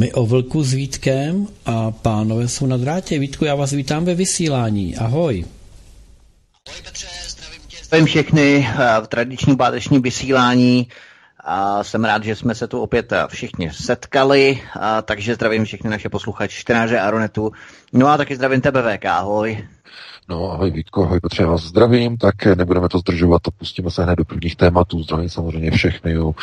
My o vlku s Vítkem a pánové jsou na drátě. Vítku, já vás vítám ve vysílání. Ahoj. Ahoj Petře, zdravím tě. Zdravím všechny eh, v tradičním pátečním vysílání. A jsem rád, že jsme se tu opět eh, všichni setkali, a takže zdravím všechny naše posluchače, čtenáře Aronetu. No a taky zdravím tebe, VK, ahoj. No ahoj Vítko, ahoj Petře, vás zdravím, tak nebudeme to zdržovat a pustíme se hned do prvních tématů. Zdravím samozřejmě všechny u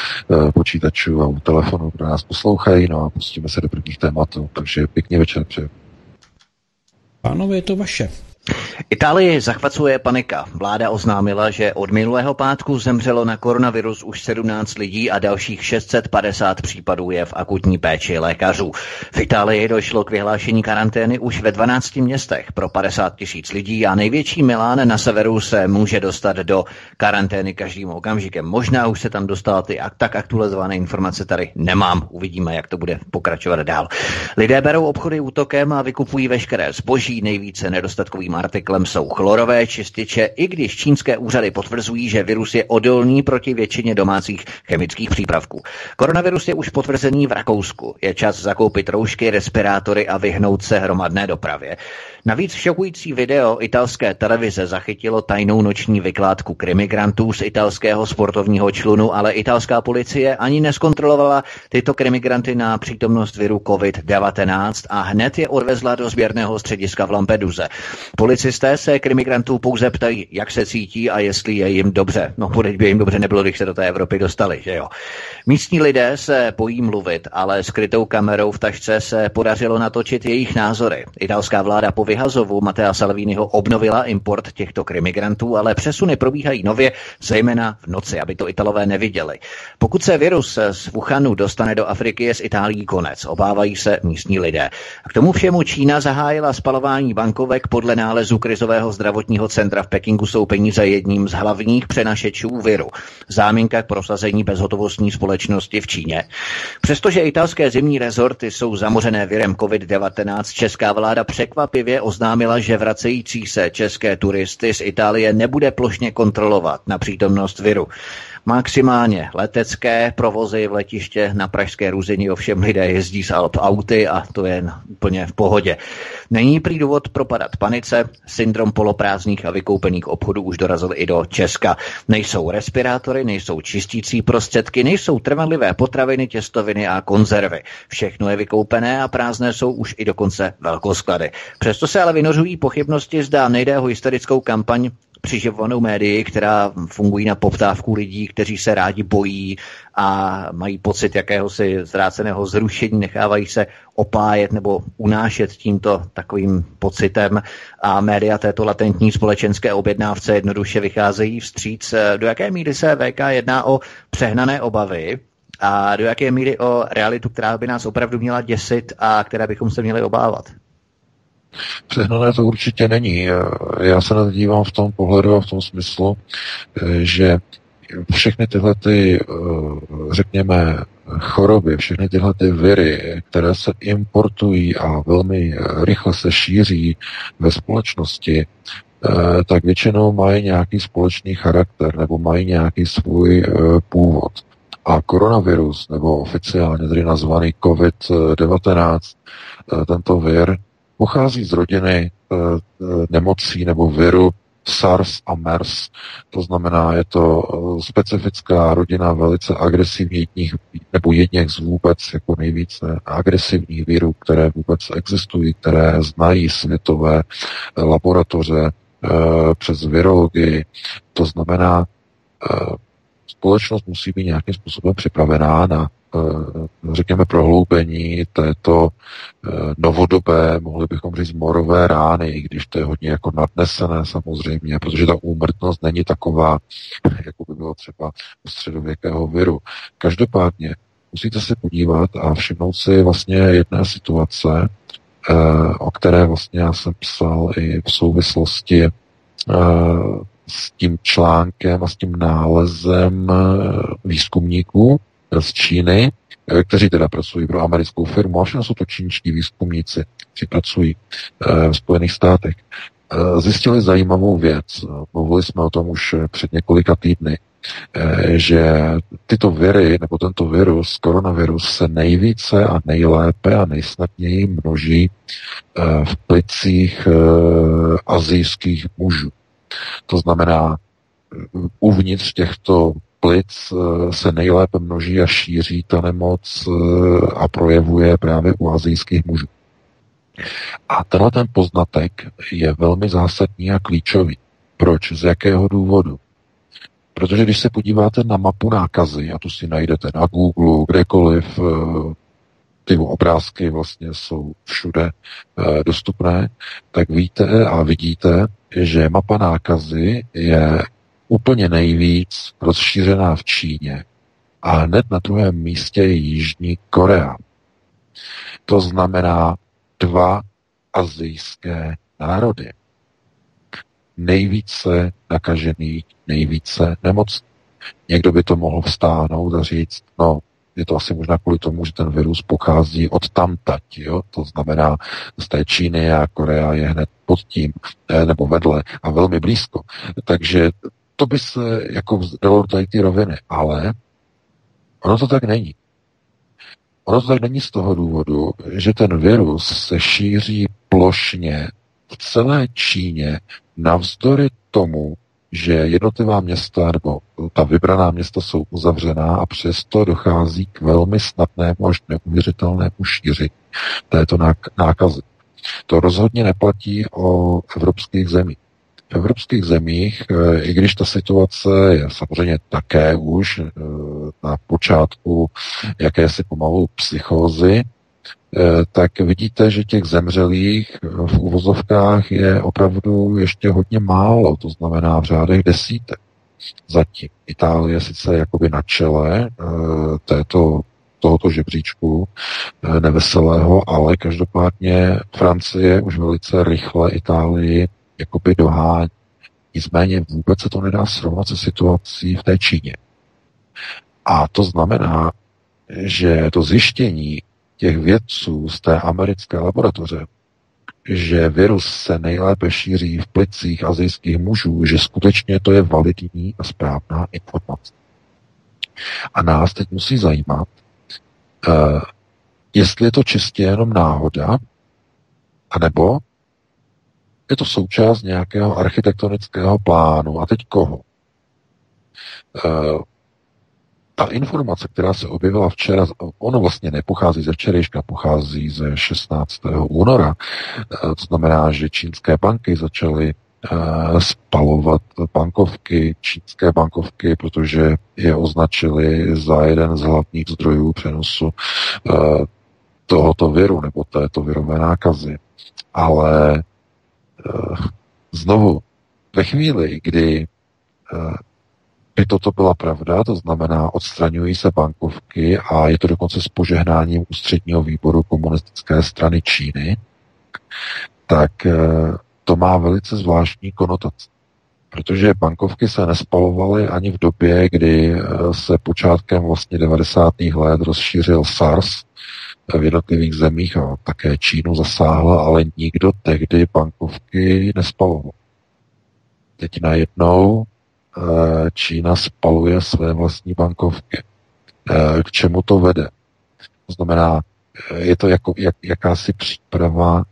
e, počítačů a u telefonu, kdo nás poslouchají, no a pustíme se do prvních tématů. Takže pěkný večer přeju. Pánové, je to vaše. Itálii zachvacuje panika. Vláda oznámila, že od minulého pátku zemřelo na koronavirus už 17 lidí a dalších 650 případů je v akutní péči lékařů. V Itálii došlo k vyhlášení karantény už ve 12 městech pro 50 tisíc lidí a největší Milán na severu se může dostat do karantény každým okamžikem. Možná už se tam dostala ty tak aktualizované informace tady nemám. Uvidíme, jak to bude pokračovat dál. Lidé berou obchody útokem a vykupují veškeré zboží. Nejvíce nedostatkový Důležitým artiklem jsou chlorové čističe, i když čínské úřady potvrzují, že virus je odolný proti většině domácích chemických přípravků. Koronavirus je už potvrzený v Rakousku. Je čas zakoupit roušky, respirátory a vyhnout se hromadné dopravě. Navíc šokující video italské televize zachytilo tajnou noční vykládku krimigrantů z italského sportovního člunu, ale italská policie ani neskontrolovala tyto krimigranty na přítomnost viru COVID-19 a hned je odvezla do sběrného střediska v Lampeduze. Policisté se krimigrantů pouze ptají, jak se cítí a jestli je jim dobře. No, bude by jim dobře nebylo, když se do té Evropy dostali, že jo. Místní lidé se bojí mluvit, ale skrytou kamerou v tašce se podařilo natočit jejich názory. Italská vláda po vyhazovu Matea Salviniho obnovila import těchto krimigrantů, ale přesuny probíhají nově, zejména v noci, aby to Italové neviděli. Pokud se virus z Wuhanu dostane do Afriky, je z Itálií konec. Obávají se místní lidé. K tomu všemu Čína zahájila spalování bankovek podle nálezu krizového zdravotního centra v Pekingu jsou peníze jedním z hlavních přenašečů viru. Záminka k prosazení bezhotovostní společnosti v Číně. Přestože italské zimní rezorty jsou zamořené virem COVID-19, česká vláda překvapivě oznámila, že vracející se české turisty z Itálie nebude plošně kontrolovat na přítomnost viru. Maximálně letecké provozy v letiště na Pražské Ruzini ovšem lidé jezdí s auty a to je úplně v pohodě. Není prý důvod propadat panice, syndrom poloprázdných a vykoupených obchodů už dorazil i do Česka. Nejsou respirátory, nejsou čistící prostředky, nejsou trvanlivé potraviny, těstoviny a konzervy. Všechno je vykoupené a prázdné jsou už i dokonce velkosklady. Přesto se ale vynořují pochybnosti, zda nejde o historickou kampaň přiživovanou médii, která fungují na poptávku lidí, kteří se rádi bojí a mají pocit jakéhosi zráceného zrušení, nechávají se opájet nebo unášet tímto takovým pocitem a média této latentní společenské objednávce jednoduše vycházejí vstříc. Do jaké míry se VK jedná o přehnané obavy a do jaké míry o realitu, která by nás opravdu měla děsit a které bychom se měli obávat? Přehnané to určitě není. Já se na to dívám v tom pohledu a v tom smyslu, že všechny tyhle ty, řekněme, choroby, všechny tyhle ty viry, které se importují a velmi rychle se šíří ve společnosti, tak většinou mají nějaký společný charakter nebo mají nějaký svůj původ. A koronavirus, nebo oficiálně tedy nazvaný COVID-19, tento vir, pochází z rodiny e, nemocí nebo viru SARS a MERS. To znamená, je to e, specifická rodina velice agresivních, nebo jedněch z vůbec jako nejvíce agresivních virů, které vůbec existují, které znají světové laboratoře přes virologii. To znamená, společnost musí být nějakým způsobem připravená na Eh, řekněme, prohloubení této eh, novodobé, mohli bychom říct, morové rány, i když to je hodně jako nadnesené samozřejmě, protože ta úmrtnost není taková, jako by bylo třeba u středověkého viru. Každopádně musíte se podívat a všimnout si vlastně jedné situace, eh, o které vlastně já jsem psal i v souvislosti eh, s tím článkem a s tím nálezem výzkumníků z Číny, kteří teda pracují pro americkou firmu, a všechno jsou to čínští výzkumníci, kteří pracují v Spojených státech. Zjistili zajímavou věc. Mluvili jsme o tom už před několika týdny, Eh, že tyto viry, nebo tento virus, koronavirus, se nejvíce a nejlépe a nejsnadněji množí eh, v plicích eh, azijských mužů. To znamená, uvnitř těchto plic se nejlépe množí a šíří ta nemoc a projevuje právě u azijských mužů. A tenhle ten poznatek je velmi zásadní a klíčový. Proč? Z jakého důvodu? Protože když se podíváte na mapu nákazy, a tu si najdete na Google, kdekoliv, eh, ty obrázky vlastně jsou všude eh, dostupné, tak víte a vidíte, že mapa nákazy je úplně nejvíc rozšířená v Číně a hned na druhém místě je Jižní Korea. To znamená dva azijské národy nejvíce nakažených, nejvíce nemocných. Někdo by to mohl vstáhnout a říct, no, je to asi možná kvůli tomu, že ten virus pochází od tamtať, jo? to znamená z té Číny a Korea je hned pod tím, eh, nebo vedle a velmi blízko. Takže to by se jako dalo tady ty roviny, ale ono to tak není. Ono to tak není z toho důvodu, že ten virus se šíří plošně v celé Číně navzdory tomu, že jednotlivá města nebo ta vybraná města jsou uzavřená a přesto dochází k velmi snadnému až neuvěřitelnému šíření této nákazy. To rozhodně neplatí o evropských zemích. V evropských zemích, eh, i když ta situace je samozřejmě také už eh, na počátku jakési pomalu psychózy, Eh, tak vidíte, že těch zemřelých v uvozovkách je opravdu ještě hodně málo, to znamená v řádech desítek. Zatím Itálie sice jakoby na čele této, tohoto žebříčku neveselého, ale každopádně Francie už velice rychle Itálii jakoby dohání. Nicméně vůbec se to nedá srovnat se situací v té Číně. A to znamená, že to zjištění těch vědců z té americké laboratoře, že virus se nejlépe šíří v plicích azijských mužů, že skutečně to je validní a správná informace. A nás teď musí zajímat, uh, jestli je to čistě jenom náhoda, anebo je to součást nějakého architektonického plánu. A teď koho? Uh, ta informace, která se objevila včera, ono vlastně nepochází ze včerejška, pochází ze 16. února. Eh, to znamená, že čínské banky začaly eh, spalovat bankovky, čínské bankovky, protože je označili za jeden z hlavních zdrojů přenosu tohoto viru nebo této virové nákazy. Ale znovu, ve chvíli, kdy by toto byla pravda, to znamená, odstraňují se bankovky a je to dokonce s požehnáním ústředního výboru komunistické strany Číny, tak eh, to má velice zvláštní konotace. Protože bankovky se nespalovaly ani v době, kdy eh, se počátkem vlastně 90. let rozšířil SARS eh, v jednotlivých zemích a také Čínu zasáhl, ale nikdo tehdy bankovky nespaloval. Teď najednou Eh, Čína spaluje své vlastní bankovky. Eh, k čemu to vede? To znamená, eh, je to jako jak, jakási příprava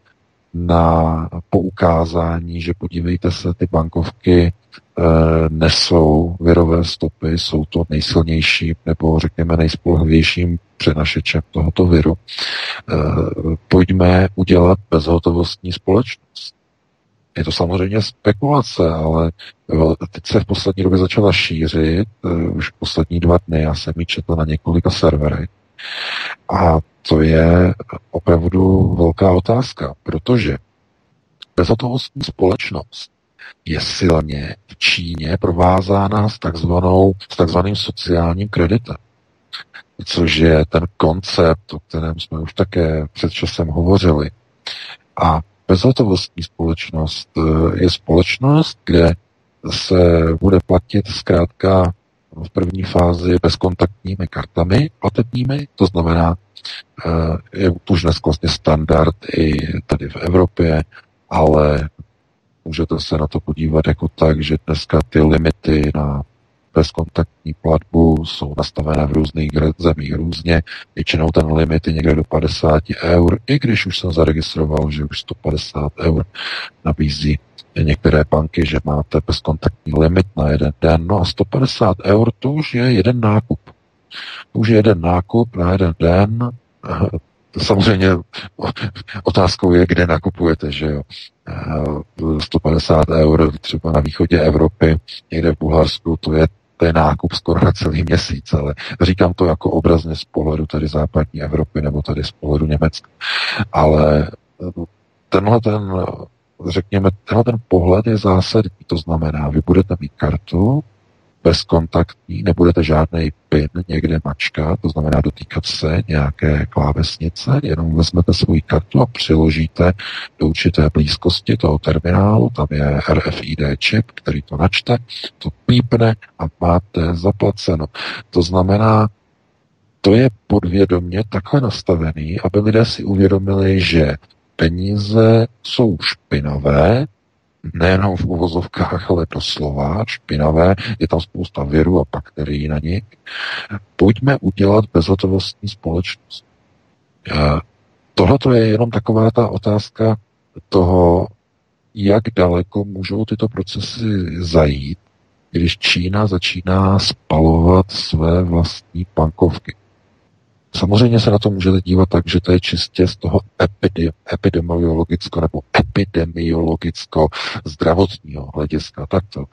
na poukázání, že podívejte se, ty bankovky nesou virové stopy, jsou to nejsilnější nebo řekněme nejspolehlivějším přenašečem tohoto viru. E, pojďme udělat bezhotovostní společnost. Je to samozřejmě spekulace, ale teď se v poslední době začala šířit, už poslední dva dny, já jsem ji četl na několika serverech. A to je opravdu velká otázka, protože bezhotovostní společnost je silně v Číně provázána s, takzvanou, s takzvaným sociálním kreditem. což je ten koncept, o kterém jsme už také před časem hovořili. A bezhotovostní společnost eh, je společnost, kde se bude platit zkrátka v první fázi bezkontaktními kartami platebními, to znamená, eh, je už dnes vlastně standard i tady v Evropě, ale můžete se na to podívat jako tak, že dneska ty limity na bezkontaktní platbu jsou nastavené v různých zemích různě. Většinou ten limit je někde do 50 eur, i když už jsem zaregistroval, že už 150 eur nabízí některé banky, že máte bezkontaktní limit na jeden den. No a 150 eur to už je jeden nákup. To už je jeden nákup na jeden den. Samozřejmě otázkou je, kde nakupujete, že jo. 150 eur třeba na východě Evropy, někde v Bulharsku, to je to je nákup skoro na celý měsíc, ale říkám to jako obrazně z pohledu tady západní Evropy nebo tady z pohledu Německa. Ale tenhle ten, řekněme, tenhle ten pohled je zásadní. To znamená, vy budete mít kartu, bezkontaktní, nebudete žádný pin někde mačkat, to znamená dotýkat se nějaké klávesnice, jenom vezmete svou kartu a přiložíte do určité blízkosti toho terminálu, tam je RFID čip, který to načte, to pípne a máte zaplaceno. To znamená, to je podvědomě takhle nastavený, aby lidé si uvědomili, že peníze jsou špinavé, nejenom v uvozovkách, ale doslova špinavé, je tam spousta virů a bakterií na nich. Pojďme udělat bezhotovostní společnost. Tohle je jenom taková ta otázka toho, jak daleko můžou tyto procesy zajít, když Čína začíná spalovat své vlastní bankovky. Samozřejmě se na to můžete dívat tak, že to je čistě z toho epidemiologicko nebo epidemiologicko zdravotního hlediska takto.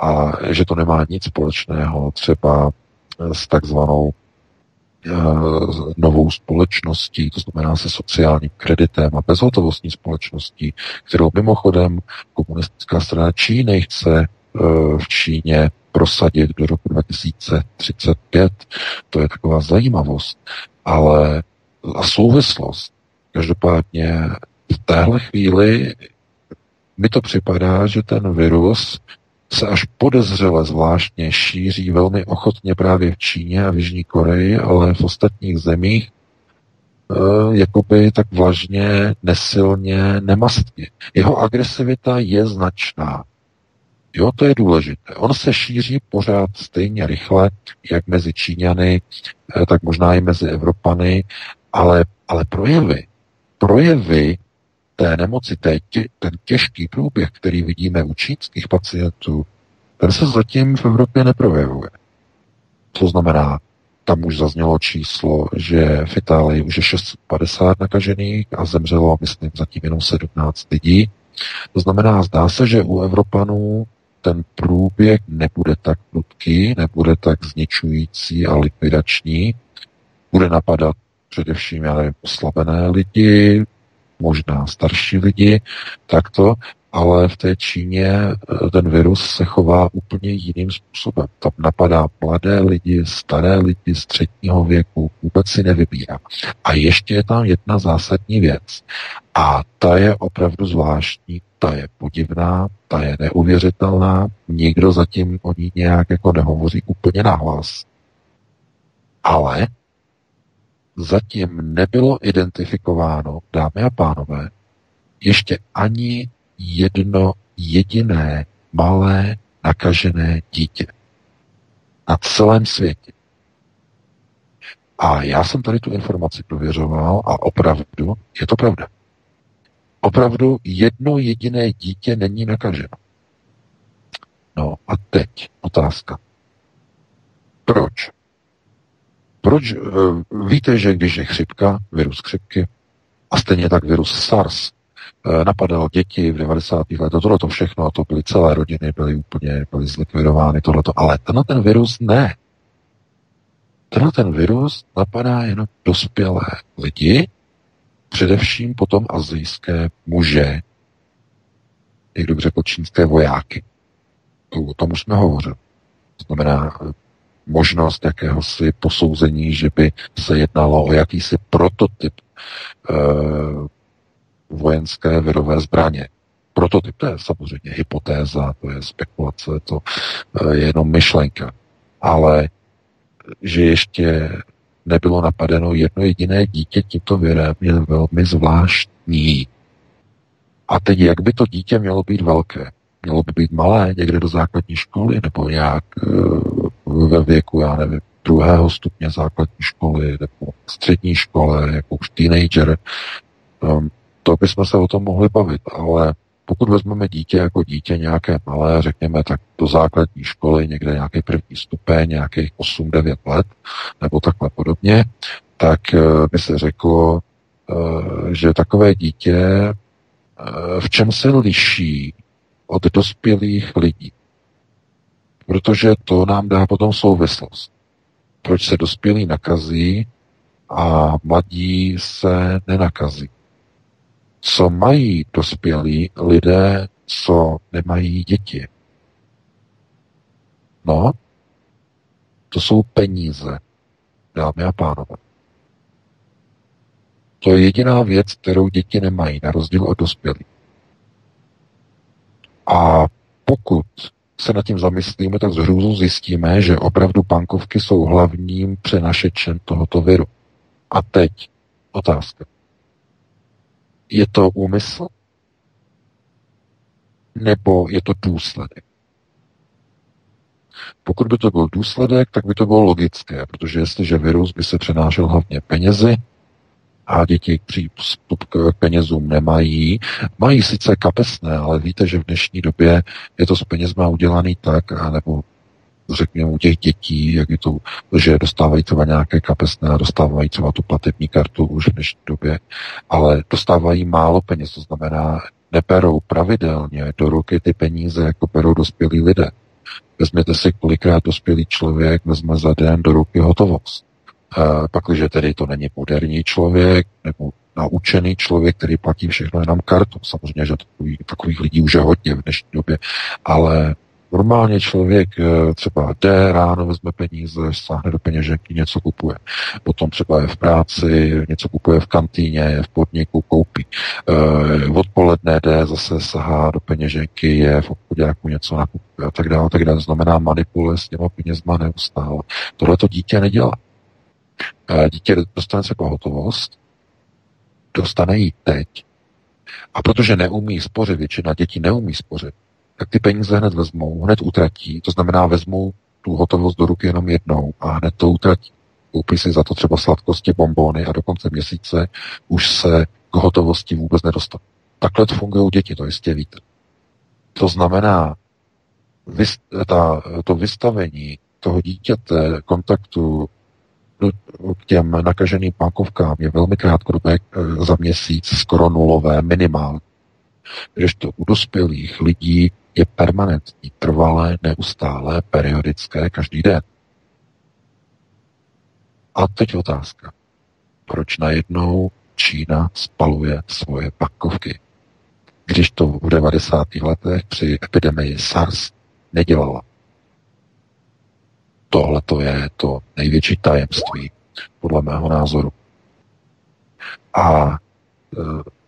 A že to nemá nic společného třeba s takzvanou eh, novou společností, to znamená se sociálním kreditem a bezhotovostní společností, kterou mimochodem komunistická strana Číny chce eh, v Číně prosadit do roku 2035. To je taková zajímavost. Ale a souvislost. Každopádně v téhle chvíli mi to připadá, že ten virus se až podezřele zvláštně šíří velmi ochotně právě v Číně a v Jižní Koreji, ale v ostatních zemích e, jakoby tak vlažně, nesilně, nemastně. Jeho agresivita je značná. Jo, to je důležité. On se šíří pořád stejně rychle, jak mezi Číňany, eh, tak možná i mezi Evropany, ale, ale projevy, projevy té nemoci, té, tě, ten těžký průběh, který vidíme u čínských pacientů, ten se zatím v Evropě neprojevuje. To znamená, tam už zaznělo číslo, že v Itálii už je 650 nakažených a zemřelo, myslím, zatím jenom 17 lidí. To znamená, zdá se, že u Evropanů ten průběh nebude tak prudký, nebude tak zničující a likvidační. Bude napadat především, já nevím, oslabené lidi, možná starší lidi, takto, ale v té Číně eh, ten virus se chová úplně jiným způsobem. Tam napadá mladé lidi, staré lidi středního věku, vůbec si nevybírá. A ještě je tam jedna zásadní věc. A ta je opravdu zvláštní, ta je podivná, ta je neuvěřitelná, nikdo zatím o ní nějak jako nehovoří úplně nahlas. Ale zatím nebylo identifikováno, dámy a pánové, ještě ani jedno jediné malé nakažené dítě na celém světě. A já jsem tady tu informaci prověřoval a opravdu je to pravda. Opravdu jedno jediné dítě není nakaženo. No a teď otázka. Proč? Proč? Eh, víte, že když je chřipka, virus chřipky, a stejně tak virus SARS, eh, napadal děti v 90. letech, tohle to všechno, a to byly celé rodiny, byly úplně byly zlikvidovány, tohleto, ale tenhle ten virus ne. Tenhle ten virus napadá jenom dospělé lidi, především potom azijské muže, jak dobře řekl čínské vojáky. O tom už jsme hovořili. To znamená možnost jakéhosi posouzení, že by se jednalo o jakýsi prototyp e, vojenské virové zbraně. Prototyp to je samozřejmě hypotéza, to je spekulace, to e, je jenom myšlenka. Ale že ještě nebylo napadeno jedno jediné dítě tímto virem, je velmi zvláštní. A teď, jak by to dítě mělo být velké? Mělo by být malé, někde do základní školy, nebo nějak e, ve věku, já nevím, druhého stupně základní školy, nebo střední škole, jako už teenager. Um, to bychom se o tom mohli bavit, ale pokud vezmeme dítě jako dítě nějaké malé, řekněme tak do základní školy, někde nějaký první stupeň, nějakých 8-9 let, nebo takhle podobně, tak eh, by se řeklo, eh, že takové dítě eh, v čem se liší od dospělých lidí. Protože to nám dá potom souvislost. Proč se dospělí nakazí a mladí se nenakazí co mají dospělí lidé, co nemají děti. No, to jsou peníze, dámy a pánové. To je jediná věc, kterou děti nemají, na rozdíl od dospělých. A pokud se nad tím zamyslíme, tak z zjistíme, že opravdu bankovky jsou hlavním přenašečem tohoto viru. A teď otázka. Je to úmysl? Nebo je to důsledek? Pokud by to byl důsledek, tak by to bylo logické, protože jestliže virus by se přenášel hlavně penězi a děti přístup k penězům nemají, mají sice kapesné, ale víte, že v dnešní době je to s penězma udělaný tak, nebo řekněme, u těch dětí, jak je to, že dostávají třeba nějaké kapesné a dostávají třeba tu platební kartu už v dnešní době, ale dostávají málo peněz, to znamená, neperou pravidelně do ruky ty peníze, jako perou dospělí lidé. Vezměte si, kolikrát dospělý člověk vezme za den do ruky hotovost. E, pak, když tedy to není moderní člověk, nebo naučený člověk, který platí všechno jenom kartu. Samozřejmě, že takových, takových lidí už je hodně v dnešní době, ale Normálně člověk eh, třeba jde ráno, vezme peníze, sáhne do peněženky, něco kupuje. Potom třeba je v práci, něco kupuje v kantýně, je v podniku, koupí. E, odpoledne jde, zase sahá do peněženky, je v obchodě, jako něco nakupuje a tak dále, tak dále. Znamená manipuluje s těma penězma neustále. Tohle to dítě nedělá. E, dítě dostane se pohotovost, dostane ji teď, a protože neumí spořit, většina dětí neumí spořit, tak ty peníze hned vezmou, hned utratí. To znamená, vezmou tu hotovost do ruky jenom jednou a hned to utratí. Koupí si za to třeba sladkosti, bombony a do konce měsíce už se k hotovosti vůbec nedostane. Takhle to fungují děti, to jistě víte. To znamená, ta, to vystavení toho dítěte kontaktu k těm nakaženým bankovkám je velmi krátkodobé eh, za měsíc, skoro nulové, minimálně. Když to u dospělých lidí je permanentní, trvalé, neustále, periodické, každý den. A teď otázka. Proč najednou Čína spaluje svoje bankovky? Když to v 90. letech při epidemii SARS nedělala. Tohle to je to největší tajemství, podle mého názoru. A e,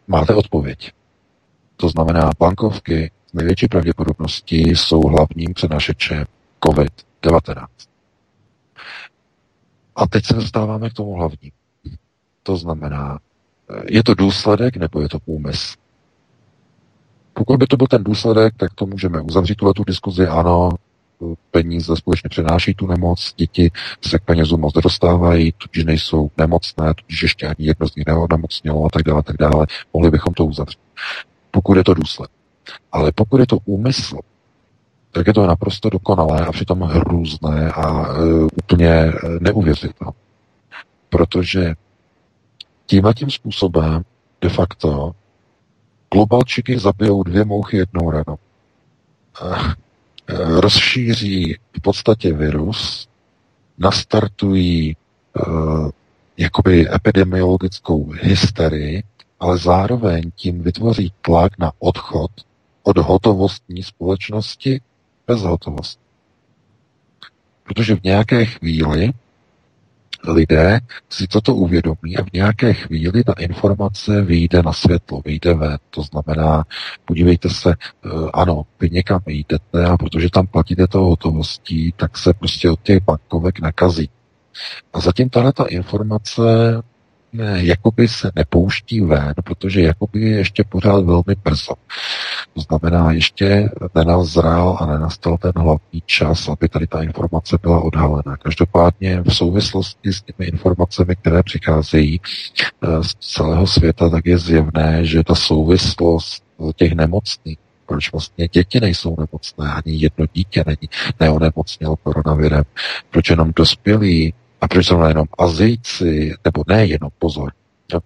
máte odpověď. To znamená, bankovky největší pravděpodobností jsou hlavním přenašečem COVID-19. A teď se dostáváme k tomu hlavní. To znamená, je to důsledek nebo je to úmysl? Pokud by to byl ten důsledek, tak to můžeme uzavřít tuhle tu diskuzi. Ano, peníze skutečně přenáší tu nemoc, děti se k penězům moc dostávají, tudíž nejsou nemocné, tudíž ještě ani jedno z nich a tak dále, tak dále. Mohli bychom to uzavřít. Pokud je to důsledek. Ale pokud je to úmysl, tak je to naprosto dokonalé a přitom hrůzné a uh, úplně uh, neuvěřitelné. Protože tímhle tím způsobem de facto globalčiky zabijou dvě mouchy jednou ranou. Uh, rozšíří v podstatě virus, nastartují uh, jakoby epidemiologickou hysterii, ale zároveň tím vytvoří tlak na odchod od hotovostní společnosti bez hotovosti. Protože v nějaké chvíli lidé si toto uvědomí a v nějaké chvíli ta informace vyjde na světlo, vyjde ven. To znamená, podívejte se, eh, ano, vy někam jdete a protože tam platíte to hotovostí, tak se prostě od těch bankovek nakazí. A zatím tahle ta informace jakoby se nepouští ven, protože jakoby je ještě pořád velmi brzo. To znamená, ještě nenazrál a nenastal ten hlavní čas, aby tady ta informace byla odhalena. Každopádně v souvislosti s těmi informacemi, které přicházejí eh, z celého světa, tak je zjevné, že ta souvislost těch nemocných proč vlastně děti nejsou nemocné, ani jedno dítě není neonemocnělo koronavirem, proč jenom dospělí a proč zrovna jenom Azijci, nebo ne jenom pozor,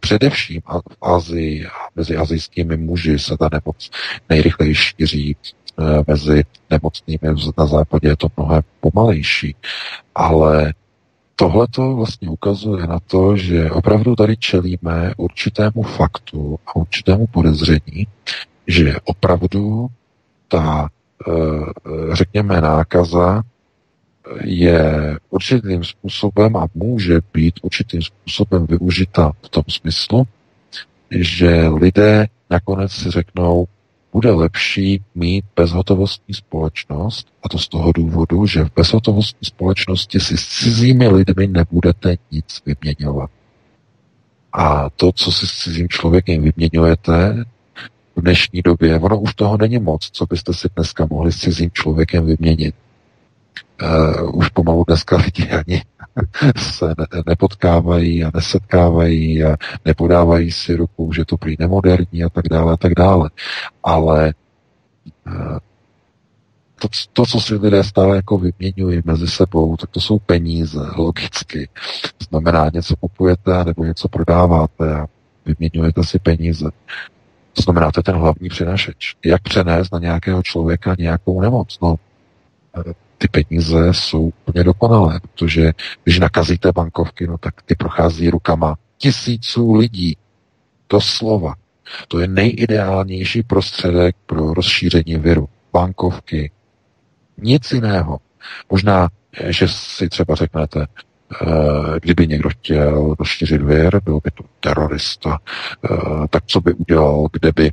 především v Azii a mezi azijskými muži se ta nemoc nejrychleji šíří, eh, mezi nemocnými na západě je to mnohem pomalejší, ale tohle to vlastně ukazuje na to, že opravdu tady čelíme určitému faktu a určitému podezření, že opravdu ta, eh, řekněme, nákaza je určitým způsobem a může být určitým způsobem využita v tom smyslu, že lidé nakonec si řeknou, bude lepší mít bezhotovostní společnost, a to z toho důvodu, že v bezhotovostní společnosti si s cizími lidmi nebudete nic vyměňovat. A to, co si s cizím člověkem vyměňujete, v dnešní době, ono už toho není moc, co byste si dneska mohli s cizím člověkem vyměnit uh, už pomalu dneska lidi ani se ne, nepotkávají a nesetkávají a nepodávají si ruku, že to prý nemoderní a tak dále a tak dále. Ale uh, to, to, co si lidé stále jako vyměňují mezi sebou, tak to jsou peníze, logicky. Znamená, něco kupujete nebo něco prodáváte a vyměňujete si peníze. Znamená, to je ten hlavní přinašeč. Jak přenést na nějakého člověka nějakou nemoc? No, ty peníze jsou úplně dokonalé, protože když nakazíte bankovky, no tak ty prochází rukama tisíců lidí. To slova. To je nejideálnější prostředek pro rozšíření viru. Bankovky. Nic jiného. Možná, že si třeba řeknete, eh, kdyby někdo chtěl rozšířit vir, byl by to terorista, eh, tak co by udělal, kdyby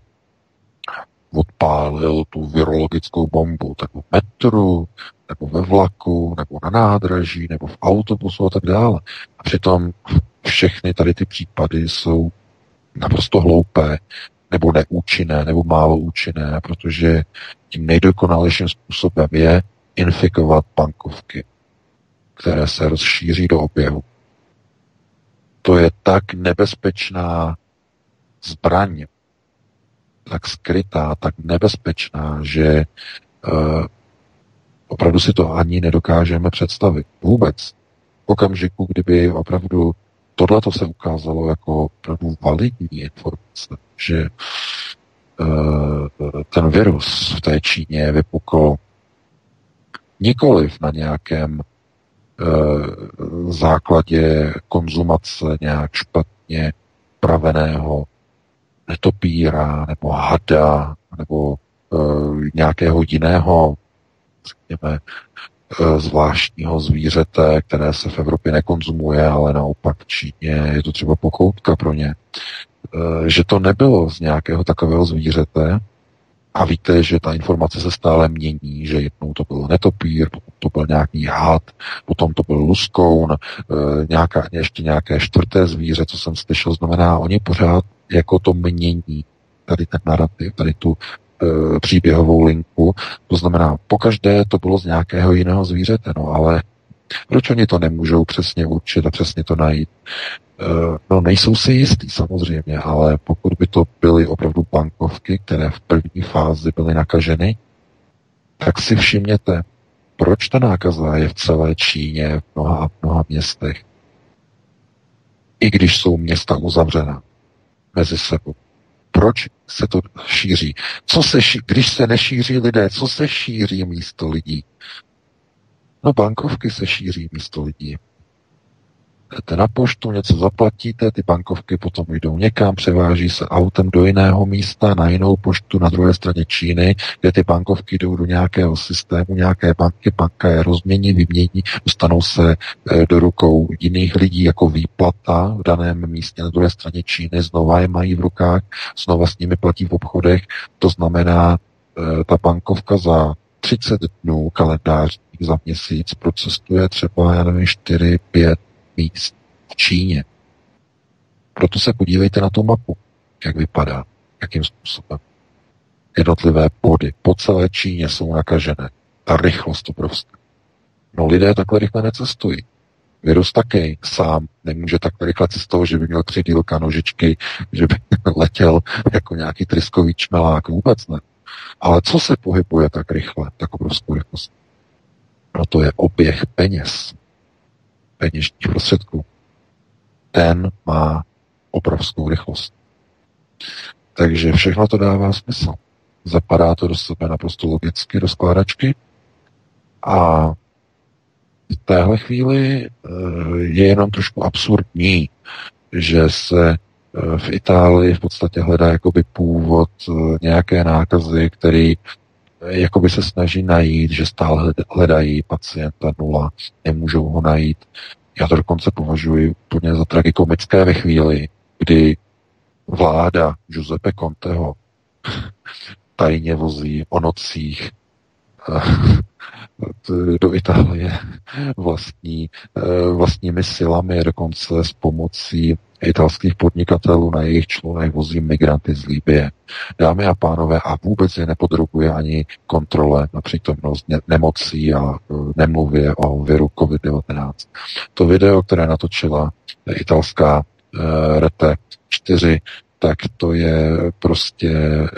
odpálil tu virologickou bombu, tak v metru, nebo ve vlaku, nebo na nádraží, nebo v autobusu a tak dále. A přitom všechny tady ty případy jsou naprosto hloupé, nebo neúčinné, nebo málo účinné, protože tím nejdokonalejším způsobem je infikovat bankovky, které se rozšíří do oběhu. To je tak nebezpečná zbraň, tak skrytá, tak nebezpečná, že uh, opravdu si to ani nedokážeme představit. Vůbec. V okamžiku, kdyby opravdu tohle se ukázalo jako opravdu validní informace, že uh, ten virus v té Číně vypukl nikoliv na nějakém uh, základě konzumace nějak špatně praveného netopíra nebo hada nebo uh, nějakého jiného, řekněme, uh, zvláštního zvířete, které se v Evropě nekonzumuje, ale naopak v Číně je to třeba pokoutka pro ně. Uh, že to nebylo z nějakého takového zvířete, a víte, že ta informace se stále mění, že jednou to byl netopír, potom to byl nějaký had, potom to byl luskoun, e, nějaká, ještě nějaké čtvrté zvíře, co jsem slyšel, znamená, oni pořád jako to mění tady ten narrativ, tady tu e, příběhovou linku. To znamená, pokaždé to bylo z nějakého jiného zvířete, no ale proč oni to nemůžou přesně určit a přesně to najít? E, no nejsou si jistý samozřejmě, ale pokud by to byly opravdu bankovky, které v první fázi byly nakaženy, tak si všimněte, proč ta nákaza je v celé Číně, v mnoha a mnoha městech. I když jsou města uzavřená mezi sebou. Proč se to šíří? Co se ší, když se nešíří lidé, co se šíří místo lidí? No bankovky se šíří místo lidí. Jdete na poštu, něco zaplatíte, ty bankovky potom jdou někam, převáží se autem do jiného místa, na jinou poštu na druhé straně Číny, kde ty bankovky jdou do nějakého systému, nějaké banky, banka je rozmění, vymění, dostanou se eh, do rukou jiných lidí jako výplata v daném místě na druhé straně Číny, znova je mají v rukách, znova s nimi platí v obchodech, to znamená, eh, ta bankovka za 30 dnů kalendářních za měsíc procestuje třeba, já nevím, 4, 5 míst v Číně. Proto se podívejte na tu mapu, jak vypadá, jakým způsobem. Jednotlivé body po celé Číně jsou nakažené. Ta rychlost obrovská. No lidé takhle rychle necestují. Virus taky sám nemůže takhle rychle cestovat, že by měl tři dílka nožičky, že by letěl jako nějaký tryskový čmelák. Vůbec ne. Ale co se pohybuje tak rychle, tak obrovskou rychlost? No to je oběh peněz peněžních prostředků, ten má obrovskou rychlost. Takže všechno to dává smysl. Zapadá to do sebe naprosto logicky, do skládačky a v téhle chvíli eh, je jenom trošku absurdní, že se eh, v Itálii v podstatě hledá jakoby původ eh, nějaké nákazy, který jakoby se snaží najít, že stále hledají pacienta nula, nemůžou ho najít. Já to dokonce považuji úplně za tragikomické ve chvíli, kdy vláda Giuseppe Conteho tajně vozí o nocích do Itálie vlastní, eh, vlastními silami, dokonce s pomocí italských podnikatelů na jejich člunech vozí migranty z Líbie. Dámy a pánové, a vůbec je nepodrobuje ani kontrole na přítomnost nemocí a eh, nemluvě o viru COVID-19. To video, které natočila italská uh, Rete 4, tak to je prostě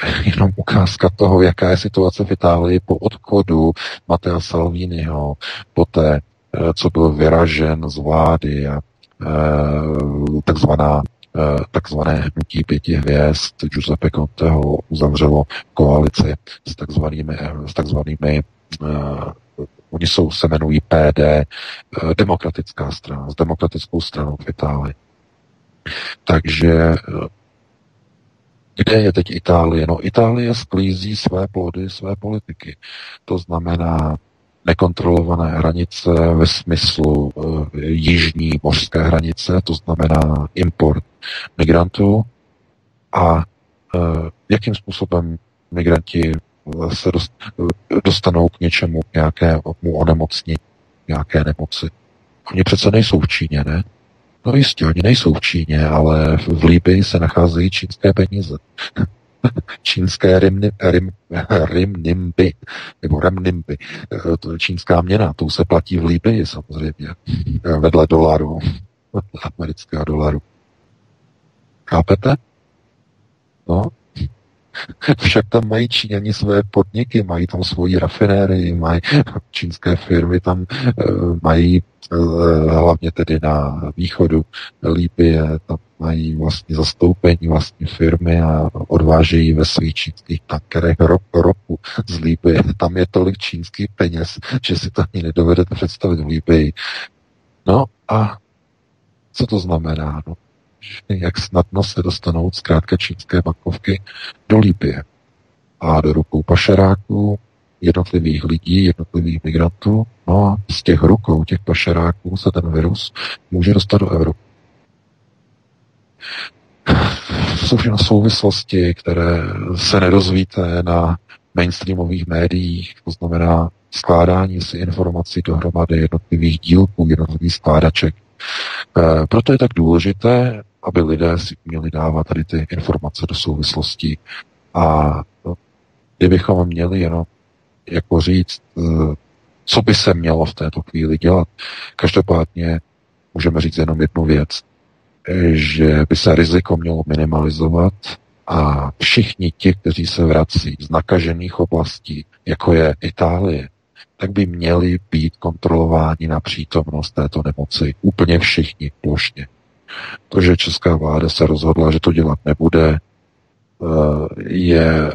jenom ukázka toho, jaká je situace v Itálii po odchodu Matea Salviniho, po té, eh, co byl vyražen z vlády a takzvaná eh, takzvané hnutí pěti hvězd Giuseppe Conteho uzavřelo koalici s takzvanými, s takzvanými uh, oni jsou, se jmenují PD, uh, demokratická strana, s demokratickou stranou v Itálii. Takže kde je teď Itálie? No Itálie sklízí své plody, své politiky. To znamená nekontrolované hranice ve smyslu e, jižní mořské hranice, to znamená import migrantů a e, jakým způsobem migranti se dostanou k něčemu, k nějakému onemocnění, nějaké nemoci. Oni přece nejsou v Číně, ne? No jistě, oni nejsou v Číně, ale v Líbii se nacházejí čínské peníze. čínské rim, rim, rim nebo remnimby, to je čínská měna, to se platí v Líbii samozřejmě, vedle dolaru, amerického dolaru. Chápete? No, však tam mají Číňani své podniky, mají tam svoji rafinérii, mají čínské firmy, tam uh, mají uh, hlavně tedy na východu Líbie, tam mají vlastně zastoupení vlastní firmy a odvážejí ve svých čínských tankerech rop, ropu z Líbie. Tam je tolik čínských peněz, že si to ani nedovedete představit v Líbii. No a co to znamená? No, jak snadno se dostanou zkrátka čínské bankovky do Líbie a do rukou pašeráků, jednotlivých lidí, jednotlivých migrantů. No a z těch rukou těch pašeráků se ten virus může dostat do Evropy. Jsou všechno souvislosti, které se nedozvíte na mainstreamových médiích, to znamená skládání si informací dohromady jednotlivých dílků, jednotlivých skládaček. E, proto je tak důležité, aby lidé si měli dávat tady ty informace do souvislosti. A kdybychom měli jenom jako říct, eh, co by se mělo v této chvíli dělat. Každopádně můžeme říct jenom jednu věc, eh, že by se riziko mělo minimalizovat a všichni ti, kteří se vrací z nakažených oblastí, jako je Itálie, tak by měli být kontrolováni na přítomnost této nemoci. Úplně všichni plošně. To, že česká vláda se rozhodla, že to dělat nebude, eh, je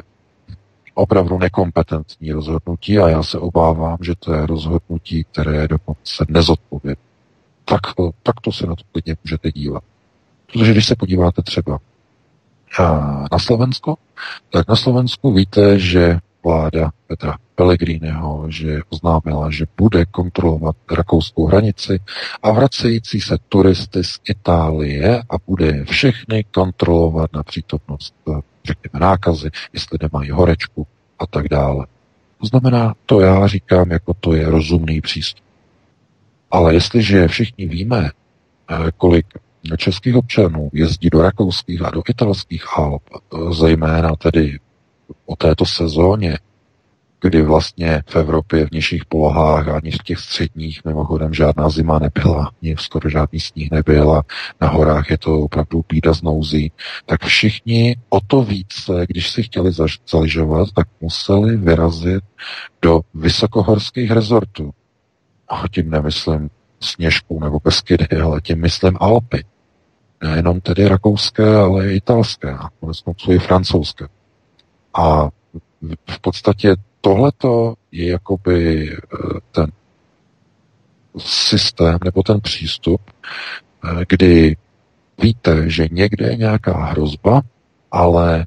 opravdu nekompetentní rozhodnutí a já se obávám, že to je rozhodnutí, které je dokonce nezodpovědné. tak, tak to se na to klidně můžete dívat. Protože když se podíváte třeba na Slovensko, tak na Slovensku víte, že vláda Petra Pellegriniho, že oznámila, že bude kontrolovat rakouskou hranici a vracející se turisty z Itálie a bude všechny kontrolovat na přítomnost, řekněme, nákazy, jestli nemají horečku a tak dále. To znamená, to já říkám, jako to je rozumný přístup. Ale jestliže všichni víme, eh, kolik českých občanů jezdí do rakouských a do italských Alp, eh, zejména tedy o této sezóně, kdy vlastně v Evropě v nižších polohách ani v těch středních mimochodem žádná zima nebyla, ani skoro žádný sníh nebyl a na horách je to opravdu bída z nouzí, tak všichni o to více, když si chtěli zaližovat, tak museli vyrazit do vysokohorských rezortů. A tím nemyslím Sněžku nebo Beskydy, ale tím myslím Alpy. Nejenom tedy rakouské, ale i italské a konec i francouzské. A v podstatě tohleto je jakoby eh, ten systém nebo ten přístup, eh, kdy víte, že někde je nějaká hrozba, ale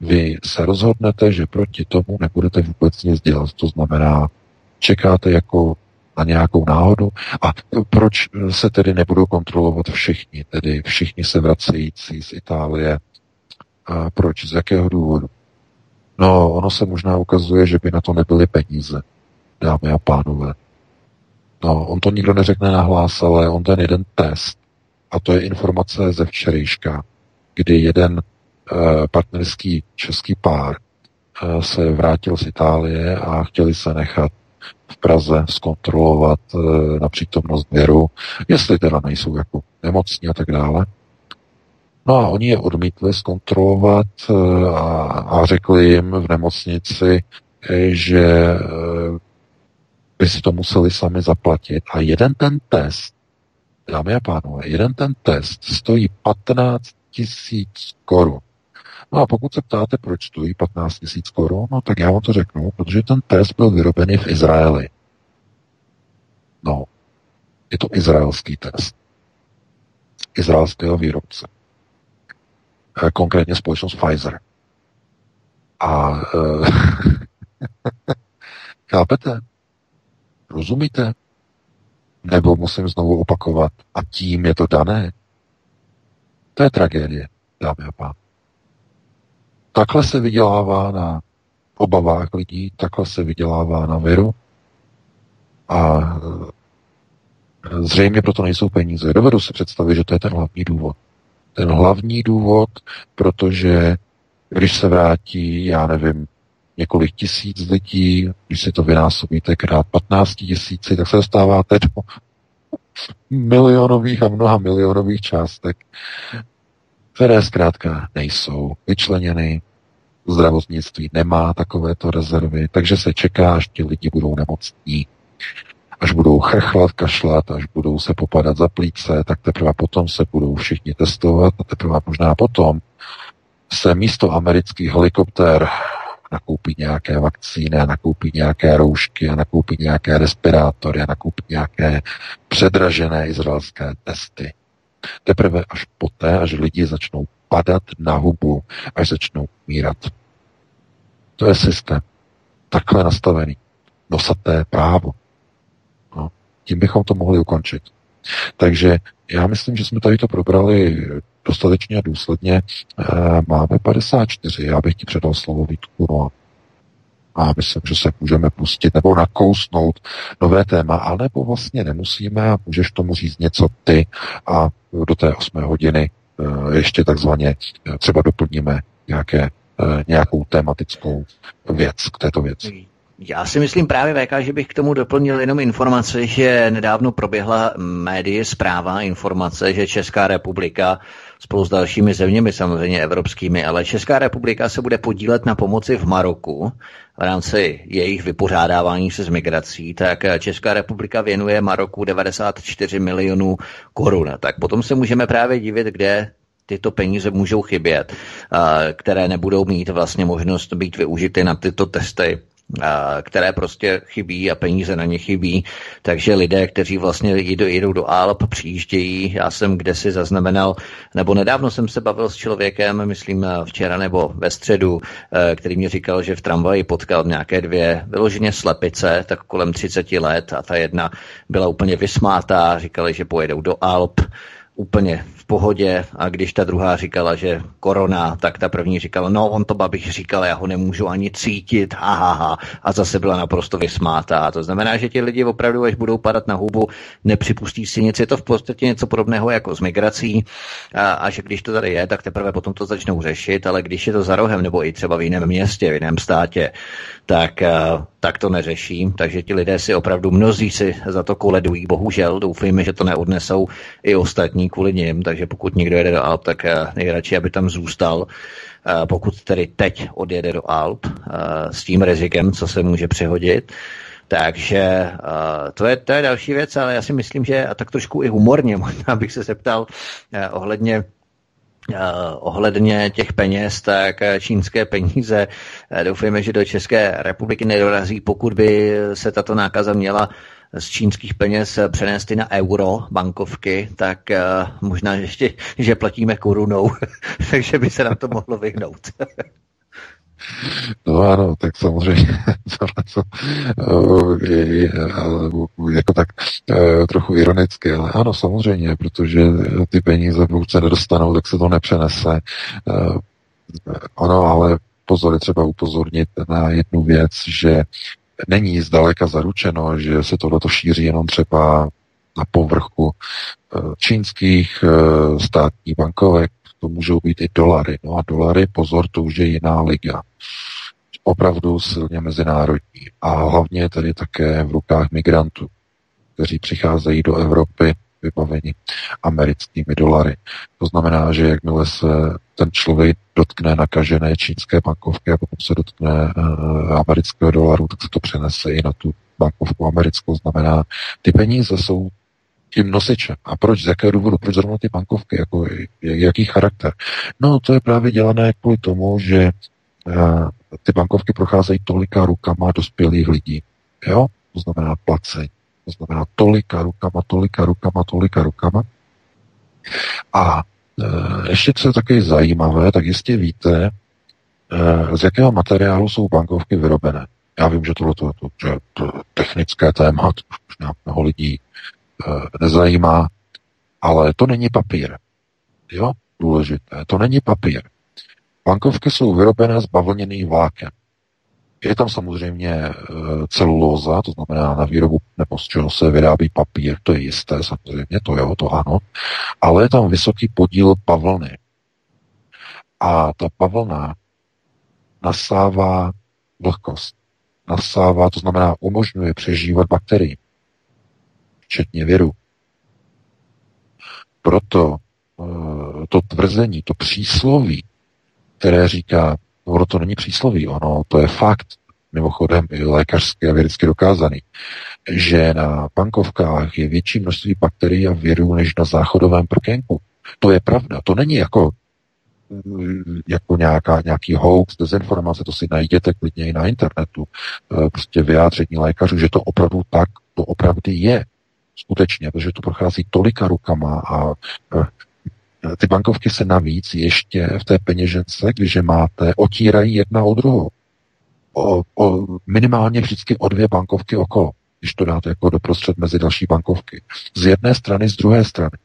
vy se rozhodnete, že proti tomu nebudete vůbec nic dělat. To znamená, čekáte jako na nějakou náhodu. A proč se tedy nebudou kontrolovat všichni, tedy všichni se vracející z Itálie? A proč? Z jakého důvodu? No, ono se možná ukazuje, že by na to nebyly peníze, dámy a pánové. No, on to nikdo neřekne nahlás, ale on ten jeden test, a to je informace ze včerejška, kdy jeden uh, partnerský český pár uh, se vrátil z Itálie a chtěli se nechat v Praze zkontrolovat uh, na přítomnost věru, jestli teda nejsou jako nemocní a tak dále. No a oni je odmítli zkontrolovat eh, a, a řekli jim v nemocnici, eh, že eh, by si to museli sami zaplatit. A jeden ten test, dámy a pánové, jeden ten test stojí 15 tisíc korun. No a pokud se ptáte, proč stojí 15 tisíc korun, no tak já vám to řeknu, protože ten test byl vyrobený v Izraeli. No, je to izraelský test. Izraelského výrobce. Eh, konkrétně společnost Pfizer. A uh, chápete? Rozumíte? Nebo musím znovu opakovat, a tím je to dané? To je tragédie, dámy a pán. Takhle se vydělává na obavách lidí, takhle se vydělává na viru a eh, zřejmě proto nejsou peníze. Dovedu si představit, že to je ten hlavní důvod ten hlavní důvod, protože když se vrátí, já nevím, několik tisíc lidí, když si to vynásobíte krát 15 tisíci, tak se dostáváte do milionových a mnoha milionových částek, které zkrátka nejsou vyčleněny. Zdravotnictví nemá takovéto rezervy, takže se čeká, až ti lidi budou nemocní až budou chrchlat, kašlat, až budou se popadat za plíce, tak teprve potom se budou všichni testovat a teprve možná potom se místo amerických helikoptér nakoupí nějaké vakcíny, nakoupí nějaké roušky, nakoupí nějaké respirátory, nakoupí nějaké předražené izraelské testy. Teprve až poté, až lidi začnou padat na hubu, až začnou mírat. To je systém. Takhle nastavený. Nosaté právo. Tím bychom to mohli ukončit. Takže já myslím, že jsme tady to probrali dostatečně a důsledně. Eh, máme 54, já bych ti předal slovo Vítku, no a myslím, že se můžeme pustit nebo nakousnout nové téma, alebo vlastně nemusíme a můžeš tomu říct něco ty a do té 8 hodiny eh, ještě takzvaně eh, třeba doplníme nějaké, nějakou tematickou věc k této věci. Já si myslím právě VK, že bych k tomu doplnil jenom informaci, že nedávno proběhla médii zpráva informace, že Česká republika spolu s dalšími zeměmi, samozřejmě evropskými, ale Česká republika se bude podílet na pomoci v Maroku v rámci jejich vypořádávání se s migrací, tak Česká republika věnuje Maroku 94 milionů korun. Tak potom se můžeme právě divit, kde tyto peníze můžou chybět, které nebudou mít vlastně možnost být využity na tyto testy které prostě chybí a peníze na ně chybí. Takže lidé, kteří vlastně jdou, jdou do Alp, přijíždějí. Já jsem kde si zaznamenal, nebo nedávno jsem se bavil s člověkem, myslím včera nebo ve středu, eh, který mi říkal, že v tramvaji potkal nějaké dvě vyloženě slepice, tak kolem 30 let a ta jedna byla úplně vysmátá, říkali, že pojedou do Alp úplně pohodě a když ta druhá říkala, že korona, tak ta první říkala, no on to babich říkal, já ho nemůžu ani cítit, ha, ha, ha. a zase byla naprosto vysmátá. To znamená, že ti lidi opravdu, až budou padat na hubu, nepřipustí si nic. Je to v podstatě něco podobného jako s migrací a, a že když to tady je, tak teprve potom to začnou řešit, ale když je to za rohem nebo i třeba v jiném městě, v jiném státě, tak, tak to neřeším. Takže ti lidé si opravdu mnozí si za to koledují. Bohužel doufejme, že to neodnesou i ostatní kvůli nim. Takže pokud někdo jede do Alp, tak nejradši, aby tam zůstal. Pokud tedy teď odjede do Alp s tím rizikem, co se může přehodit. Takže to, je, to je další věc, ale já si myslím, že a tak trošku i humorně, možná bych se zeptal ohledně ohledně těch peněz, tak eh, čínské peníze doufejme, že do České republiky nedorazí, pokud by se tato nákaza měla z čínských peněz přenést i na euro bankovky, tak uh, možná ještě, že platíme korunou, takže by se nám to mohlo vyhnout. No ano, tak samozřejmě to je, je jako tak trochu ironicky, ale ano, samozřejmě, protože ty peníze, pokud se nedostanou, tak se to nepřenese. Ono, ale pozor, je třeba upozornit na jednu věc, že není zdaleka zaručeno, že se tohleto šíří jenom třeba na povrchu čínských státních bankovek, to můžou být i dolary. No a dolary, pozor, to už je jiná liga. Opravdu silně mezinárodní. A hlavně tedy také v rukách migrantů, kteří přicházejí do Evropy vybaveni americkými dolary. To znamená, že jakmile se ten člověk dotkne nakažené čínské bankovky a potom se dotkne uh, amerického dolaru, tak se to přenese i na tu bankovku americkou. Znamená, ty peníze jsou tím nosičem. A proč, z jakého důvodu, proč zrovna ty bankovky, jako, jaký charakter? No, to je právě dělané kvůli tomu, že uh, ty bankovky procházejí tolika rukama dospělých lidí. Jo? To znamená placení. To znamená tolika rukama, tolika rukama, tolika rukama. A uh, ještě co je také zajímavé, tak jistě víte, uh, z jakého materiálu jsou bankovky vyrobené. Já vím, že tohle to, to, to, to technické téma, to možná mnoho lidí Eh, nezajímá, ale to není papír. Jo, důležité. To není papír. Bankovky jsou vyrobené z bavlněných vláken. Je tam samozřejmě eh, celulóza, to znamená na výrobu nebo z čeho se vyrábí papír, to je jisté samozřejmě, to jo, to ano, ale je tam vysoký podíl pavlny. A ta pavlna nasává vlhkost. Nasává, to znamená umožňuje přežívat bakterii včetně viru. Proto eh, to tvrzení, to přísloví, které říká, ono to není přísloví, ono to je fakt, mimochodem i lékařsky a vědecky dokázaný, že na bankovkách je větší množství bakterií a virů než na záchodovém prkénku. To je pravda, to není jako jako nějaká, nějaký hoax, dezinformace, to si najděte klidně i na internetu, eh, prostě vyjádření lékařů, že to opravdu tak, to opravdu je. Skutečně, protože to prochází tolika rukama a e, ty bankovky se navíc ještě v té peněžence, když je máte, otírají jedna o druhou. O, o, minimálně vždycky o dvě bankovky okolo, když to dáte jako doprostřed mezi další bankovky. Z jedné strany, z druhé strany.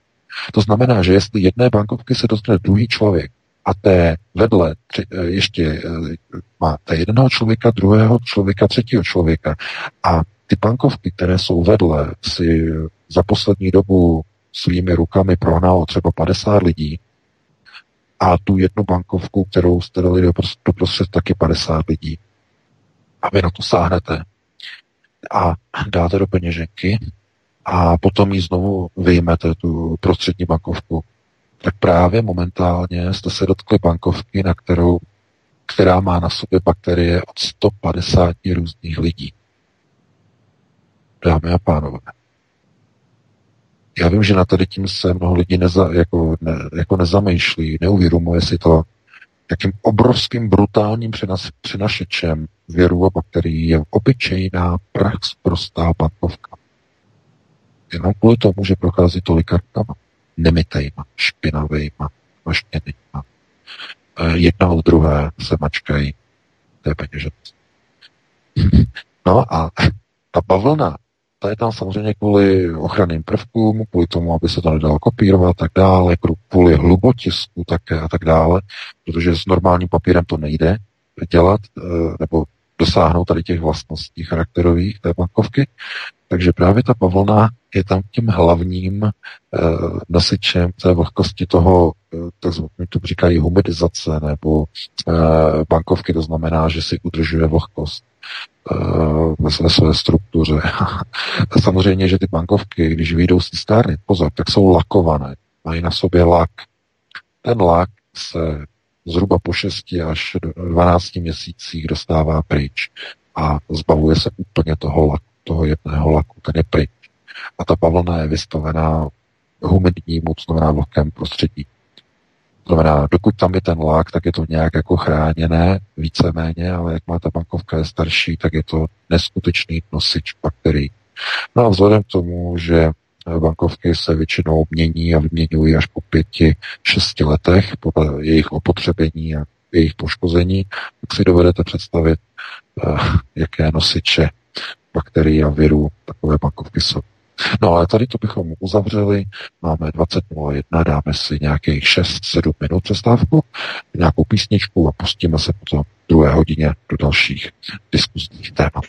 To znamená, že jestli jedné bankovky se dostane druhý člověk a té vedle tři, e, ještě e, máte jednoho člověka, druhého člověka, třetího člověka a ty bankovky, které jsou vedle, si za poslední dobu svými rukami prohnalo třeba 50 lidí a tu jednu bankovku, kterou jste dali do, prostřed, taky 50 lidí. A vy na to sáhnete a dáte do peněženky a potom ji znovu vyjmete, tu prostřední bankovku. Tak právě momentálně jste se dotkli bankovky, na kterou, která má na sobě bakterie od 150 různých lidí dámy a pánové. Já vím, že na tady tím se mnoho lidí neza, jako, ne, jako nezamýšlí, neuvědomuje si to, jakým obrovským brutálním přinašečem věru a bakterií je obyčejná prax prostá bankovka. Jenom kvůli tomu, že prochází tolika rukama. Nemitejma, špinavejma, maštěnýma. E, jedna od druhé se mačkají. To je peněženec. No a ta bavlna, je tam samozřejmě kvůli ochranným prvkům, kvůli tomu, aby se to nedalo kopírovat a tak dále, kvůli hlubotisku také a tak dále, protože s normálním papírem to nejde dělat, e, nebo dosáhnout tady těch vlastností charakterových té bankovky. Takže právě ta pavlna je tam tím hlavním e, nosičem té vlhkosti toho, e, takzvaně to říkají humidizace nebo e, bankovky, to znamená, že si udržuje vlhkost ve své, struktuře. Samozřejmě, že ty bankovky, když vyjdou z stárny, pozor, tak jsou lakované, mají na sobě lak. Ten lak se zhruba po 6 až 12 měsících dostává pryč a zbavuje se úplně toho laku, toho jedného laku, ten je pryč. A ta pavlna je vystavená humidnímu, to znamená prostředí. To znamená, dokud tam je ten lak, tak je to nějak jako chráněné víceméně, ale jak má ta bankovka je starší, tak je to neskutečný nosič bakterií. No a vzhledem k tomu, že bankovky se většinou mění a vyměňují až po pěti, šesti letech podle jejich opotřebení a jejich poškození, tak si dovedete představit, eh, jaké nosiče bakterií a virů takové bankovky jsou. No ale tady to bychom uzavřeli, máme 20.01, dáme si nějakých 6-7 minut přestávku, nějakou písničku a pustíme se potom druhé hodině do dalších diskuzních témat.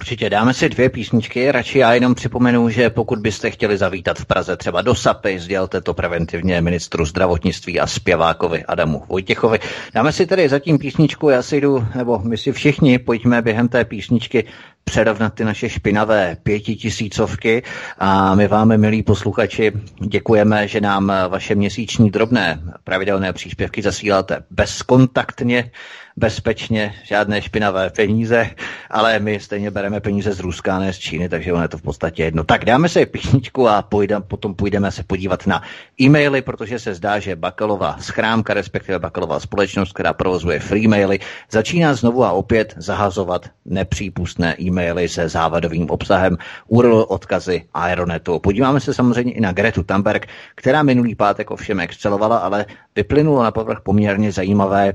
Určitě dáme si dvě písničky, radši já jenom připomenu, že pokud byste chtěli zavítat v Praze třeba do Sapy, sdělte to preventivně ministru zdravotnictví a zpěvákovi Adamu Vojtěchovi. Dáme si tedy zatím písničku, já si jdu, nebo my si všichni pojďme během té písničky předovnat ty naše špinavé pětitisícovky a my vám, milí posluchači, děkujeme, že nám vaše měsíční drobné pravidelné příspěvky zasíláte bezkontaktně bezpečně, žádné špinavé peníze, ale my stejně bereme peníze z Ruska, ne z Číny, takže ono je to v podstatě jedno. Tak dáme si písničku a půjdem, potom půjdeme se podívat na e-maily, protože se zdá, že Bakalová schrámka, respektive Bakalová společnost, která provozuje free maily, začíná znovu a opět zahazovat nepřípustné e-maily se závadovým obsahem, URL odkazy Aeronetu. Podíváme se samozřejmě i na Gretu Thunberg, která minulý pátek ovšem excelovala, ale vyplynulo na povrch poměrně zajímavé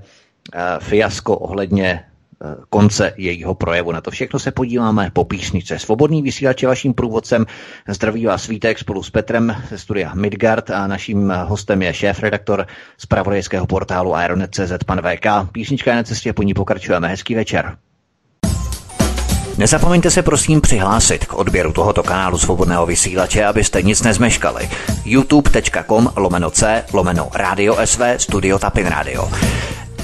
fiasko ohledně eh, konce jejího projevu. Na to všechno se podíváme po písnice. Svobodný vysílač je vaším průvodcem. Zdraví vás Svítek spolu s Petrem ze studia Midgard a naším hostem je šéf-redaktor z pravodejského portálu Aeronet.cz pan VK. Písnička je na cestě, po ní pokračujeme. Hezký večer. Nezapomeňte se prosím přihlásit k odběru tohoto kanálu svobodného vysílače, abyste nic nezmeškali. youtube.com lomeno c lomeno radio sv studio tapin radio.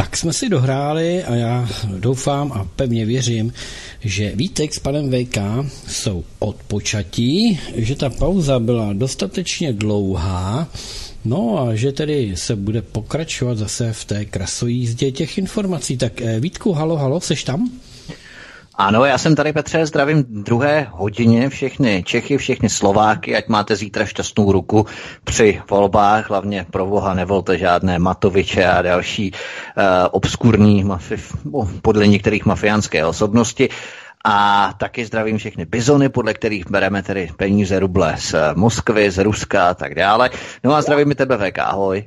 Tak jsme si dohráli a já doufám a pevně věřím, že Vítek s panem VK jsou odpočatí, že ta pauza byla dostatečně dlouhá, no a že tedy se bude pokračovat zase v té krasojízdě těch informací. Tak eh, Vítku, halo, halo, seš tam? Ano, já jsem tady, Petře, zdravím druhé hodině všechny Čechy, všechny Slováky, ať máte zítra šťastnou ruku při volbách, hlavně pro boha nevolte žádné Matoviče a další uh, obskurní, mafi- podle některých mafiánské osobnosti. A taky zdravím všechny bizony, podle kterých bereme tedy peníze ruble z Moskvy, z Ruska a tak dále. No a zdravím i tebe, VK, ahoj.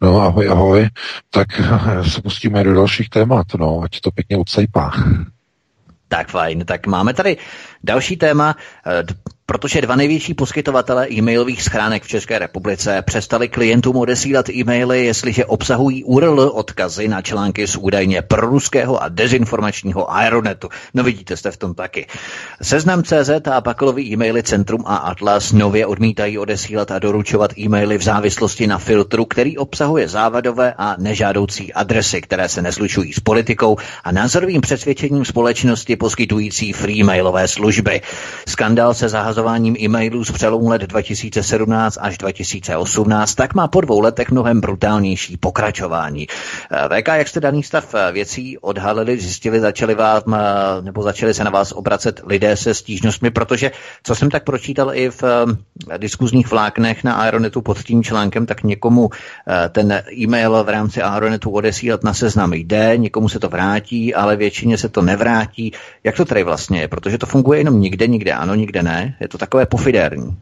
No ahoj, ahoj. Tak se pustíme do dalších témat, no, ať to pěkně odsejpá. Tak fajn, tak máme tady další téma. Protože dva největší poskytovatele e-mailových schránek v České republice přestali klientům odesílat e-maily, jestliže obsahují URL odkazy na články z údajně proruského a dezinformačního Aeronetu. No vidíte, jste v tom taky. Seznam CZ a pakelový e-maily Centrum a Atlas nově odmítají odesílat a doručovat e-maily v závislosti na filtru, který obsahuje závadové a nežádoucí adresy, které se neslučují s politikou a názorovým přesvědčením společnosti poskytující free mailové služby. Skandál se zahazováním e-mailů z přelomu let 2017 až 2018 tak má po dvou letech mnohem brutálnější pokračování. VK, jak jste daný stav věcí odhalili, zjistili, začali vám, nebo začali se na vás obracet lidé se stížnostmi, protože co jsem tak pročítal i v diskuzních vláknech na Aeronetu pod tím článkem, tak někomu ten e-mail v rámci Aeronetu odesílat na seznam jde, někomu se to vrátí, ale většině se to nevrátí. Jak to tady vlastně je? Protože to funguje jenom nikde, nikde ano, nikde ne. Je to takové pofidérní.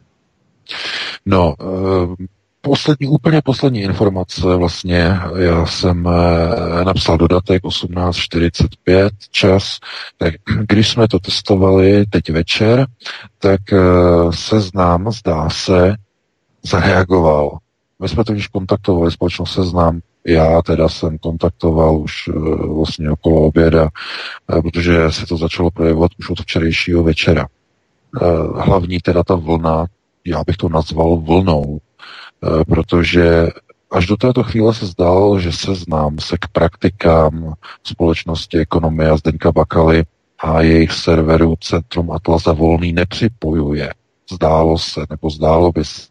No, eh, poslední, úplně poslední informace vlastně, já jsem eh, napsal dodatek 18.45 čas, tak když jsme to testovali teď večer, tak eh, seznám, zdá se, zareagoval. My jsme totiž kontaktovali společnost Seznam já teda jsem kontaktoval už vlastně okolo oběda, protože se to začalo projevovat už od včerejšího večera. Uh, hlavní teda ta vlna, já bych to nazval vlnou, protože až do této chvíle se zdálo, že se znám se k praktikám společnosti ekonomie a Bakaly a jejich serveru Centrum Atlasa Volný nepřipojuje. Zdálo se, nebo zdálo by se.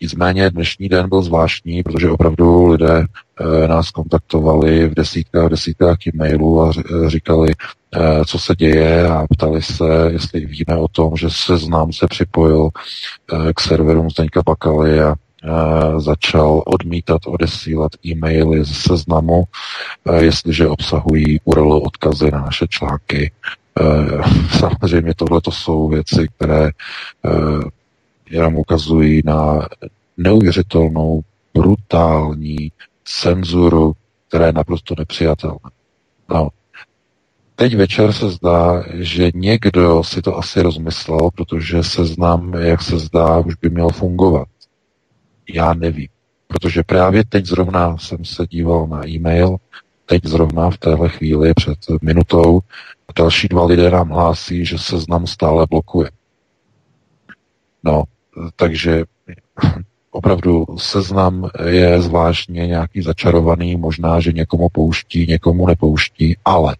Nicméně dnešní den byl zvláštní, protože opravdu lidé e, nás kontaktovali v desítkách, desítkách e-mailů a říkali, co se děje a ptali se, jestli víme o tom, že seznam se připojil e, k serverům Zdeňka Bakaly a začal odmítat odesílat e-maily z seznamu, jestliže obsahují URL odkazy na naše články Eh, samozřejmě tohle to jsou věci, které eh, jenom ukazují na neuvěřitelnou, brutální cenzuru, která je naprosto nepřijatelná. No, teď večer se zdá, že někdo si to asi rozmyslel, protože seznam, jak se zdá, už by měl fungovat. Já nevím, protože právě teď zrovna jsem se díval na e-mail, teď zrovna v téhle chvíli před minutou Další dva lidé nám hlásí, že seznam stále blokuje. No, takže opravdu seznam je zvláštně nějaký začarovaný, možná, že někomu pouští, někomu nepouští, ale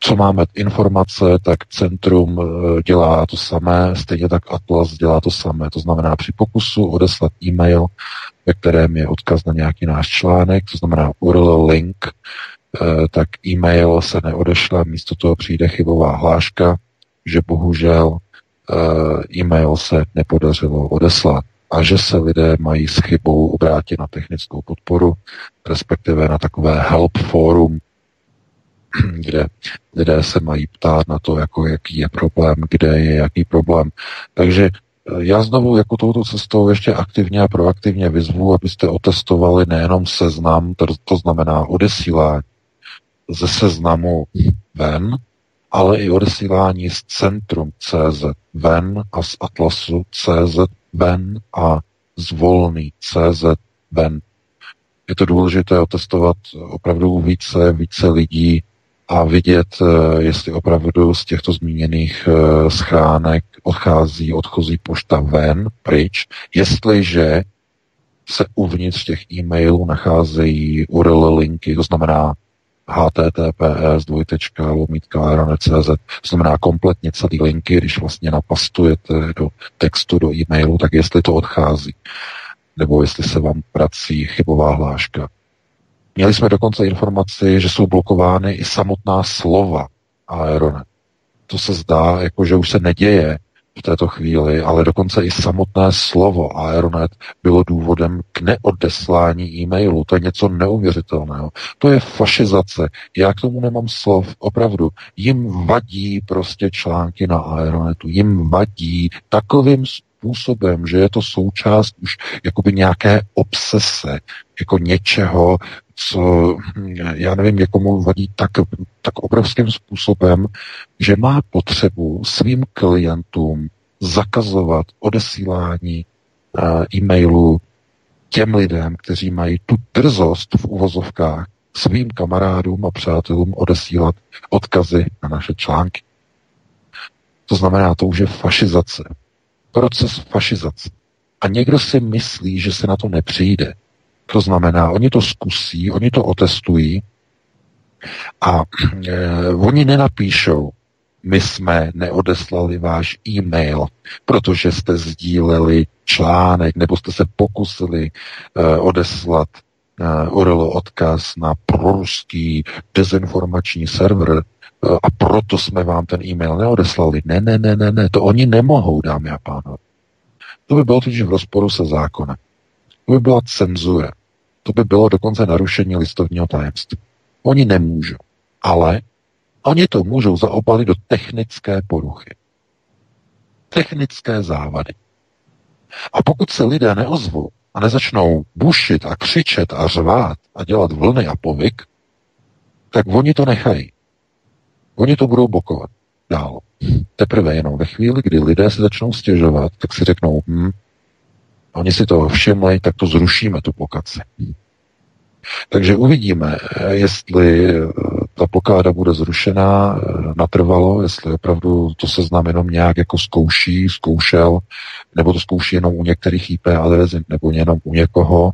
co máme informace, tak Centrum eh, dělá to samé, stejně tak Atlas dělá to samé. To znamená při pokusu odeslat e-mail, ve kterém je odkaz na nějaký náš článek, to znamená URL link, Eh, tak e-mail se neodešle, místo toho přijde chybová hláška, že bohužel eh, e-mail se nepodařilo odeslat a že se lidé mají s chybou obrátit na technickou podporu, respektive na takové help forum, kde lidé se mají ptát na to, jako jaký je problém, kde je jaký problém. Takže eh, já znovu jako touto cestou ještě aktivně a proaktivně vyzvu, abyste otestovali nejenom seznam, to, to znamená odesílání ze seznamu ven, ale i odesílání z centrum CZ ven a z Atlasu CZ ven a z volný CZ ven. Je to důležité otestovat opravdu více, více lidí a vidět, eh, jestli opravdu z těchto zmíněných eh, schránek odchází, odchozí pošta ven, pryč, jestliže se uvnitř těch e-mailů nacházejí URL linky, to znamená https dvojtečka lomítka aeronet.cz, to znamená kompletně celý linky, když vlastně napastujete do textu, do e-mailu, tak jestli to odchází, nebo jestli se vám prací chybová hláška. Měli jsme dokonce informaci, že jsou blokovány i samotná slova Aeronet. To se zdá, jako že už se neděje, v této chvíli, ale dokonce i samotné slovo Aeronet bylo důvodem k neodeslání e-mailu. To je něco neuvěřitelného. To je fašizace. Já k tomu nemám slov. Opravdu. Jim vadí prostě články na Aeronetu. Jim vadí takovým způsobem, že je to součást už jakoby nějaké obsese, jako něčeho, co, já nevím, někomu vadí tak, tak obrovským způsobem, že má potřebu svým klientům zakazovat odesílání uh, e-mailů těm lidem, kteří mají tu drzost v uvozovkách svým kamarádům a přátelům odesílat odkazy na naše články. To znamená, to už je fašizace. Proces fašizace. A někdo si myslí, že se na to nepřijde. To znamená, oni to zkusí, oni to otestují a e, oni nenapíšou my jsme neodeslali váš e-mail, protože jste sdíleli článek nebo jste se pokusili uh, odeslat uh, URL odkaz na proruský dezinformační server a proto jsme vám ten e-mail neodeslali. Ne, ne, ne, ne, ne, to oni nemohou, dámy a pánové. To by bylo totiž v rozporu se zákonem. To by byla cenzura. To by bylo dokonce narušení listovního tajemství. Oni nemůžou. Ale oni to můžou zaobalit do technické poruchy. Technické závady. A pokud se lidé neozvou a nezačnou bušit a křičet a řvát a dělat vlny a povyk, tak oni to nechají. Oni to budou blokovat dál. Teprve jenom ve chvíli, kdy lidé se začnou stěžovat, tak si řeknou, hm, oni si to všimli, tak to zrušíme, tu blokaci. Takže uvidíme, jestli eh, ta blokáda bude zrušená eh, natrvalo, jestli opravdu to seznam jenom nějak jako zkouší, zkoušel, nebo to zkouší jenom u některých IP adres, nebo jenom u někoho,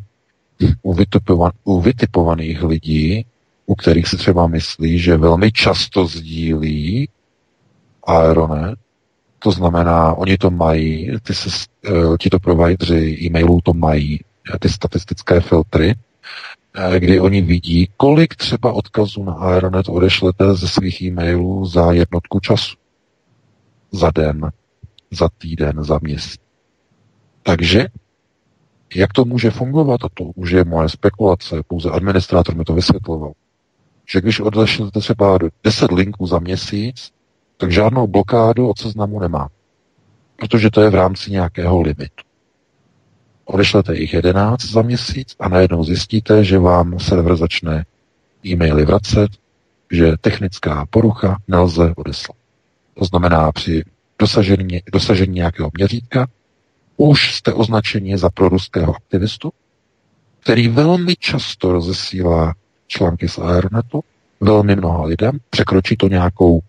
u vytipovaných lidí, u kterých se třeba myslí, že velmi často sdílí Aeronet, to znamená, oni to mají, ty se, eh, tito provideri e-mailů to mají, ty statistické filtry, Eh, kdy oni vidí, kolik třeba odkazů na Aeronet odešlete ze svých e-mailů za jednotku času. Za den, za týden, za měsíc. Takže, jak to může fungovat, a to už je moje spekulace, pouze administrátor mi to vysvětloval, že když odešlete třeba 10 linků za měsíc, tak žádnou blokádu od seznamu nemá. Protože to je v rámci nějakého limitu. Odešlete jich 11 za měsíc a najednou zjistíte, že vám server začne e-maily vracet, že technická porucha nelze odeslat. To znamená, při dosažení, dosažení nějakého měřítka už jste označeni za proruského aktivistu, který velmi často rozesílá články z Aeronetu velmi mnoha lidem, překročí to nějakou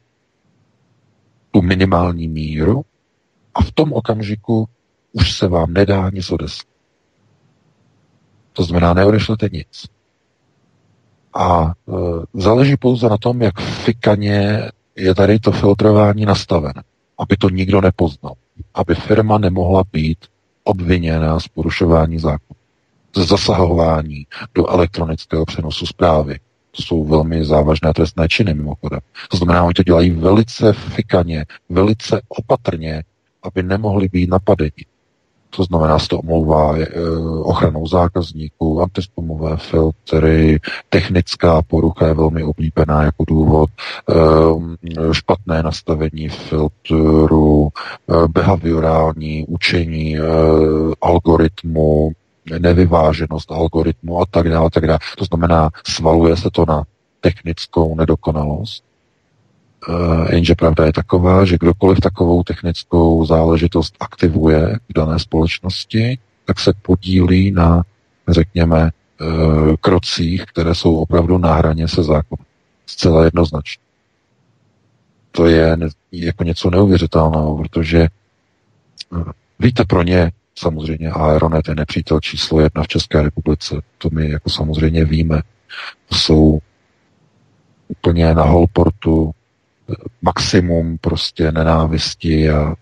tu minimální míru a v tom okamžiku už se vám nedá nic odeslat. To znamená, neodešlete nic. A e, záleží pouze na tom, jak fikaně je tady to filtrování nastavené, aby to nikdo nepoznal, aby firma nemohla být obviněna z porušování zákonu, z zasahování do elektronického přenosu zprávy. To jsou velmi závažné trestné činy mimochodem. To znamená, oni to dělají velice fikaně, velice opatrně, aby nemohli být napadeni. To znamená, se to omlouvá e, ochranou zákazníků, antispamové filtry, technická porucha je velmi oblíbená jako důvod, e, špatné nastavení filtru, e, behaviorální učení algoritmu, nevyváženost algoritmu a tak dále, tak dále. To znamená, svaluje se to na technickou nedokonalost, Uh, jenže pravda je taková, že kdokoliv takovou technickou záležitost aktivuje v dané společnosti, tak se podílí na, řekněme, uh, krocích, které jsou opravdu na hraně se zákonem. Zcela jednoznačně. To je jako něco neuvěřitelného, protože uh, víte, pro ně samozřejmě Aeronet je nepřítel číslo jedna v České republice. To my jako samozřejmě víme. Jsou úplně na holportu maximum prostě nenávisti a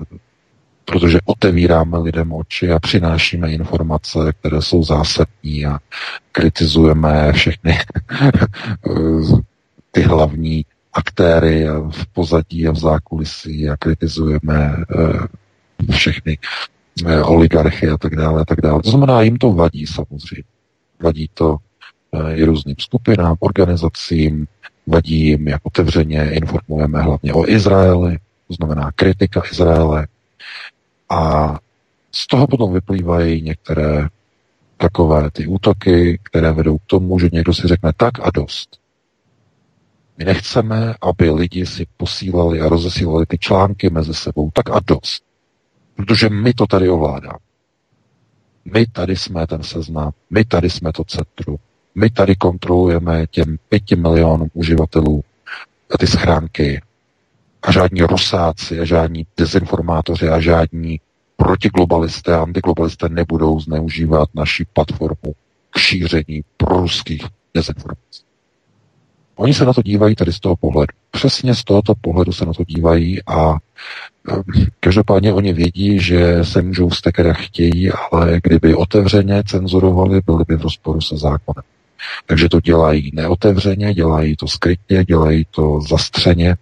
protože otevíráme lidem oči a přinášíme informace, které jsou zásadní a kritizujeme všechny ty hlavní aktéry v pozadí a v zákulisí a kritizujeme eh, všechny oligarchy a tak dále a tak dále. To znamená, jim to vadí samozřejmě. Vadí to eh, i různým skupinám, organizacím, vadí jim, jak otevřeně informujeme hlavně o Izraeli, to znamená kritika Izraele. A z toho potom vyplývají některé takové ty útoky, které vedou k tomu, že někdo si řekne tak a dost. My nechceme, aby lidi si posílali a rozesílali ty články mezi sebou tak a dost. Protože my to tady ovládáme. My tady jsme ten seznam, my tady jsme to centrum, my tady kontrolujeme těm pěti milionům uživatelů ty schránky a žádní rusáci a žádní dezinformátoři a žádní protiglobalisté a antiglobalisté nebudou zneužívat naši platformu k šíření proruských dezinformací. Oni se na to dívají tady z toho pohledu. Přesně z tohoto pohledu se na to dívají a každopádně oni vědí, že se můžou stekat jak chtějí, ale kdyby otevřeně cenzurovali, byli by v rozporu se zákonem. Takže to dělají neotevřeně, dělají to skrytně, dělají to zastřeně,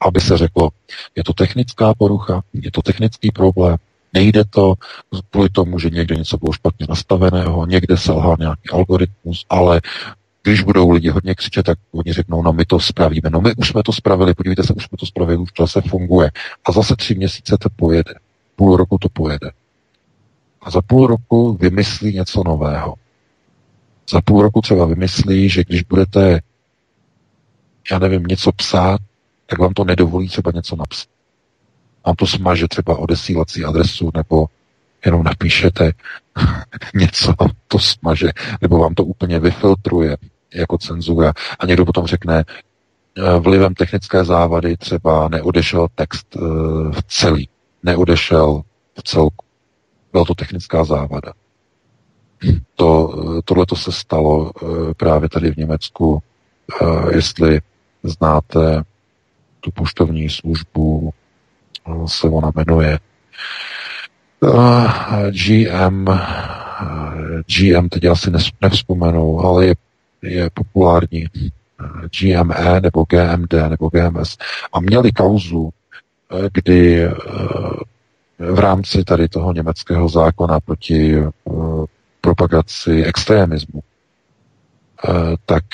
aby se řeklo, je to technická porucha, je to technický problém, nejde to kvůli tomu, že někde něco bylo špatně nastaveného, někde selhal nějaký algoritmus, ale když budou lidi hodně křičet, tak oni řeknou, no my to spravíme. No my už jsme to spravili, podívejte se, už jsme to spravili, už to zase funguje. A zase tři měsíce to pojede. Půl roku to pojede. A za půl roku vymyslí něco nového. Za půl roku třeba vymyslí, že když budete, já nevím, něco psát, tak vám to nedovolí třeba něco napsat. Vám to smaže třeba odesílací adresu, nebo jenom napíšete něco, to smaže, nebo vám to úplně vyfiltruje jako cenzura. A někdo potom řekne, eh, vlivem technické závady třeba neodešel text v eh, celý, neodešel v celku. Byla to technická závada. To, eh, tohle to se stalo právě tady v Německu, jestli znáte tu poštovní službu, se ona jmenuje GM, GM teď asi nevzpomenu, ale je, je populární GME nebo GMD nebo GMS a měli kauzu, kdy v rámci tady toho německého zákona proti propagaci extremismu, tak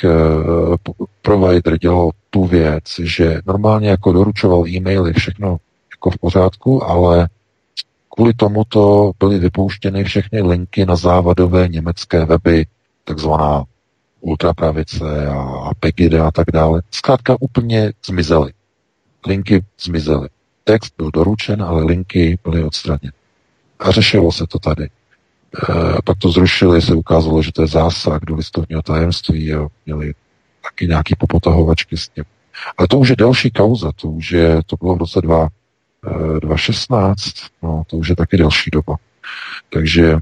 provider dělal tu věc, že normálně jako doručoval e-maily, všechno jako v pořádku, ale kvůli tomuto byly vypouštěny všechny linky na závadové německé weby, takzvaná ultrapravice a Pegida a tak dále. Zkrátka úplně zmizely. Linky zmizely. Text byl doručen, ale linky byly odstraněny. A řešilo se to tady. E, pak to zrušili, se ukázalo, že to je zásah do listovního tajemství a měli taky nějaký popotahovačky s tím. Ale to už je další kauza, to už je, to bylo v roce 2, 2016, no to už je taky další doba. Takže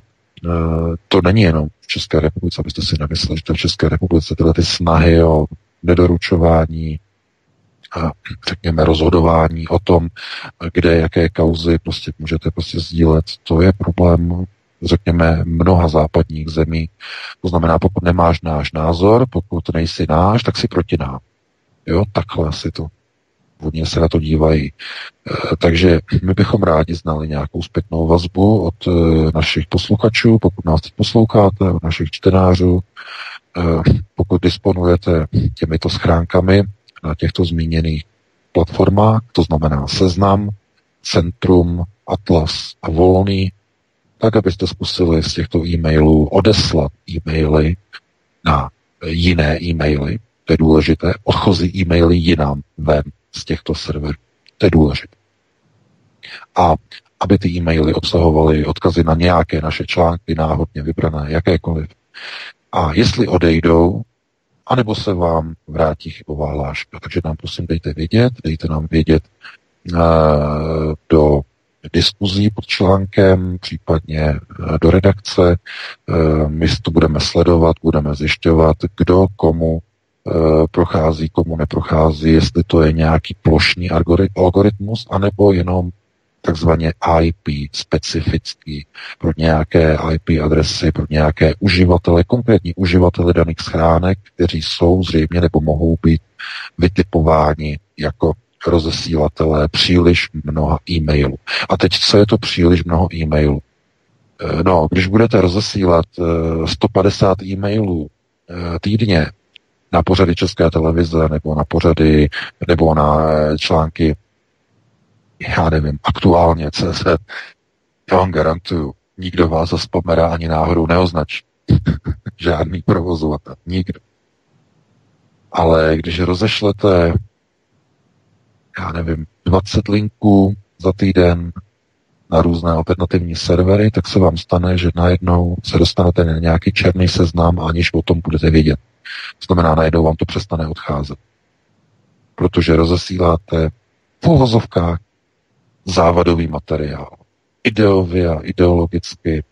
to není jenom v České republice, abyste si nemysleli, že to v České republice tyhle ty snahy o nedoručování a řekněme rozhodování o tom, kde jaké kauzy prostě můžete prostě sdílet, to je problém řekněme, mnoha západních zemí. To znamená, pokud nemáš náš názor, pokud nejsi náš, tak si proti nám. Jo, takhle asi to Oni se na to dívají. Eh, takže my bychom rádi znali nějakou zpětnou vazbu od eh, našich posluchačů, pokud nás teď posloucháte, od našich čtenářů, eh, pokud disponujete těmito schránkami na těchto zmíněných platformách, to znamená Seznam, Centrum, Atlas a Volný, tak abyste zkusili z těchto e-mailů odeslat e-maily na jiné e-maily, to je důležité, odchozí e-maily jinam ven z těchto serverů. To je důležité. A aby ty e-maily obsahovaly odkazy na nějaké naše články, náhodně vybrané, jakékoliv. A jestli odejdou, anebo se vám vrátí chybová hláška. Takže nám prosím dejte vědět, dejte nám vědět uh, do diskuzí pod článkem, případně uh, do redakce. Uh, my to budeme sledovat, budeme zjišťovat, kdo komu Eh, prochází, komu neprochází, jestli to je nějaký plošný algoritmus, anebo jenom takzvaně IP specifický pro nějaké IP adresy, pro nějaké uživatele, konkrétní uživatele daných schránek, kteří jsou zřejmě nebo mohou být vytipováni jako rozesílatelé příliš mnoha e-mailů. A teď, co je to příliš mnoho e-mailů? Eh, no, když budete rozesílat 150 eh, e-mailů týdně, na pořady České televize nebo na pořady nebo na články, já nevím, aktuálně CZ, já vám garantuju, nikdo vás za spomera ani náhodou neoznačí. Žádný provozovatel, nikdo. Ale když rozešlete, já nevím, 20 linků za týden na různé alternativní servery, tak se vám stane, že najednou se dostanete na nějaký černý seznam, aniž o tom budete vědět. To znamená, najednou vám to přestane odcházet. Protože rozesíláte v uvozovkách závadový materiál. Ideově a ideologicky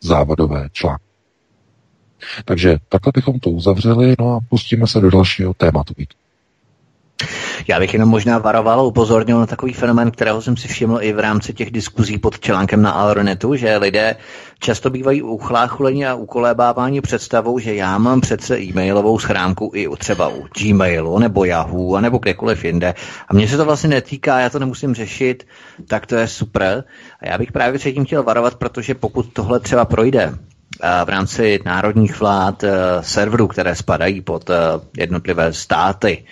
závadové články. Takže takhle bychom to uzavřeli, no a pustíme se do dalšího tématu. Já bych jenom možná varoval a upozornil na takový fenomén, kterého jsem si všiml i v rámci těch diskuzí pod článkem na Alronetu, že lidé často bývají uchláchuleni a ukolébávání představou, že já mám přece e-mailovou schránku i třeba u Gmailu nebo Yahoo a nebo kdekoliv jinde. A mně se to vlastně netýká, já to nemusím řešit, tak to je super. A já bych právě předtím chtěl varovat, protože pokud tohle třeba projde, v rámci národních vlád serverů, které spadají pod jednotlivé státy,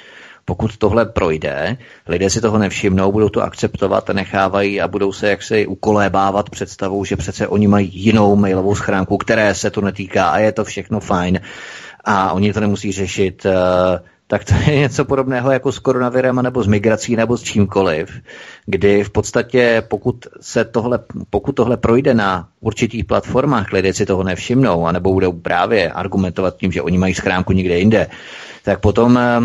pokud tohle projde, lidé si toho nevšimnou, budou to akceptovat a nechávají a budou se jaksi ukolébávat představou, že přece oni mají jinou mailovou schránku, které se to netýká a je to všechno fajn. A oni to nemusí řešit eh, tak to je něco podobného jako s koronavirem nebo s migrací nebo s čímkoliv, kdy v podstatě pokud, se tohle, pokud tohle projde na určitých platformách, lidé si toho nevšimnou, anebo budou právě argumentovat tím, že oni mají schránku někde jinde, tak potom eh,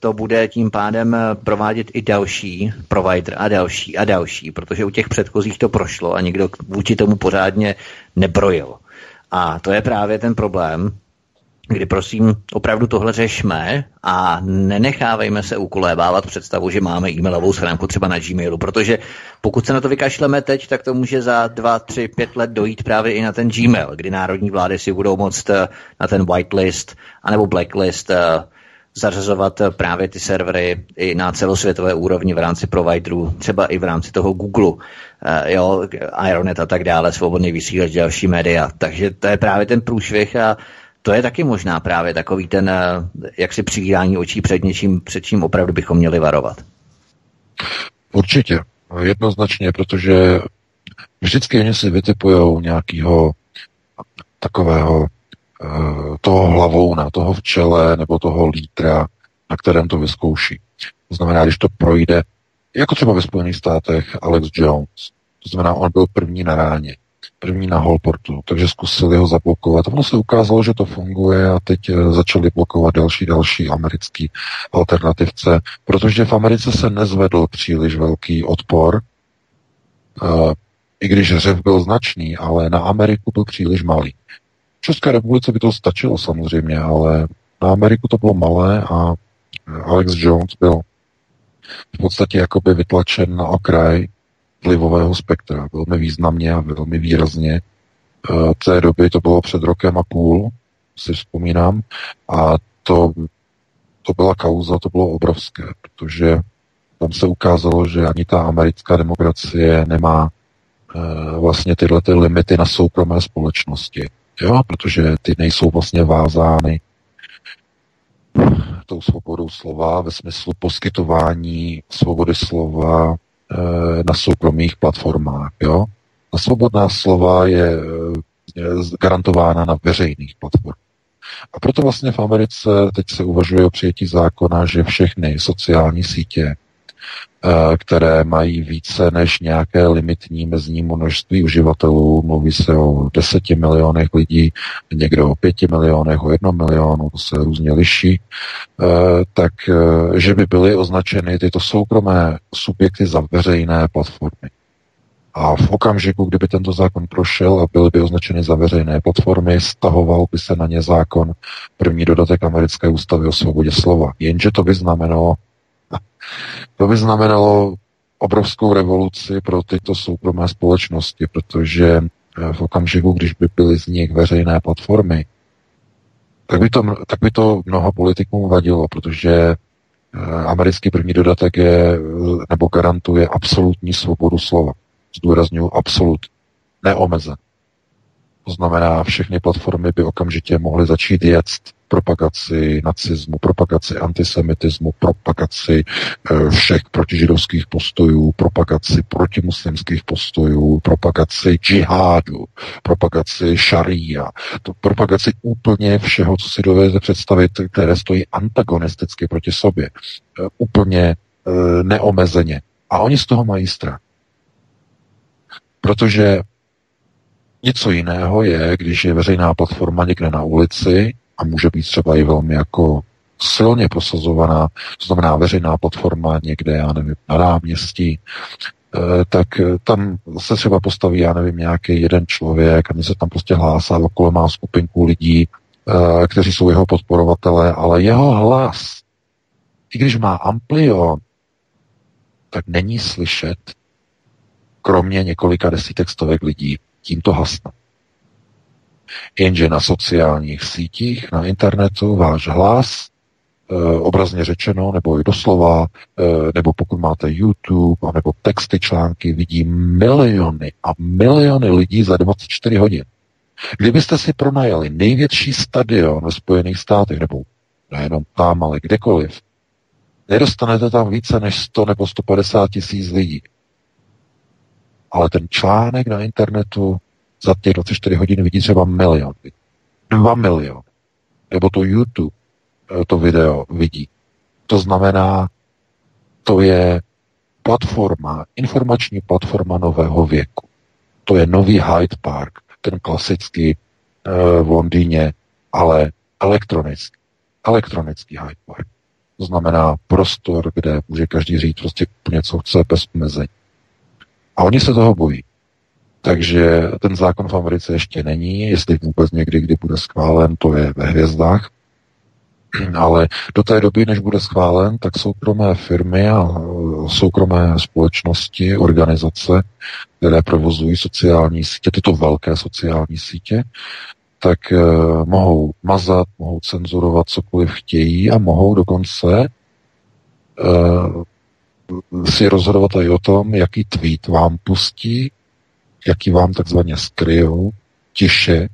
to bude tím pádem eh, provádět i další provider a další a další, protože u těch předchozích to prošlo a nikdo vůči tomu pořádně nebrojil. A to je právě ten problém, kdy prosím opravdu tohle řešme a nenechávejme se ukolébávat představu, že máme e-mailovou schránku třeba na Gmailu, protože pokud se na to vykašleme teď, tak to může za dva, tři, pět let dojít právě i na ten Gmail, kdy národní vlády si budou moct eh, na ten whitelist anebo blacklist zařazovat právě ty servery i na celosvětové úrovni v rámci providerů, třeba i v rámci toho Google, eh, jo, Ironet a tak dále, svobodný vysílač, další média. Takže to je právě ten průšvih a to je taky možná právě takový ten, eh, jak si přivírání očí před něčím, před čím opravdu bychom měli varovat. Určitě, jednoznačně, protože vždycky oni si vytipují nějakého takového Eh, toho hlavou na toho v čele nebo toho lídra, na kterém to vyzkouší. To znamená, když to projde, jako třeba ve Spojených státech Alex Jones, to znamená, on byl první na ráně, první na Holportu, takže zkusili ho zablokovat. Ono se ukázalo, že to funguje a teď eh, začali blokovat další, další americký alternativce, protože v Americe se nezvedl příliš velký odpor, eh, i když řev byl značný, ale na Ameriku byl příliš malý. České republice by to stačilo samozřejmě, ale na Ameriku to bylo malé a Alex Jones byl v podstatě jakoby vytlačen na okraj vlivového spektra. Velmi významně a velmi výrazně. V té doby to bylo před rokem a půl, si vzpomínám, a to, to byla kauza, to bylo obrovské, protože tam se ukázalo, že ani ta americká demokracie nemá e, vlastně tyhle ty limity na soukromé společnosti. Jo, protože ty nejsou vlastně vázány tou svobodou slova ve smyslu poskytování svobody slova e, na soukromých platformách. Jo? A svobodná slova je, je garantována na veřejných platformách. A proto vlastně v Americe teď se uvažuje o přijetí zákona, že všechny sociální sítě Eh, které mají více než nějaké limitní mezní množství uživatelů. Mluví se o deseti milionech lidí, někdo o pěti milionech, o jednom milionu, to se různě liší, eh, tak eh, že by byly označeny tyto soukromé subjekty za veřejné platformy. A v okamžiku, kdyby tento zákon prošel a byly by označeny za veřejné platformy, stahoval by se na ně zákon první dodatek americké ústavy o svobodě slova. Jenže to by znamenalo to by znamenalo obrovskou revoluci pro tyto soukromé společnosti, protože eh, v okamžiku, když by byly z nich veřejné platformy, tak by to, tak by to mnoha politikům vadilo, protože eh, americký první dodatek je, nebo garantuje absolutní svobodu slova. Zdůraznuju absolut, neomezen. To znamená, všechny platformy by okamžitě mohly začít jet propagaci nacismu, propagaci antisemitismu, propagaci eh, všech protižidovských postojů, propagaci protimuslimských postojů, propagaci džihádu, propagaci šaria, to propagaci úplně všeho, co si dovedete představit, které stojí antagonisticky proti sobě, eh, úplně eh, neomezeně. A oni z toho mají strach. Protože Něco jiného je, když je veřejná platforma někde na ulici a může být třeba i velmi jako silně prosazovaná, to znamená veřejná platforma někde, já nevím, na náměstí, eh, tak eh, tam se třeba postaví, já nevím, nějaký jeden člověk a se tam prostě hlásá, okolo má skupinku lidí eh, kteří jsou jeho podporovatelé, ale jeho hlas, i když má amplion, tak není slyšet, kromě několika desítek stovek lidí, tímto hasne. Jenže na sociálních sítích, na internetu váš hlas, e, obrazně řečeno, nebo i doslova, e, nebo pokud máte YouTube, nebo texty, články, vidí miliony a miliony lidí za 24 hodin. Kdybyste si pronajali největší stadion ve Spojených státech, nebo nejenom tam, ale kdekoliv, nedostanete tam více než 100 nebo 150 tisíc lidí. Ale ten článek na internetu za těch 24 hodin vidí třeba milion. Dva miliony. Nebo to YouTube, eh, to video vidí. To znamená, to je platforma, informační platforma nového věku. To je nový Hyde Park, ten klasický uh, v Londýně, ale elektronický. Elektronický Hyde Park. To znamená prostor, kde může každý říct prostě něco chce bez omezení. A oni se toho bojí. Takže ten zákon v Americe ještě není, jestli vůbec někdy, kdy bude schválen, to je ve hvězdách. Ale do té doby, než bude schválen, tak soukromé firmy a soukromé společnosti, organizace, které provozují sociální sítě, tyto velké sociální sítě, tak uh, mohou mazat, mohou cenzurovat cokoliv chtějí a mohou dokonce uh, si rozhodovat i o tom, jaký tweet vám pustí, jaký vám takzvaně skryjou, tiše,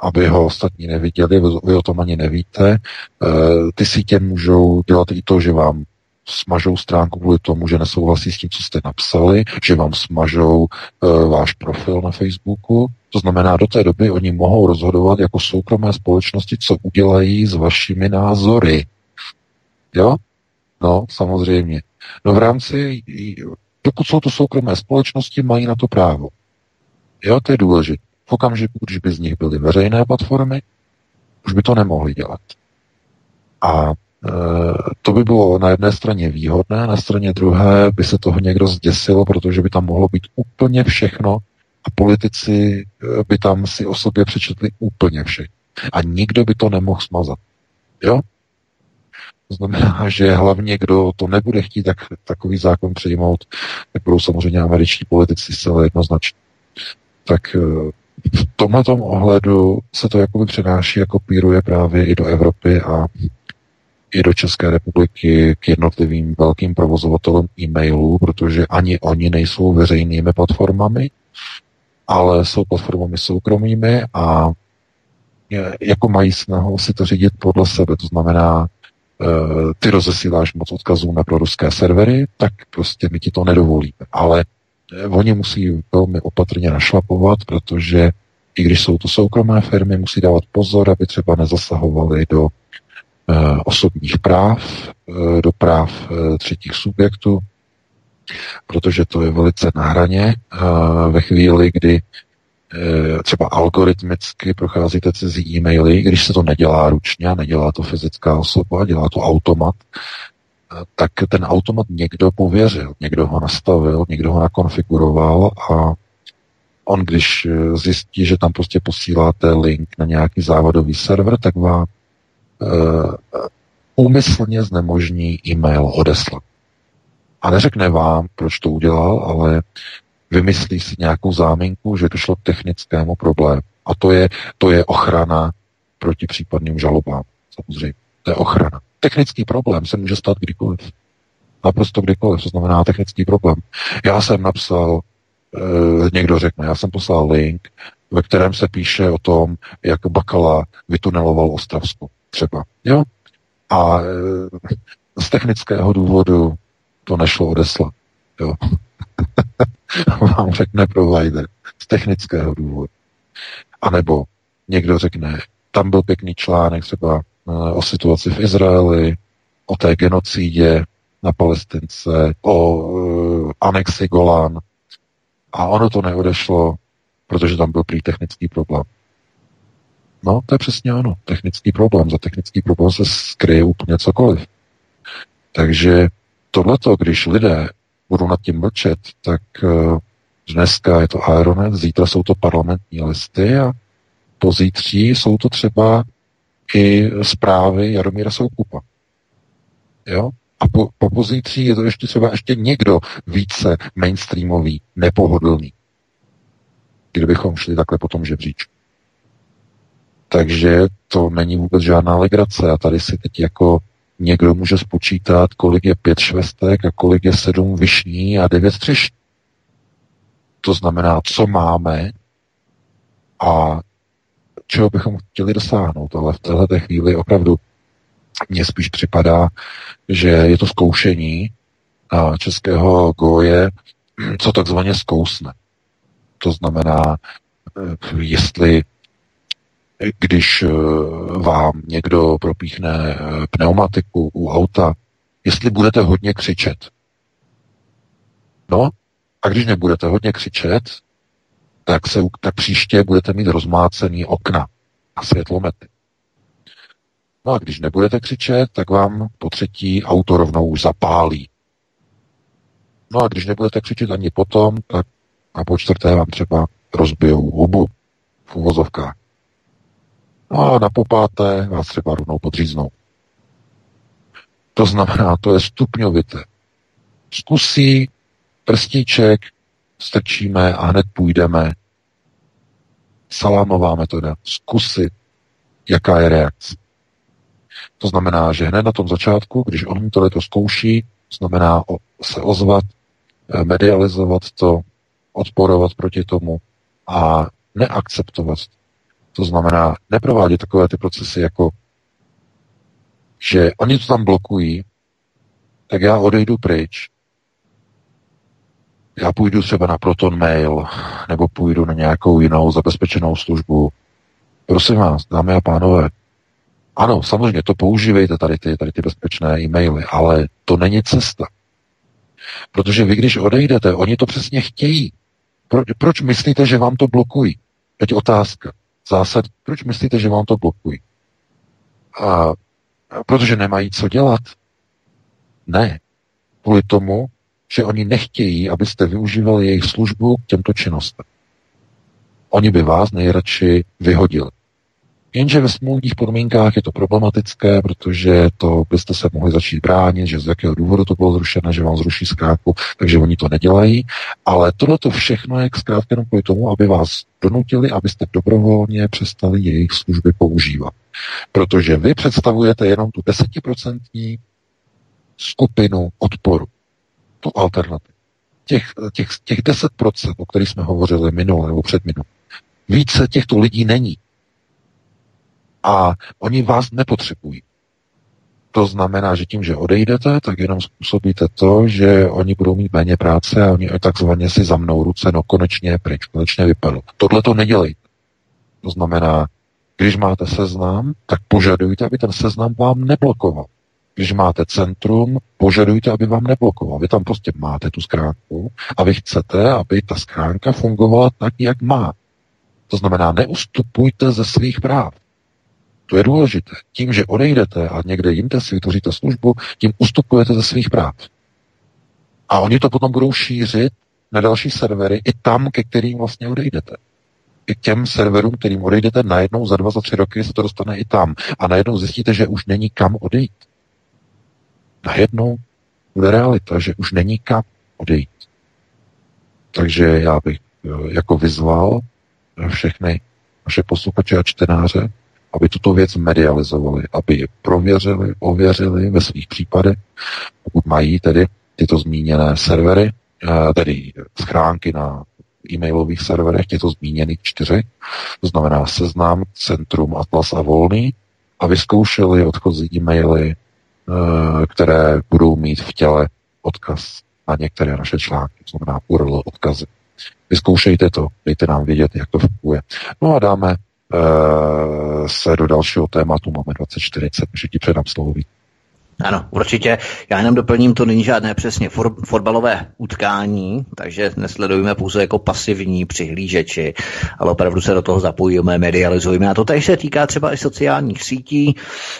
aby ho ostatní neviděli, vy o tom ani nevíte. Uh, ty sítě můžou dělat i to, že vám smažou stránku kvůli tomu, že nesouhlasí s tím, co jste napsali, že vám smažou uh, váš profil na Facebooku. To znamená, do té doby oni mohou rozhodovat jako soukromé společnosti, co udělají s vašimi názory. Jo? No, samozřejmě. No v rámci, dokud jsou to soukromé společnosti, mají na to právo. Jo, to je důležité. V okamžiku, když by z nich byly veřejné platformy, už by to nemohli dělat. A to by bylo na jedné straně výhodné, na straně druhé by se toho někdo zděsil, protože by tam mohlo být úplně všechno a politici eh, by tam si o sobě přečetli úplně vše. A nikdo by to nemohl smazat. Jo? To znamená, že hlavně, kdo to nebude chtít, tak takový zákon přijmout, tak budou samozřejmě američtí politici zcela jednoznačně. Tak eh, v tomto ohledu se to jakoby přenáší a kopíruje právě i do Evropy a i do České republiky k jednotlivým velkým provozovatelům e-mailů, protože ani oni nejsou veřejnými platformami, ale jsou platformami soukromými a jako mají snahu si to řídit podle sebe. To znamená, ty rozesíláš moc odkazů na proruské servery, tak prostě my ti to nedovolíme. Ale e, oni musí velmi opatrně našlapovat, protože i když jsou to soukromé firmy, musí dávat pozor, aby třeba nezasahovali do Eh, osobních práv, eh, do práv eh, třetích subjektů, protože to je velice na hraně ve chvíli, kdy třeba algoritmicky procházíte cizí e-maily, když se to nedělá ručně, nedělá to fyzická osoba, dělá to automat, tak ten automat někdo pověřil, někdo ho nastavil, někdo ho nakonfiguroval a on, když zjistí, že tam prostě posíláte link na nějaký závadový server, tak vám Eh, úmyslně znemožní e-mail odeslat. A neřekne vám, proč to udělal, ale vymyslí si nějakou záminku, že došlo k technickému problému. A to je, to je ochrana proti případným žalobám. Samozřejmě. To je ochrana. Technický problém se může stát kdykoliv. Naprosto kdykoliv. To znamená technický problém. Já jsem napsal, e, někdo řekne, já jsem poslal link, ve kterém se píše o tom, jak Bakala vytuneloval Ostravsku třeba. Jo? A e, z technického důvodu to nešlo odeslat. Jo? Vám řekne provider z technického důvodu. A nebo někdo řekne, tam byl pěkný článek třeba e, o situaci v Izraeli, o té genocídě na Palestince, o uh, anexi Golán. A ono to neodešlo, protože tam byl prý technický problém. No, to je přesně ono. Technický problém. Za technický problém se skryje úplně cokoliv. Takže tohleto, když lidé budou nad tím mlčet, tak uh, dneska je to Aeronet, zítra jsou to parlamentní listy a pozítří jsou to třeba i zprávy Jaromíra Soukupa. Jo? A po, po pozítří je to ještě třeba ještě někdo více mainstreamový, nepohodlný. Kdybychom šli takhle po tom žebříčku. Takže to není vůbec žádná legrace. A tady si teď jako někdo může spočítat, kolik je pět švestek a kolik je sedm vyšní a devět třešní. To znamená, co máme a čeho bychom chtěli dosáhnout. Ale v této chvíli opravdu mně spíš připadá, že je to zkoušení českého goje, co takzvaně zkousne. To znamená, jestli když vám někdo propíchne pneumatiku u auta, jestli budete hodně křičet. No, a když nebudete hodně křičet, tak, se, tak příště budete mít rozmácený okna a světlomety. No a když nebudete křičet, tak vám po třetí auto rovnou zapálí. No a když nebudete křičet ani potom, tak a po čtvrté vám třeba rozbijou hubu v uvozovkách. No a na popáté vás třeba rovnou podříznou. To znamená, to je stupňovité. Zkusí prstíček, strčíme a hned půjdeme. Salámová metoda. Zkusit, jaká je reakce. To znamená, že hned na tom začátku, když on tohle to zkouší, znamená se ozvat, eh, medializovat to, odporovat proti tomu a neakceptovat. To znamená neprovádět takové ty procesy jako, že oni to tam blokují, tak já odejdu pryč, já půjdu třeba na Proton Mail, nebo půjdu na nějakou jinou zabezpečenou službu. Prosím vás, dámy a pánové, ano, samozřejmě to používejte tady ty, tady ty bezpečné e-maily, ale to není cesta. Protože vy, když odejdete, oni to přesně chtějí. Pro, proč myslíte, že vám to blokují? Teď otázka. Zásad, proč myslíte, že vám to blokují? A, protože nemají co dělat? Ne. Kvůli tomu, že oni nechtějí, abyste využívali jejich službu k těmto činnostem. Oni by vás nejradši vyhodili. Jenže ve smluvních podmínkách je to problematické, protože to byste se mohli začít bránit, že z jakého důvodu to bylo zrušeno, že vám zruší zkrátku, takže oni to nedělají. Ale tohle to všechno je zkrátka jenom kvůli tomu, aby vás donutili, abyste dobrovolně přestali jejich služby používat. Protože vy představujete jenom tu desetiprocentní skupinu odporu. To alternativ. Těch, těch, těch 10%, o kterých jsme hovořili minule nebo před minulou. Více těchto lidí není. A oni vás nepotřebují. To znamená, že tím, že odejdete, tak jenom způsobíte to, že oni budou mít méně práce a oni takzvaně si zamnou ruce, no konečně pryč, konečně vypadlo. Tohle to nedělejte. To znamená, když máte seznam, tak požadujte, aby ten seznam vám neblokoval. Když máte centrum, požadujte, aby vám neblokoval. Vy tam prostě máte tu schránku a vy chcete, aby ta schránka fungovala tak, jak má. To znamená, neustupujte ze svých práv. To je důležité. Tím, že odejdete a někde jinde si vytvoříte službu, tím ustupujete ze svých práv. A oni to potom budou šířit na další servery i tam, ke kterým vlastně odejdete. I k těm serverům, kterým odejdete, najednou za dva, za tři roky se to dostane i tam. A najednou zjistíte, že už není kam odejít. Najednou bude realita, že už není kam odejít. Takže já bych eh, jako vyzval všechny naše posluchače a čtenáře, aby tuto věc medializovali, aby ji prověřili, ověřili ve svých případech, pokud mají tedy tyto zmíněné servery, eh, tedy schránky na e-mailových serverech těchto zmíněných čtyřech, to znamená Seznam, Centrum, Atlas a Volný, a vyzkoušeli odchozí e-maily, eh, které budou mít v těle odkaz na některé naše články, to znamená URL odkazy. Vyzkoušejte to, dejte nám vědět, jak to funguje. No a dáme se do dalšího tématu. Máme 2040, takže ti předám slovo. Ano, určitě. Já jenom doplním, to není žádné přesně for, fotbalové utkání, takže nesledujeme pouze jako pasivní přihlížeči, ale opravdu se do toho zapojíme, medializujeme. A to tady se týká třeba i sociálních sítí,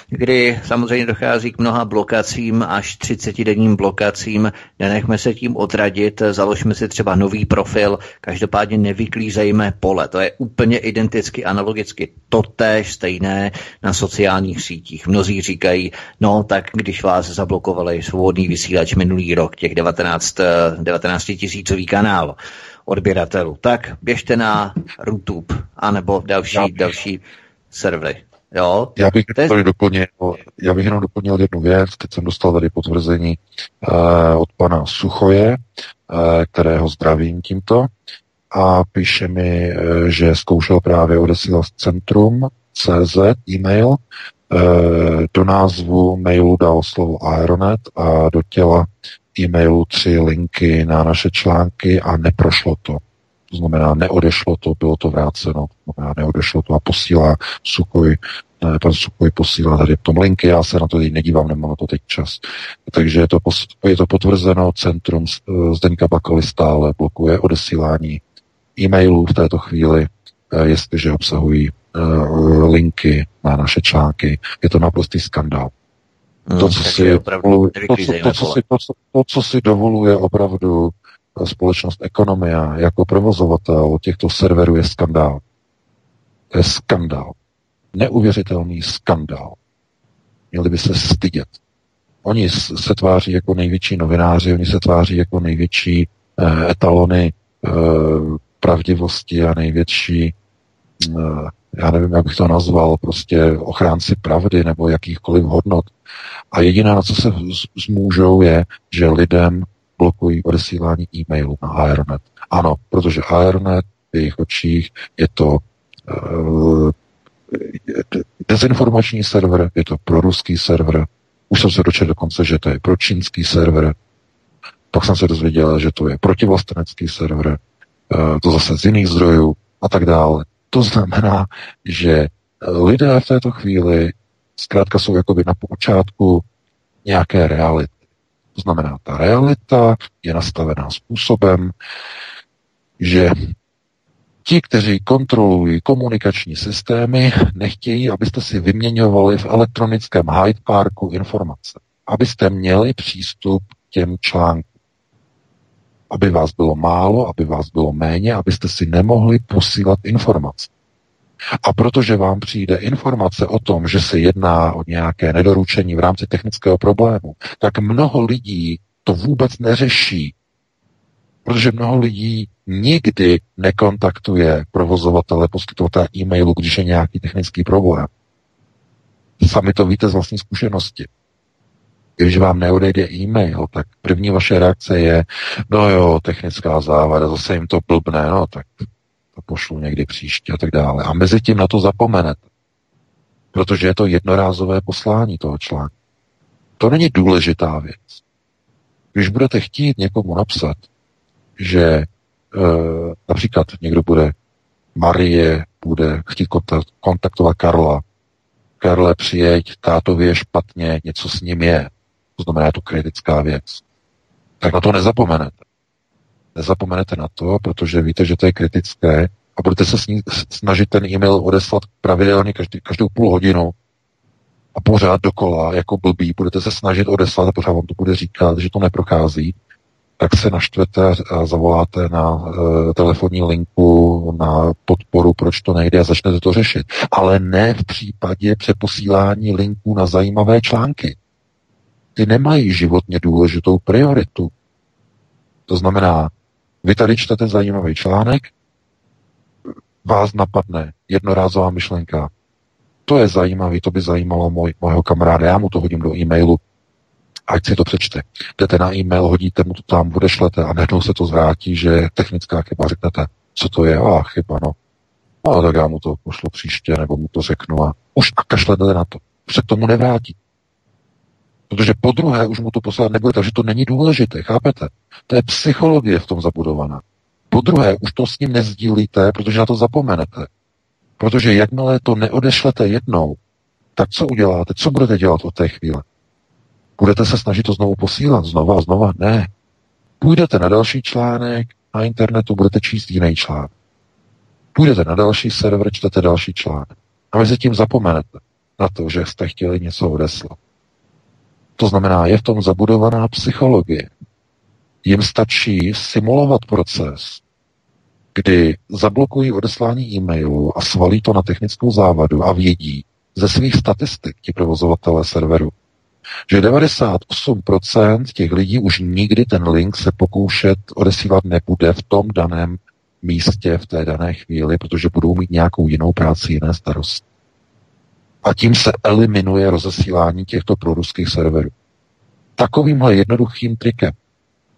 kdy samozřejmě dochází k mnoha blokacím, až 30-denním blokacím. Nenechme se tím odradit, založme si třeba nový profil, každopádně nevyklízejme pole. To je úplně identicky, analogicky totéž stejné na sociálních sítích. Mnozí říkají, no tak když vás zablokovali svobodný vysílač minulý rok, těch 19, 19 tisícový kanál odběratelů, tak běžte na YouTube anebo další, bych, další servery. Jo? Já bych, to je... doplnil, já bych jenom doplnil jednu věc. Teď jsem dostal tady potvrzení uh, od pana Suchoje, uh, kterého zdravím tímto. A píše mi, že zkoušel právě odesílat centrum CZ e-mail Eh, do názvu mailu dal slovo Aeronet a do těla e-mailu tři linky na naše články a neprošlo to. To znamená, neodešlo to, bylo to vráceno, to znamená, neodešlo to a posílá Sukoj, eh, pan Sukoj posílá tady v tom linky, já se na to teď nedívám, nemám na to teď čas. Takže je to, je to potvrzeno, centrum eh, Zdeňka Bakaly stále blokuje odesílání e-mailů v této chvíli, jestliže obsahují linky na naše články. Je to naprostý skandál. Hmm, to, co si dovoluje, to, co, to, co si, to, to, co si dovoluje opravdu eh, společnost Ekonomia jako provozovatel těchto serverů je skandál. To je skandál. Neuvěřitelný skandál. Měli by se stydět. Oni se tváří jako největší novináři, oni se tváří jako největší eh, etalony eh, pravdivosti a největší eh, já nevím, jak bych to nazval, prostě ochránci pravdy nebo jakýchkoliv hodnot. A jediné, na co se zmůžou, je, že lidem blokují odesílání e-mailů na Aeronet. Ano, protože Aeronet v jejich očích je to uh, dezinformační server, je to pro ruský server. Už jsem se dočetl dokonce, že to je pro čínský server. Pak jsem se dozvěděl, že to je protivlastenecký server, uh, to zase z jiných zdrojů a tak dále. To znamená, že lidé v této chvíli zkrátka jsou jakoby na počátku nějaké reality. To znamená, ta realita je nastavená způsobem, že ti, kteří kontrolují komunikační systémy, nechtějí, abyste si vyměňovali v elektronickém Hyde Parku informace. Abyste měli přístup k těm článkům aby vás bylo málo, aby vás bylo méně, abyste si nemohli posílat informace. A protože vám přijde informace o tom, že se jedná o nějaké nedoručení v rámci technického problému, tak mnoho lidí to vůbec neřeší. Protože mnoho lidí nikdy nekontaktuje provozovatele, poskytovatele e-mailu, když je nějaký technický problém. Sami to víte z vlastní zkušenosti. Když vám neodejde e-mail, tak první vaše reakce je, no jo, technická závada, zase jim to blbne, no tak to pošlu někdy příště a tak dále. A mezi tím na to zapomenete. Protože je to jednorázové poslání toho článku. To není důležitá věc. Když budete chtít někomu napsat, že e, například někdo bude Marie, bude chtít kontaktovat Karla, Karle, přijeď, tátovi je špatně, něco s ním je to znamená, je to kritická věc, tak na to nezapomenete. Nezapomenete na to, protože víte, že to je kritické a budete se snažit ten e-mail odeslat pravidelně každý, každou půl hodinu a pořád dokola, jako blbý, budete se snažit odeslat a pořád vám to bude říkat, že to neprochází, tak se naštvete a zavoláte na uh, telefonní linku, na podporu, proč to nejde a začnete to řešit. Ale ne v případě přeposílání linků na zajímavé články ty nemají životně důležitou prioritu. To znamená, vy tady čtete zajímavý článek, vás napadne jednorázová myšlenka. To je zajímavý, to by zajímalo můj, mojho kamaráda, já mu to hodím do e-mailu, ať si to přečte. Jdete na e-mail, hodíte mu to tam, odešlete a najednou se to zvrátí, že technická chyba, řeknete, co to je, a chyba, no. No, tak já mu to pošlu příště, nebo mu to řeknu a už a kašlete na to. Se k tomu nevrátí. Protože po druhé už mu to poslat nebude, takže to není důležité, chápete? To je psychologie v tom zabudovaná. Po druhé už to s ním nezdílíte, protože na to zapomenete. Protože jakmile to neodešlete jednou, tak co uděláte? Co budete dělat od té chvíle? Budete se snažit to znovu posílat, znova a znova? Ne. Půjdete na další článek, na internetu budete číst jiný článek. Půjdete na další server, čtete další článek. A mezi tím zapomenete na to, že jste chtěli něco odeslat. To znamená, je v tom zabudovaná psychologie. Jim stačí simulovat proces, kdy zablokují odeslání e-mailu a svalí to na technickou závadu a vědí ze svých statistik ti provozovatelé serveru, že 98% těch lidí už nikdy ten link se pokoušet odesílat nebude v tom daném místě v té dané chvíli, protože budou mít nějakou jinou práci, jiné starosti. A tím se eliminuje rozesílání těchto proruských serverů. Takovýmhle jednoduchým trikem.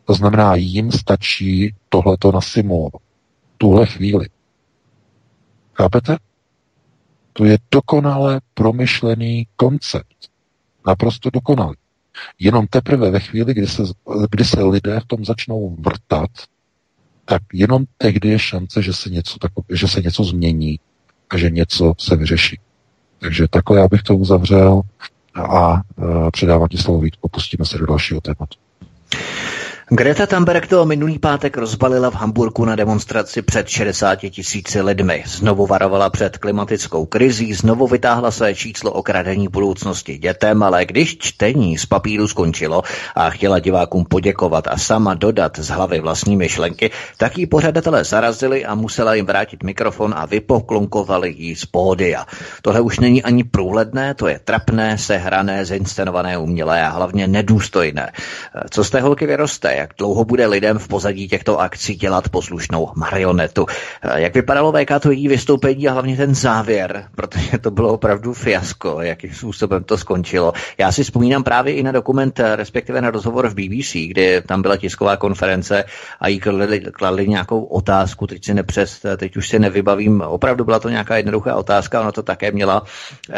To znamená, jim stačí tohleto nasimulovat. Tuhle chvíli. Chápete? To je dokonale promyšlený koncept. Naprosto dokonalý. Jenom teprve ve chvíli, kdy se, kdy se lidé v tom začnou vrtat, tak jenom tehdy je šance, že se něco, tako, že se něco změní a že něco se vyřeší. Takže takhle já bych to uzavřel a e, předávám ti slovo Vítku, pustíme se do dalšího tématu. Greta Thunberg to minulý pátek rozbalila v Hamburgu na demonstraci před 60 tisíci lidmi. Znovu varovala před klimatickou krizí, znovu vytáhla své číslo o kradení budoucnosti dětem, ale když čtení z papíru skončilo a chtěla divákům poděkovat a sama dodat z hlavy vlastní myšlenky, tak jí pořadatelé zarazili a musela jim vrátit mikrofon a vypoklonkovali jí z pódia. Tohle už není ani průhledné, to je trapné, sehrané, zinscenované, umělé a hlavně nedůstojné. Co z té holky vyroste? Jak dlouho bude lidem v pozadí těchto akcí dělat poslušnou marionetu. Eh, jak vypadalo VK to její vystoupení a hlavně ten závěr, protože to bylo opravdu fiasko, jakým způsobem to skončilo. Já si vzpomínám právě i na dokument, eh, respektive na rozhovor v BBC, kdy tam byla tisková konference a jí kladli, kladli nějakou otázku, teď si nepřes, eh, teď už si nevybavím, opravdu byla to nějaká jednoduchá otázka, ona to také měla uh,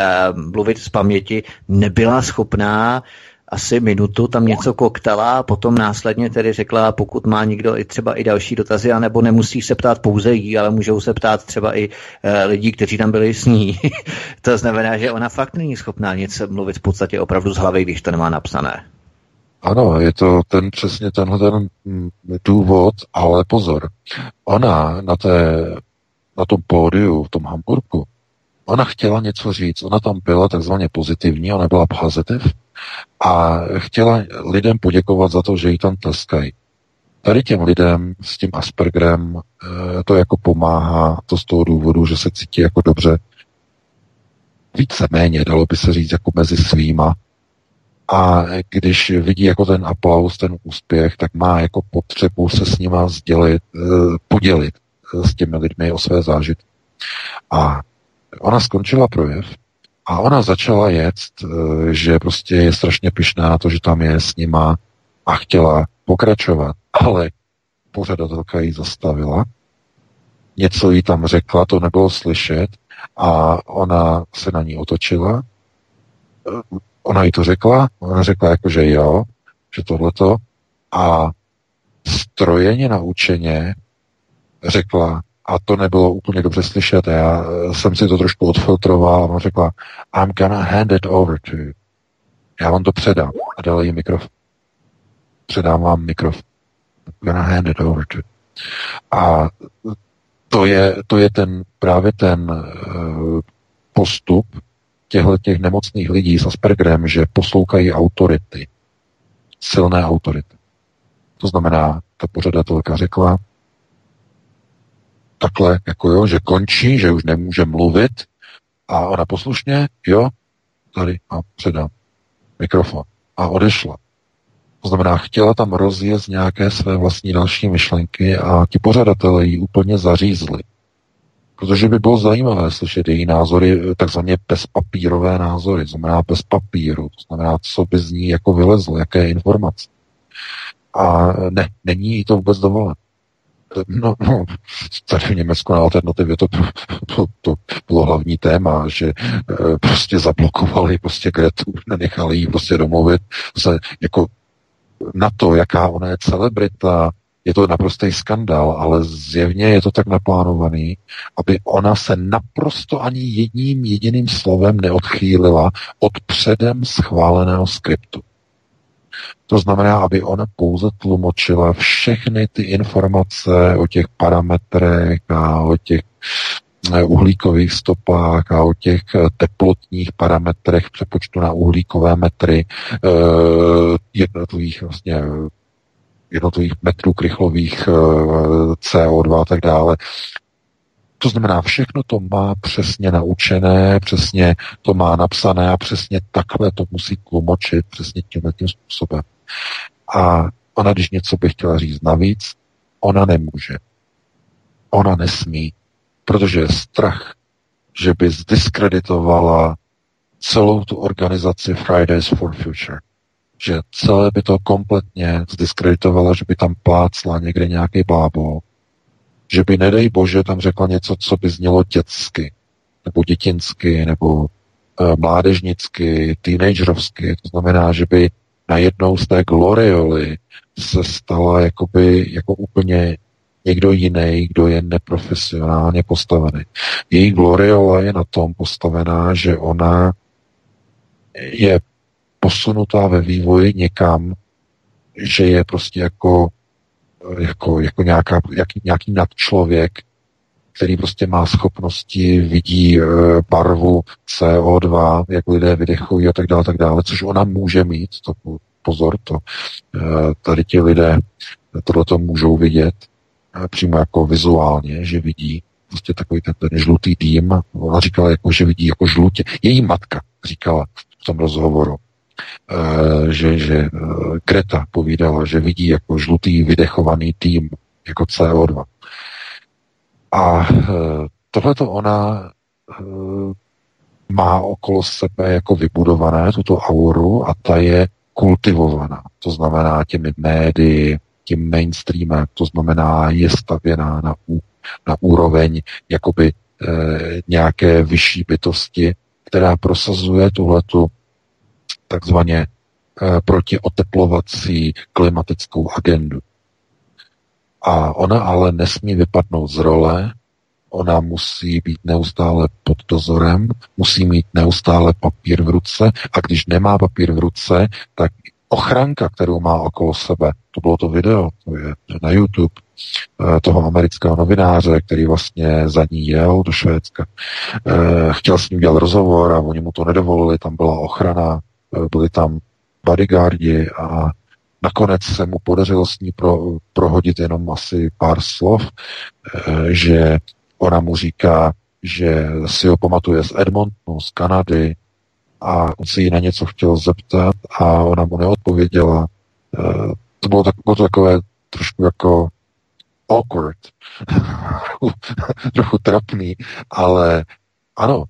mluvit z paměti, nebyla schopná asi minutu tam něco koktala a potom následně tedy řekla, pokud má někdo i třeba i další dotazy, anebo nemusí se ptát pouze jí, ale můžou se ptát třeba i e, lidí, kteří tam byli s ní. to znamená, že ona fakt není schopná nic mluvit v podstatě opravdu z hlavy, když to nemá napsané. Ano, je to ten přesně tenhle ten mm, důvod, ale pozor. Ona na, té, na tom pódiu v tom Hamburgu, ona chtěla něco říct, ona tam byla takzvaně pozitivní, ona byla pozitiv, a chtěla lidem poděkovat za to, že jí tam tleskají. Tady těm lidem s tím Aspergerem eh, to jako pomáhá, to z toho důvodu, že se cítí jako dobře, více-méně, dalo by se říct, jako mezi svýma. A když vidí jako ten aplaus, ten úspěch, tak má jako potřebu se s nima sdělit, eh, podělit s těmi lidmi o své zážitky. A ona skončila projev a ona začala jet, eh, že prostě je strašně pyšná na to, že tam je s nima a chtěla pokračovat, ale pořadatelka ji zastavila, něco jí tam řekla, to nebylo slyšet a ona se na ní otočila. Eh, ona jí to řekla, ona řekla jako, že jo, že tohleto a strojeně naučeně řekla, a to nebylo úplně dobře slyšet. Já eh, jsem si to trošku odfiltroval a on řekla, I'm gonna hand it over to you. Já vám to předám. A dal jí mikrofon. Předám vám mikrofon. I'm gonna hand it over to you. A to je, to je ten, právě ten uh, postup těchto těch nemocných lidí s Aspergerem, že poslouchají autority. Silné autority. To znamená, ta pořadatelka řekla, takhle, jako jo, že končí, že už nemůže mluvit a ona poslušně, jo, tady a předám mikrofon a odešla. To znamená, chtěla tam rozjet nějaké své vlastní další myšlenky a ti pořadatelé ji úplně zařízli. Protože by bylo zajímavé slyšet její názory, takzvaně bezpapírové názory, znamená bez papíru, to znamená, co by z ní jako vylezlo, jaké informace. A ne, není jí to vůbec dovoleno. No, no, tady v Německu na alternativě to, to, to bylo hlavní téma, že e, prostě zablokovali prostě Gretu, nenechali jí prostě domluvit se jako na to, jaká ona je celebrita, je to naprostý skandál, ale zjevně je to tak naplánovaný, aby ona se naprosto ani jedním jediným slovem neodchýlila od předem schváleného skriptu. To znamená, aby ona pouze tlumočila všechny ty informace o těch parametrech a o těch eh, uhlíkových stopách a o těch eh, teplotních parametrech přepočtu na uhlíkové metry jednotlivých vlastně jednotlivých metrů krychlových CO2 a tak dále. To znamená, všechno to má přesně naučené, přesně to má napsané a přesně takhle to musí tlumočit přesně tímhle tím způsobem. A ona, když něco by chtěla říct navíc, ona nemůže. Ona nesmí, protože je strach, že by zdiskreditovala celou tu organizaci Fridays for Future. Že celé by to kompletně zdiskreditovala, že by tam plácla někde nějaký blábol že by, nedej bože, tam řekla něco, co by znělo dětsky, nebo dětinsky, nebo uh, mládežnicky, teenagerovsky. To znamená, že by najednou z té glorioly se stala jakoby, jako úplně někdo jiný, kdo je neprofesionálně postavený. Její gloriola je na tom postavená, že ona je posunutá ve vývoji někam, že je prostě jako jako, jako nějaká, jak, nějaký nadčlověk, který prostě má schopnosti, vidí e, barvu CO2, jak lidé vydechují a tak dále, tak dále, což ona může mít, to pozor, to e, tady ti lidé tohle to můžou vidět e, přímo jako vizuálně, že vidí prostě takový ten, ten žlutý dým. Ona říkala, jako, že vidí jako žlutě. Její matka říkala v tom rozhovoru, že, že eh, Greta povídala, že vidí jako žlutý vydechovaný tým, jako CO2. A eh, tohle to ona má okolo sebe jako vybudované, tuto auru, a ta je kultivovaná. To znamená těmi médii, tím mainstreamem, to znamená je stavěná na, na úroveň jakoby e, nějaké vyšší bytosti, která prosazuje tuhletu takzvaně eh, protioteplovací klimatickou agendu. A ona ale nesmí vypadnout z role, ona musí být neustále pod dozorem, musí mít neustále papír v ruce a když nemá papír v ruce, tak ochranka, kterou má okolo sebe, to bylo to video, to je na YouTube, eh, toho amerického novináře, který vlastně za ní jel do Švédska. Eh, chtěl s ním dělat rozhovor a oni mu to nedovolili, tam byla ochrana, byli tam bodyguardi a nakonec se mu podařilo s ní pro, prohodit jenom asi pár slov, eh, že ona mu říká, že si ho pamatuje z Edmontonu, z Kanady a on si ji na něco chtěl zeptat a ona mu neodpověděla. Eh, to bylo, tak, bylo to takové trošku jako awkward, trochu trapný, ale ano,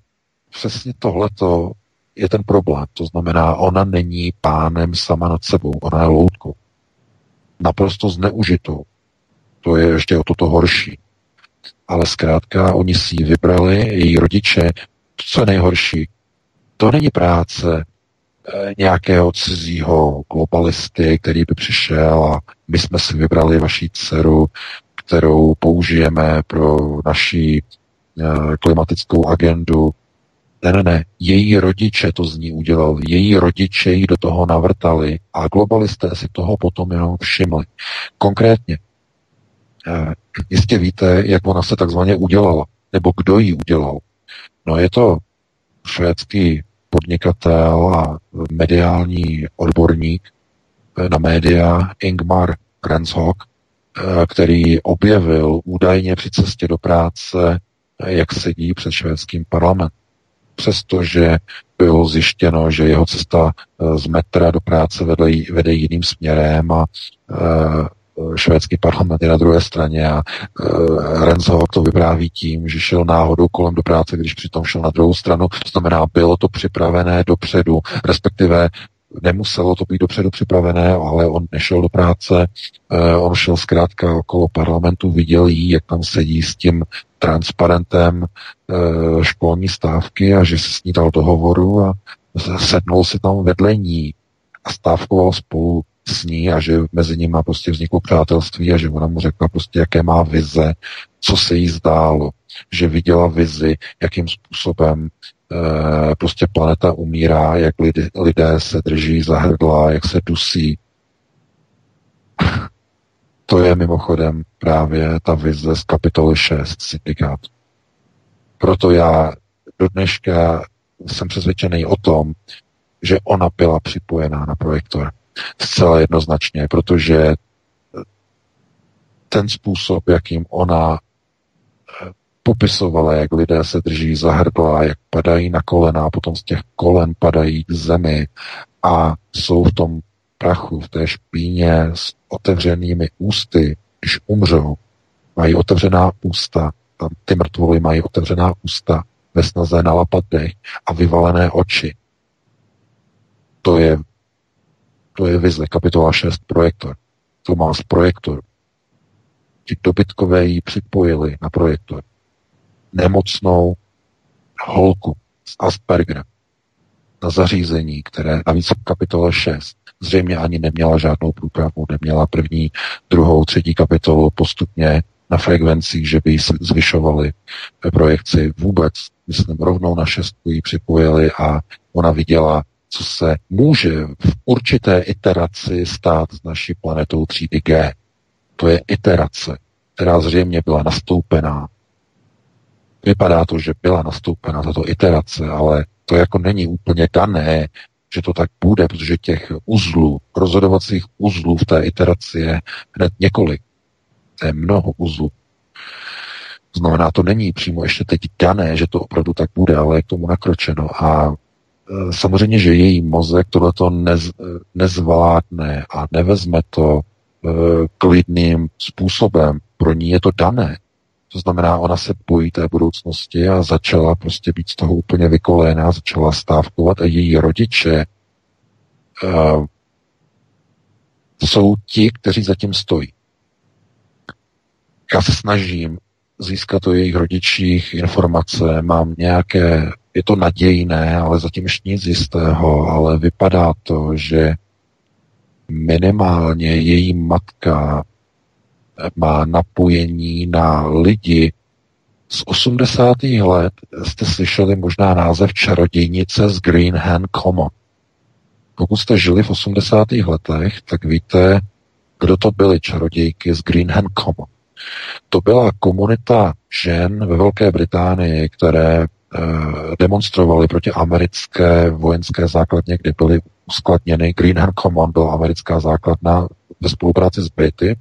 přesně tohleto je ten problém. To znamená, ona není pánem sama nad sebou, ona je loutkou. Naprosto zneužitou. To je ještě o toto horší. Ale zkrátka, oni si ji vybrali, její rodiče, co je nejhorší, to není práce e, nějakého cizího globalisty, který by přišel a my jsme si vybrali vaši dceru, kterou použijeme pro naší e, klimatickou agendu, ne, ne, ne, její rodiče to z ní udělali, její rodiče ji do toho navrtali a globalisté si toho potom jenom všimli. Konkrétně, eh, jistě víte, jak ona se takzvaně udělala, nebo kdo ji udělal. No je to švédský podnikatel a mediální odborník eh, na média Ingmar Renshok, eh, který objevil údajně při cestě do práce, jak sedí před švédským parlamentem přestože bylo zjištěno, že jeho cesta eh, z metra do práce vede, vede jiným směrem a eh, švédský parlament je na druhé straně a uh, Renzo to vypráví tím, že šel náhodou kolem do práce, když přitom šel na druhou stranu. To znamená, bylo to připravené dopředu, respektive nemuselo to být dopředu připravené, ale on nešel do práce, on šel zkrátka okolo parlamentu, viděl jí, jak tam sedí s tím transparentem e, školní stávky a že se s ní dal dohovoru a sednul si tam vedle ní a stávkoval spolu s ní a že mezi nimi prostě vzniklo přátelství a že ona mu řekla prostě, jaké má vize, co se jí zdálo, že viděla vizi, jakým způsobem prostě planeta umírá, jak lidé, lidé se drží za hrdla, jak se dusí. To je mimochodem právě ta vize z kapitoly 6 syndikátu. Proto já do dneška jsem přesvědčený o tom, že ona byla připojená na projektor. Zcela jednoznačně, protože ten způsob, jakým ona eh, popisovala, jak lidé se drží za hrdla, jak padají na kolena a potom z těch kolen padají k zemi a jsou v tom prachu, v té špíně s otevřenými ústy, když umřou, mají otevřená ústa, tam ty mrtvoly mají otevřená ústa ve snaze nalapat dech a vyvalené oči. To je, to je vize, kapitola 6, projektor. To má z projektoru. Ti dobytkové ji připojili na projektor. Nemocnou holku z Aspergera na zařízení, které navíc v kapitole 6 zřejmě ani neměla žádnou průpravu, neměla první, druhou, třetí kapitolu postupně na frekvencích, že by ji zvyšovali projekci vůbec, myslím, rovnou na šestku ji připojili a ona viděla, co se může v určité iteraci stát s naší planetou třídy G. To je iterace, která zřejmě byla nastoupená. Vypadá to, že byla nastoupena tato iterace, ale to jako není úplně dané, že to tak bude, protože těch uzlů, rozhodovacích uzlů v té iteraci je hned několik. To je mnoho uzlů. Znamená, to není přímo ještě teď dané, že to opravdu tak bude, ale je k tomu nakročeno. A e, samozřejmě, že její mozek tohleto nez, nezvládne a nevezme to e, klidným způsobem. Pro ní je to dané. To znamená, ona se bojí té budoucnosti a začala prostě být z toho úplně vykoléná, začala stávkovat a její rodiče uh, jsou ti, kteří zatím stojí. Já se snažím získat o jejich rodičích informace, mám nějaké, je to nadějné, ale zatím ještě nic jistého, ale vypadá to, že minimálně její matka má napojení na lidi z 80. let. Jste slyšeli možná název čarodějnice z Greenhand Common. Pokud jste žili v 80. letech, tak víte, kdo to byly čarodějky z Greenhand Common. To byla komunita žen ve Velké Británii, které eh, demonstrovali proti americké vojenské základně, kde byly uskladněny. Greenhand Common byla americká základna ve spolupráci s Brity,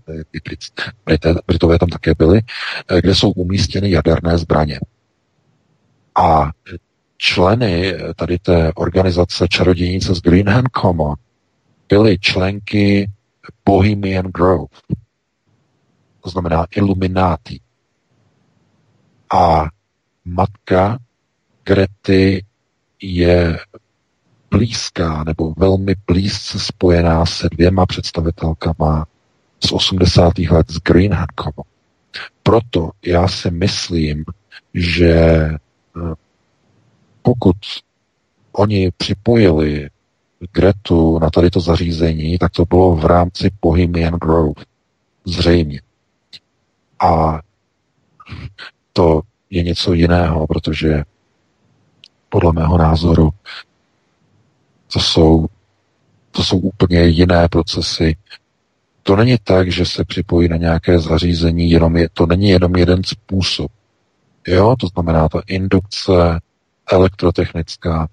Brité, Britové tam také byli, eh, kde jsou umístěny jaderné zbraně. A členy eh, tady té organizace čarodějnice z Greenhand Common byly členky Bohemian Grove, to znamená Illuminati. A matka Grety je blízká nebo velmi blízce spojená se dvěma představitelkama z 80. let z Greenhankovo. Proto já si myslím, že eh, pokud oni připojili Gretu na tady to zařízení, tak to bylo v rámci Bohemian Grove. Zřejmě. A to je něco jiného, protože podle mého názoru to jsou, to jsou úplně jiné procesy. To není tak, že se připojí na nějaké zařízení, jenom je, to není jenom jeden způsob. Jo, to znamená ta indukce elektrotechnická,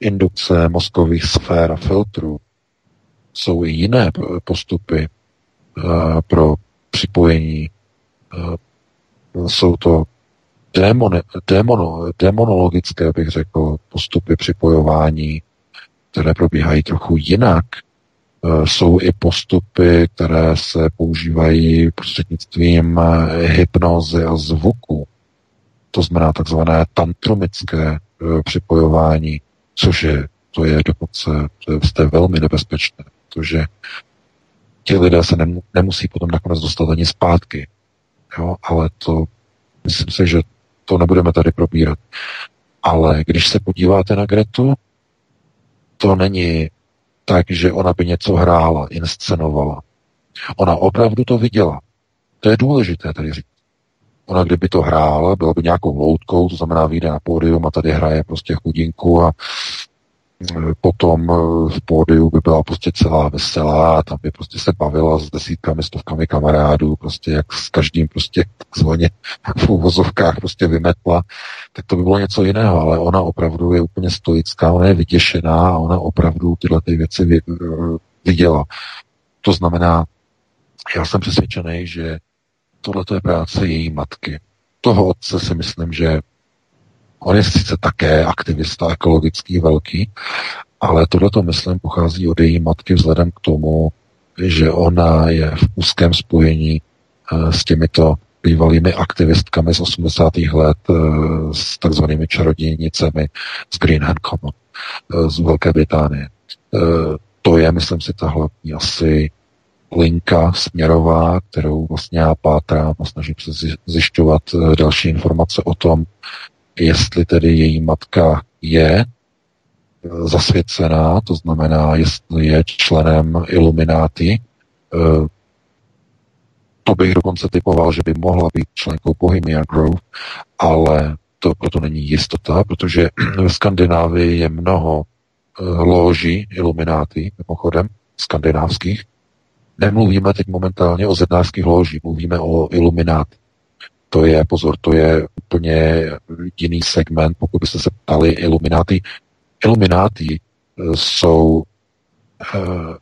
indukce mozkových sfér a filtrů. Jsou i jiné postupy uh, pro připojení. Uh, jsou to démon, démono, demonologické, bych řekl, postupy připojování které probíhají trochu jinak. E, jsou i postupy, které se používají prostřednictvím e, hypnozy a zvuku. To znamená takzvané tantrumické e, připojování, což je, to je dokonce to je velmi nebezpečné, protože ti lidé se nemusí potom nakonec dostat ani zpátky. Jo, ale to, myslím si, že to nebudeme tady probírat. Ale když se podíváte na Gretu, to není tak, že ona by něco hrála, inscenovala. Ona opravdu to viděla. To je důležité tady říct. Ona kdyby to hrála, byla by nějakou loutkou, to znamená vyjde na pódium a tady hraje prostě chudinku a potom v pódiu by byla prostě celá veselá tam by prostě se bavila s desítkami, stovkami kamarádů, prostě jak s každým prostě takzvaně v uvozovkách prostě vymetla, tak to by bylo něco jiného, ale ona opravdu je úplně stoická, ona je vytěšená a ona opravdu tyhle ty věci viděla. To znamená, já jsem přesvědčený, že tohle je práce její matky. Toho otce si myslím, že On je sice také aktivista ekologický velký, ale tohleto, myslím, pochází od její matky vzhledem k tomu, že ona je v úzkém spojení eh, s těmito bývalými aktivistkami z 80. let, eh, s takzvanými čarodějnicemi z Greenhand Common eh, z Velké Británie. To je, myslím si, ta hlavní asi linka směrová, kterou vlastně já pátrám a snažím se zjišťovat další informace o tom, jestli tedy její matka je e, zasvěcená, to znamená, jestli je členem Illuminati, e, to bych dokonce typoval, že by mohla být členkou Bohemia Grove, ale to proto není jistota, protože v Skandinávii je mnoho e, loží Illuminati, mimochodem, skandinávských. Nemluvíme teď momentálně o zednářských loží, mluvíme o Illuminati to je, pozor, to je úplně jiný segment, pokud byste se ptali Illuminati. Illuminati eh, jsou, eh,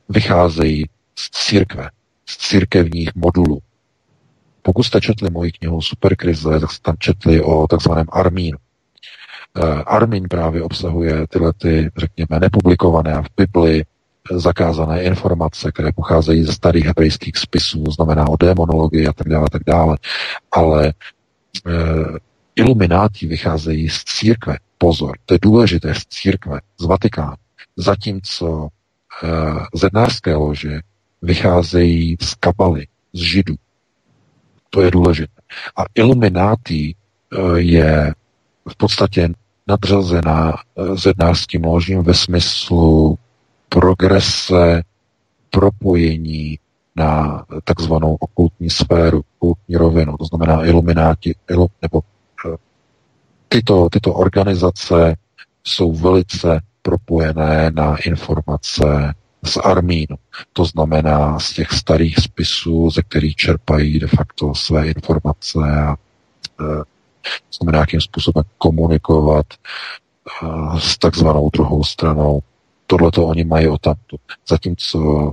vycházejí z církve, z církevních modulů. Pokud jste četli moji knihu Superkrize, tak jste tam četli o takzvaném. Eh, Armín právě obsahuje tyhle, ty, řekněme, nepublikované v Bibli zakázané informace, které pocházejí ze starých hebrejských spisů, znamená o demonologii a tak dále, a tak dále. Ale e, ilumináti vycházejí z církve. Pozor, to je důležité, z církve, z Vatikánu. Zatímco e, zednářské lože vycházejí z kabaly, z židů. To je důležité. A iluminátí e, je v podstatě nadřazená e, zednářským ložím ve smyslu progrese, propojení na takzvanou okultní sféru, okultní rovinu, to znamená ilumináti, ilu, nebo eh, tyto, tyto organizace jsou velice propojené na informace z Armínu. To znamená z těch starých spisů, ze kterých čerpají de facto své informace a e, znamená, jakým způsobem komunikovat e, s takzvanou druhou stranou tohle to oni mají o tamtu. Zatímco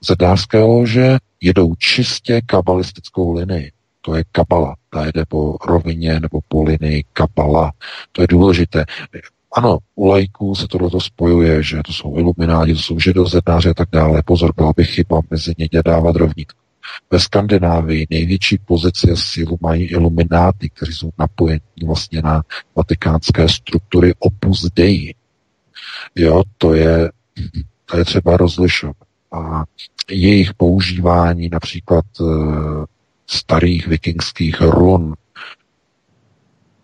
zedářské lože jedou čistě kabalistickou linii. To je kabala. Ta jede po rovině nebo po linii kabala. To je důležité. Ano, u lajků se tohle spojuje, že to jsou ilumináti, to jsou židozednáři a tak dále. Pozor, byla by chyba mezi ně dávat rovnítko. Ve Skandinávii největší pozici a sílu mají ilumináty, kteří jsou napojeni vlastně na vatikánské struktury Opus Dei. Jo, to je, to je třeba rozlišovat. A jejich používání například e, starých vikingských run,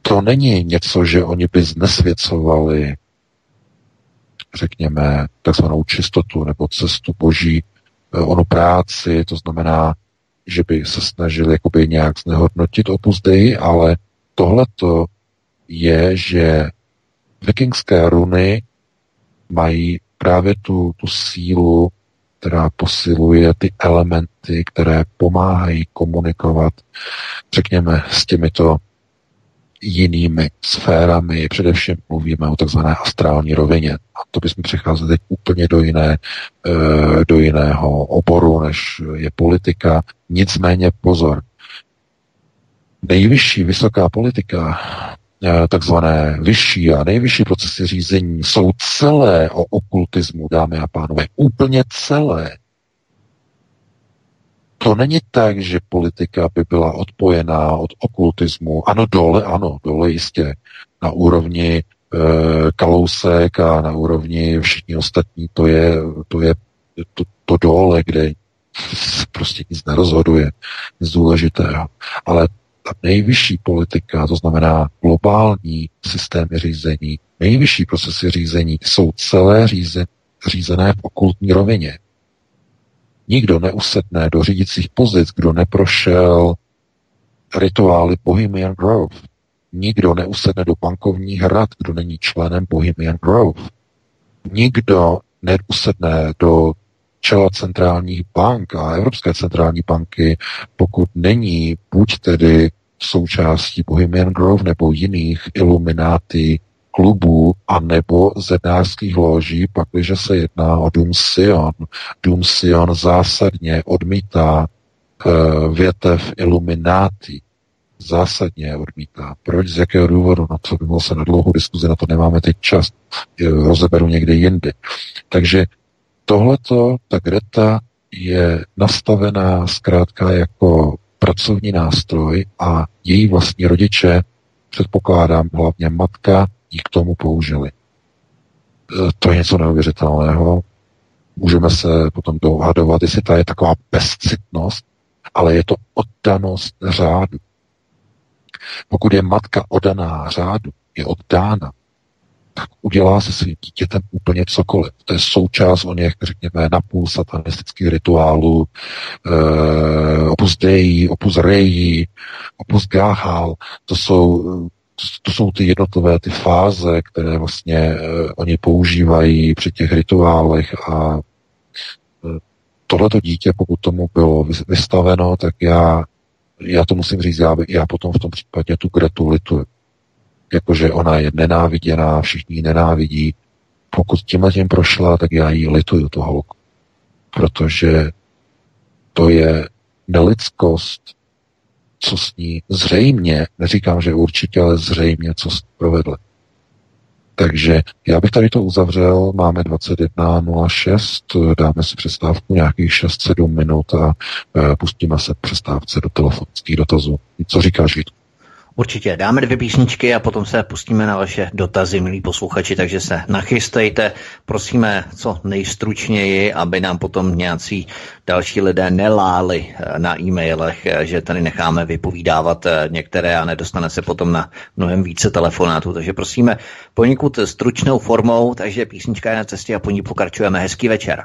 to není něco, že oni by znesvěcovali, řekněme, takzvanou čistotu nebo cestu boží, e, onu práci, to znamená, že by se snažili jakoby nějak znehodnotit opus Dei, ale tohleto je, že vikingské runy mají právě tu, tu sílu, která posiluje ty elementy, které pomáhají komunikovat, řekněme, s těmito jinými sférami. Především mluvíme o takzvané astrální rovině. A to bychom přecházeli úplně do, jiné, eh, do jiného oboru, než je politika. Nicméně pozor. Nejvyšší vysoká politika takzvané vyšší a nejvyšší procesy řízení jsou celé o okultismu, dámy a pánové. Úplně celé. To není tak, že politika by byla odpojená od okultismu. Ano, dole, ano, dole jistě. Na úrovni e, Kalousek a na úrovni všichni ostatní, to je, to je to, to dole, kde prostě nic nerozhoduje, nic důležitého. Ale ta nejvyšší politika, to znamená globální systémy řízení, nejvyšší procesy řízení, jsou celé řízen, řízené v okultní rovině. Nikdo neusedne do řídících pozic, kdo neprošel rituály Bohemian Grove. Nikdo neusedne do bankovních hrad, kdo není členem Bohemian Grove. Nikdo neusedne do čela centrálních bank a Evropské centrální banky, pokud není buď tedy součástí Bohemian Grove nebo jiných ilumináty klubů a nebo zednářských loží, pakliže se jedná o Dům Sion. Dům Sion zásadně odmítá uh, větev ilumináty. Zásadně odmítá. Proč, z jakého důvodu? Na to by bylo se na dlouhou diskuzi, na to nemáme teď čas. Rozeberu někde jindy. Takže tohleto, ta Greta je nastavená zkrátka jako pracovní nástroj a její vlastní rodiče, předpokládám hlavně matka, ji k tomu použili. E, to je něco neuvěřitelného. Můžeme se potom dohadovat, jestli ta je taková bezcitnost, ale je to oddanost řádu. Pokud je matka oddaná řádu, je oddána, udělá se svým dítětem úplně cokoliv. To je součást o něch, řekněme, napůl satanistických rituálů, e, opus Dei, opus Rei, opus Gahal, to jsou to jsou ty jednotlivé ty fáze, které vlastně uh, oni používají při těch rituálech a uh, tohleto dítě, pokud tomu bylo vystaveno, tak já, já to musím říct, já, já potom v tom případě tu Gretu lituju jakože ona je nenáviděná, všichni ji nenávidí. Pokud tímhle tím prošla, tak já jí lituju tu holku. Protože to je nelidskost, co s ní zřejmě, neříkám, že určitě, ale zřejmě, co provedli. Takže já bych tady to uzavřel, máme 21.06, dáme si přestávku nějakých 6-7 minut a e, pustíme se přestávce do telefonických dotazů. Co říkáš, Vítku? Určitě dáme dvě písničky a potom se pustíme na vaše dotazy, milí posluchači, takže se nachystejte. Prosíme co nejstručněji, aby nám potom nějací další lidé neláli eh, na e-mailech, eh, že tady necháme vypovídávat eh, některé a nedostane se potom na mnohem více telefonátů. Takže prosíme poněkud stručnou formou, takže písnička je na cestě a po ní pokračujeme. Hezký večer.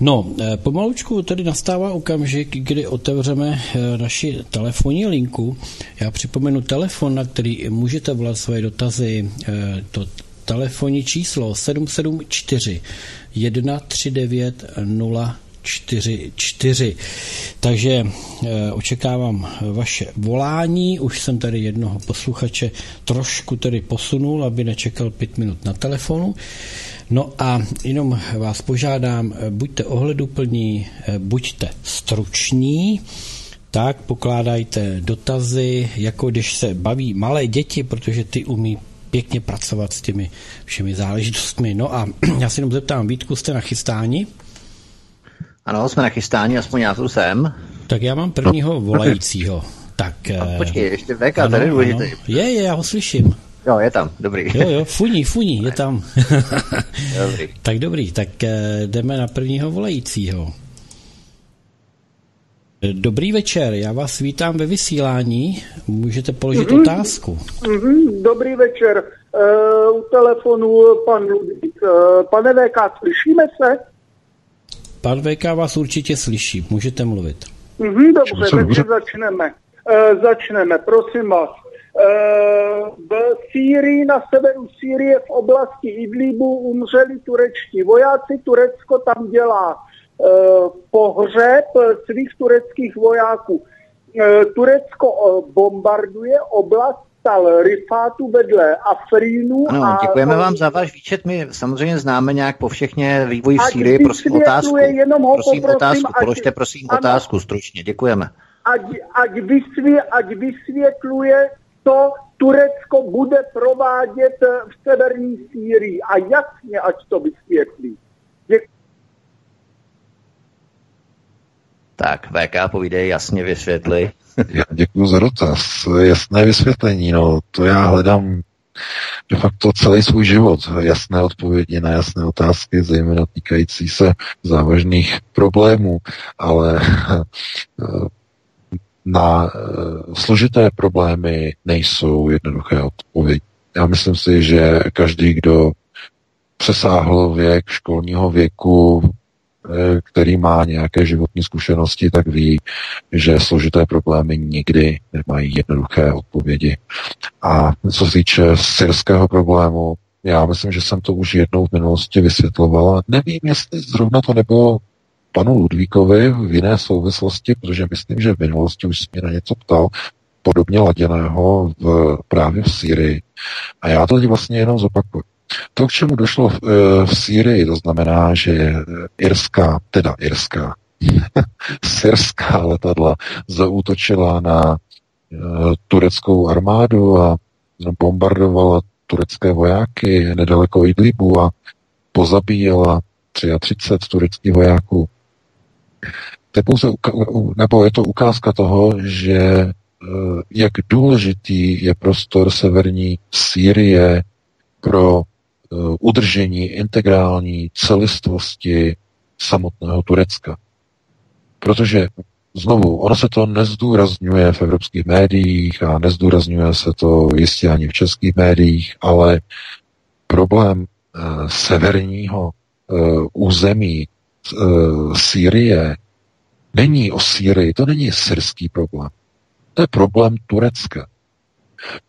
No, eh, pomalučku tady nastává okamžik, kdy otevřeme eh, naši telefonní linku. Já připomenu telefon, na který můžete volat své dotazy. Eh, to telefonní číslo 774 139 044. Takže očekávám vaše volání. Už jsem tady jednoho posluchače trošku tedy posunul, aby nečekal pět minut na telefonu. No a jenom vás požádám, buďte ohleduplní, buďte struční, tak pokládajte dotazy, jako když se baví malé děti, protože ty umí pěkně pracovat s těmi všemi záležitostmi. No a já si jenom zeptám, Vítku, jste nachystáni? Ano, jsme nachystáni, aspoň já tu jsem. Tak já mám prvního volajícího. Tak, no, počkej, ještě VK, tady je důležitý. Je, je, já ho slyším. Jo, je tam, dobrý. Jo, jo, funí, funí, je tam. dobrý. tak dobrý, tak eh, jdeme na prvního volajícího. Dobrý večer, já vás vítám ve vysílání. Můžete položit mm-hmm. otázku. Mm-hmm. Dobrý večer. Uh, u telefonu pan Ludvík. Uh, pane VK, slyšíme se? Pan VK vás určitě slyší, můžete mluvit. Mm-hmm, dobře, takže začneme. Uh, začneme, prosím vás. Eh, v Sýrii, na severu Sýrie v oblasti Idlibu umřeli turečtí vojáci. Turecko tam dělá eh, pohřeb svých tureckých vojáků. Eh, Turecko bombarduje oblast Tal Rifátu vedle Afrínu. Ano, a děkujeme vám za váš výčet. My samozřejmě známe nějak po všechně vývoj v Sýrii. Prosím otázku. Jenom ho prosím poprosím, otázku. Položte prosím ano, otázku stručně. Děkujeme. Ať, ať, vysvě, ať vysvětluje to Turecko bude provádět v severní Sýrii a jasně, ať to vysvětlí. Tak, VK povídej, jasně vysvětli. Já děkuji za dotaz. Jasné vysvětlení, no to já hledám de facto celý svůj život. Jasné odpovědi na jasné otázky, zejména týkající se závažných problémů, ale na eh, složité problémy nejsou jednoduché odpovědi. Já myslím si, že každý, kdo přesáhl věk školního věku, eh, který má nějaké životní zkušenosti, tak ví, že složité problémy nikdy nemají jednoduché odpovědi. A co se týče syrského problému, já myslím, že jsem to už jednou v minulosti vysvětloval. Nevím, jestli zrovna to nebylo panu Ludvíkovi v jiné souvislosti, protože myslím, že v minulosti už mě na něco ptal, podobně laděného v, právě v Sýrii. A já to vlastně jenom zopakuju. To, k čemu došlo v, eh, v Sýrii, to znamená, že irská, teda irská, syrská letadla zaútočila na uh, tureckou armádu a bombardovala turecké vojáky nedaleko Idlibu a pozabíjela 33 tureckých vojáků. To je pouze, nebo je to ukázka toho, že eh, jak důležitý je prostor severní Sýrie pro eh, udržení integrální celistvosti samotného Turecka. Protože znovu, ono se to nezdůrazňuje v evropských médiích a nezdůrazňuje se to jistě ani v českých médiích, ale problém e, severního území uh, Sýrie není o Sýrii, to není syrský problém. To je problém Turecka.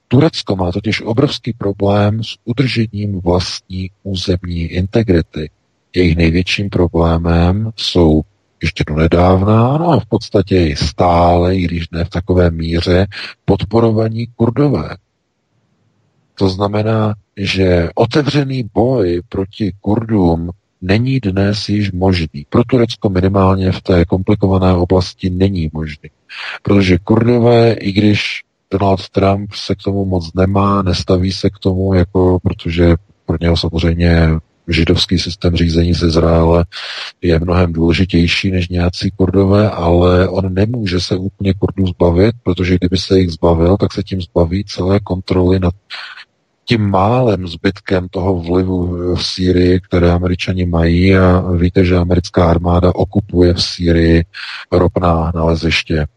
Turecko má totiž obrovský problém s udržením vlastní územní integrity. Jejich největším problémem jsou ještě do nedávna, no a v podstatě i stále, i když ne v takové míře, podporovaní kurdové. To znamená, že otevřený boj proti kurdům není dnes již možný. Pro Turecko minimálně v té komplikované oblasti není možný. Protože Kurdové, i když Donald Trump se k tomu moc nemá, nestaví se k tomu, jako, protože pro něho samozřejmě židovský systém řízení z Izraele je mnohem důležitější než nějací kurdové, ale on nemůže se úplně kurdů zbavit, protože kdyby se jich zbavil, tak se tím zbaví celé kontroly nad tím málem zbytkem toho vlivu v Sýrii, které američani mají a víte, že americká armáda okupuje v Sýrii ropná naleziště. E,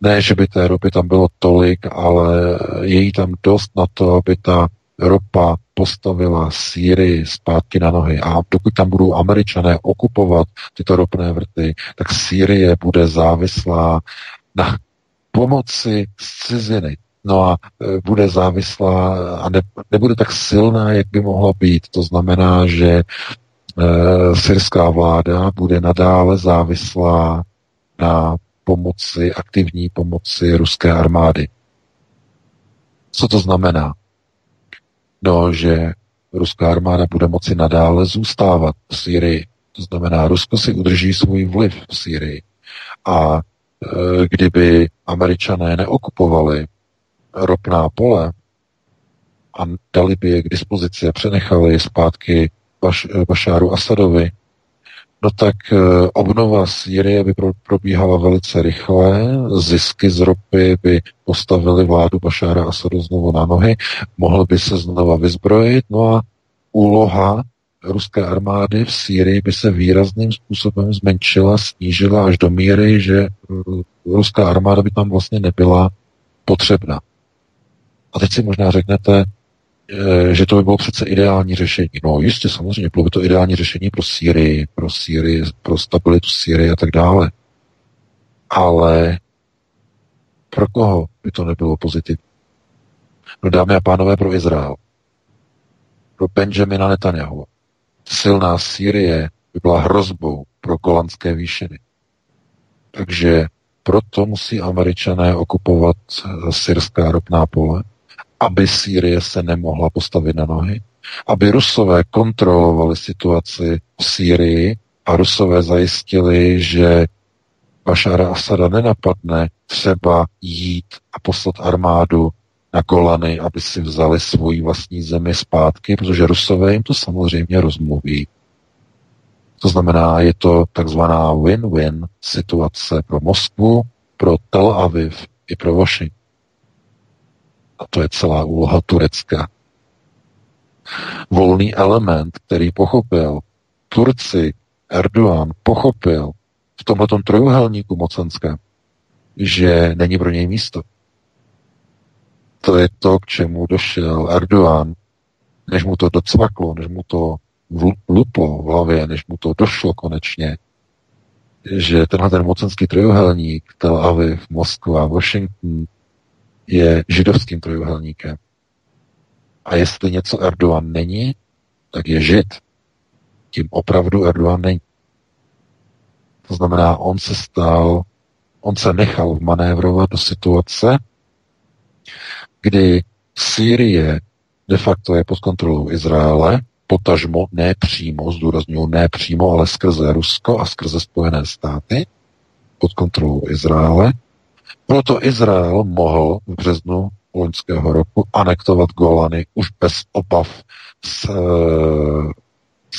ne, že by té ropy tam bylo tolik, ale je jí tam dost na to, aby ta ropa postavila Sýrii zpátky na nohy. A dokud tam budou američané okupovat tyto ropné vrty, tak Sýrie bude závislá na pomoci z ciziny. No a e, bude závislá a ne, nebude tak silná, jak by mohla být. To znamená, že e, syrská vláda bude nadále závislá na pomoci, aktivní pomoci ruské armády. Co to znamená? No, že ruská armáda bude moci nadále zůstávat v Syrii. To znamená, Rusko si udrží svůj vliv v Syrii. A e, kdyby američané neokupovali ropná pole a dali by je k dispozici a přenechali zpátky Baš, Bašáru Asadovi, no tak eh, obnova Sýrie by probíhala velice rychle, zisky z ropy by postavili vládu Bašára Asadu znovu na nohy, mohl by se znova vyzbrojit, no a úloha ruské armády v Sýrii by se výrazným způsobem zmenšila, snížila až do míry, že eh, ruská armáda by tam vlastně nebyla potřebna. A teď si možná řeknete, eh, že to by bylo přece ideální řešení. No jistě, samozřejmě, bylo by to ideální řešení pro Sýrii, pro Sýrii, pro stabilitu Sýrie a tak dále. Ale pro koho by to nebylo pozitivní? No dámy a pánové, pro Izrael. Pro Benjamina Netanyahu. Silná Sýrie by byla hrozbou pro kolanské výšiny. Takže proto musí američané okupovat eh, syrská ropná pole, aby Sýrie se nemohla postavit na nohy, aby Rusové kontrolovali situaci v Sýrii a Rusové zajistili, že Bašara Asada nenapadne třeba jít a poslat armádu na Golany, aby si vzali svoji vlastní zemi zpátky, protože Rusové jim to samozřejmě rozmluví. To znamená, je to takzvaná win-win situace pro Moskvu, pro Tel Aviv i pro Washington. A to je celá úloha Turecka. Volný element, který pochopil Turci, Erdogan pochopil v tomto trojuhelníku mocenském, že není pro něj místo. To je to, k čemu došel Erdogan, než mu to docvaklo, než mu to luplo v hlavě, než mu to došlo konečně, že tenhle ten mocenský trojuhelník, Tel Aviv, Moskva, Washington, je židovským trojuhelníkem. A jestli něco Erdogan není, tak je žid. Tím opravdu Erdogan není. To znamená, on se stal, on se nechal manévrovat do situace, kdy Sýrie de facto je pod kontrolou Izraele, potažmo ne přímo, zdůraznuju ne přímo, ale skrze Rusko a skrze Spojené státy pod kontrolou Izraele. Proto Izrael mohl v březnu loňského roku anektovat Golany už bez obav z,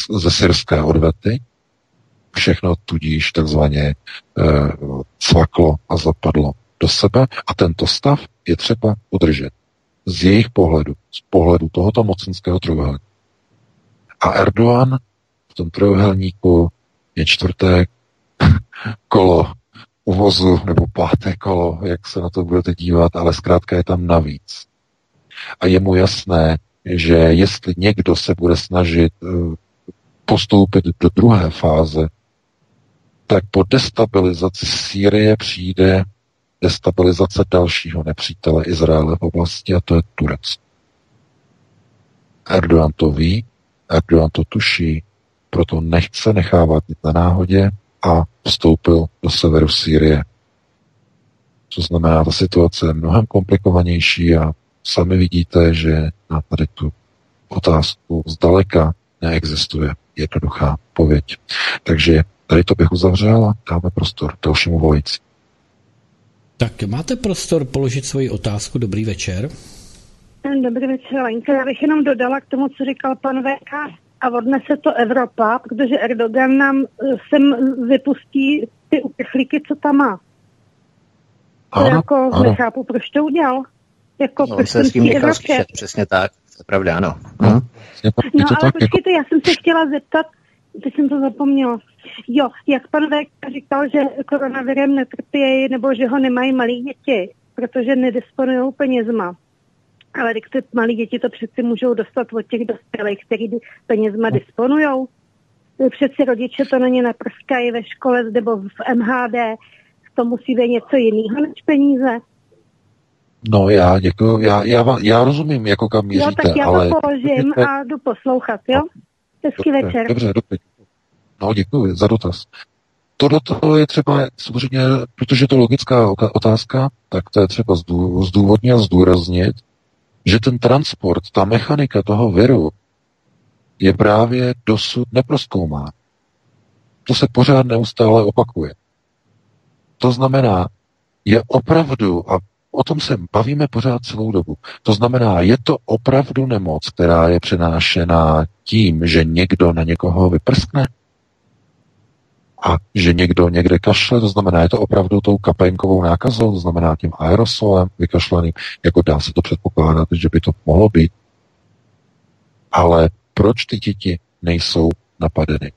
ze syrské odvety. Všechno tudíž takzvaně e, cvaklo a zapadlo do sebe a tento stav je třeba udržet z jejich pohledu, z pohledu tohoto mocenského trojuhelníku. A Erdogan v tom trojuhelníku je čtvrté kolo uvozu, nebo páté kolo, jak se na to budete dívat, ale zkrátka je tam navíc. A je mu jasné, že jestli někdo se bude snažit eh, postoupit do druhé fáze, tak po destabilizaci Sýrie přijde destabilizace dalšího nepřítele Izraele v oblasti a to je Turecko. Erdogan to ví, Erdogan to tuší, proto nechce nechávat nic na náhodě a vstoupil do severu Sýrie. To znamená, ta situace je mnohem komplikovanější a sami vidíte, že na tady tu otázku zdaleka neexistuje jednoduchá pověď. Takže tady to bych uzavřel a dáme prostor dalšímu volici. Tak máte prostor položit svoji otázku. Dobrý večer. Dobrý večer, Lenka. Já bych jenom dodala k tomu, co říkal pan VK. A odnese to Evropa, protože Erdogan nám eh, sem vypustí ty uprchlíky, co tam má. To ano, jako ano. nechápu, proč to udělal. Jako no, se s tím nechal slyšet, přesně tak. To je pravda, ano. No, no ale počkejte, já jsem se chtěla zeptat, teď jsem to zapomněla. Jo, jak pan Vek říkal, že koronavirem netrpějí nebo že ho nemají malí děti, protože nedisponují penězma. Ale když ty malí děti to přeci můžou dostat od těch dospělých, kteří penězma disponují. Přeci rodiče to na ně naprskají ve škole nebo v MHD. To musí být něco jiného než peníze. No já děkuji, já, já, já rozumím, jako kam míříte, Jo, tak já ale... to položím a jdu poslouchat, jo? Hezký dobře, večer. Dobře, dobře. No, děkuji za dotaz. To do toho je třeba, samozřejmě, protože to logická otázka, tak to je třeba zdůvodnit a zdůraznit, že ten transport, ta mechanika toho viru je právě dosud neproskoumá. To se pořád neustále opakuje. To znamená, je opravdu, a o tom se bavíme pořád celou dobu, to znamená, je to opravdu nemoc, která je přenášena tím, že někdo na někoho vyprskne? A že někdo někde kašle, to znamená, je to opravdu tou kapénkovou nákazou, to znamená tím aerosolem vykašleným, jako dá se to předpokládat, že by to mohlo být. Ale proč ty děti nejsou napadeny?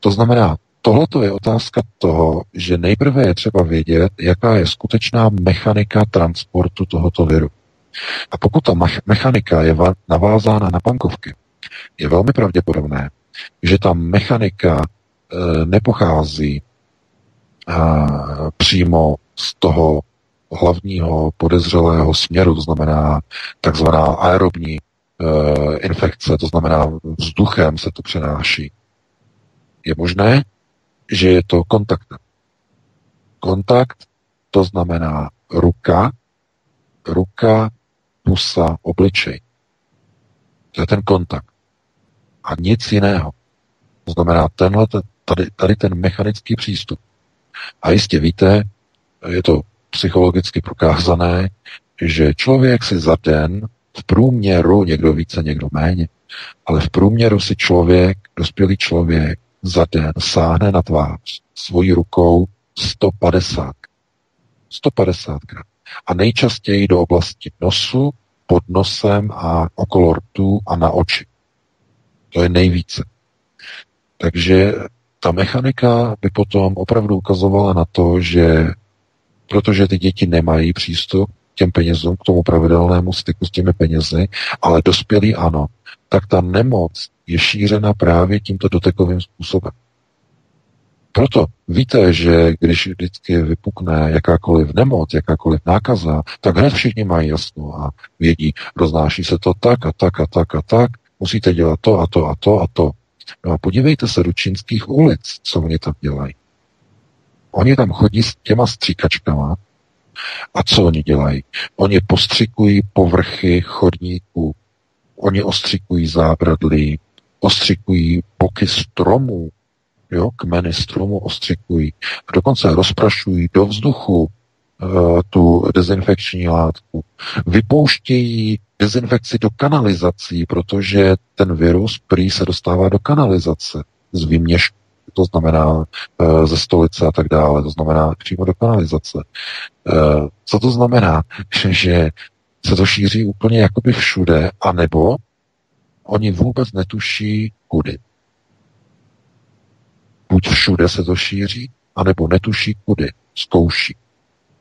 To znamená, tohle je otázka toho, že nejprve je třeba vědět, jaká je skutečná mechanika transportu tohoto viru. A pokud ta mechanika je navázána na bankovky, je velmi pravděpodobné, že ta mechanika nepochází eh, přímo z toho hlavního podezřelého směru, to znamená takzvaná aerobní eh, infekce, to znamená vzduchem se to přenáší. Je možné, že je to kontakt. Kontakt to znamená ruka, ruka, pusa, obličej. To je ten kontakt. A nic jiného. To znamená, tenhle tady, tady ten mechanický přístup. A jistě víte, je to psychologicky prokázané, že člověk si za den v průměru, někdo více, někdo méně, Ale v průměru si člověk, dospělý člověk, za den sáhne na tvář svojí rukou 150. 150 krát. A nejčastěji do oblasti nosu, pod nosem a okolo rtu a na oči. To je nejvíce. Takže ta mechanika by potom opravdu ukazovala na to, že protože ty děti nemají přístup k těm penězům, k tomu pravidelnému styku s těmi penězi, ale dospělí ano, tak ta nemoc je šířena právě tímto dotekovým způsobem. Proto víte, že když vždycky vypukne jakákoliv nemoc, jakákoliv nákaza, tak hned všichni mají jasno a vědí, roznáší se to tak a tak a tak a tak, musíte dělat to a to a to a to. No a podívejte se do čínských ulic, co oni tam dělají. Oni tam chodí s těma stříkačkama a co oni dělají? Oni postřikují povrchy chodníků, oni ostřikují zábradlí, ostřikují boky stromů, jo, kmeny stromu ostřikují, a dokonce rozprašují do vzduchu uh, tu dezinfekční látku. Vypouštějí dezinfekci do kanalizací, protože ten virus prý se dostává do kanalizace z výměšku, to znamená uh, ze stolice a tak dále, to znamená přímo do kanalizace. Uh, co to znamená? že se to šíří úplně jakoby všude, anebo oni vůbec netuší kudy. Buď všude se to šíří, anebo netuší kudy, zkouší,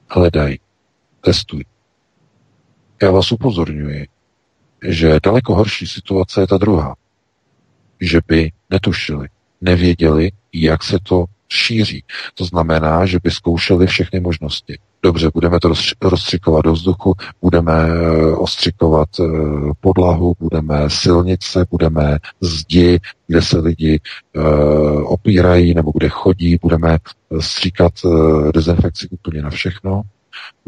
hledají, testují. Já vás upozorňuji, že daleko horší situace je ta druhá. Že by netušili, nevěděli, jak se to šíří. To znamená, že by zkoušeli všechny možnosti. Dobře, budeme to rozstřikovat do vzduchu, budeme eh, ostřikovat eh, podlahu, budeme silnice, budeme zdi, kde se lidi eh, opírají nebo kde chodí, budeme stříkat dezinfekci úplně na všechno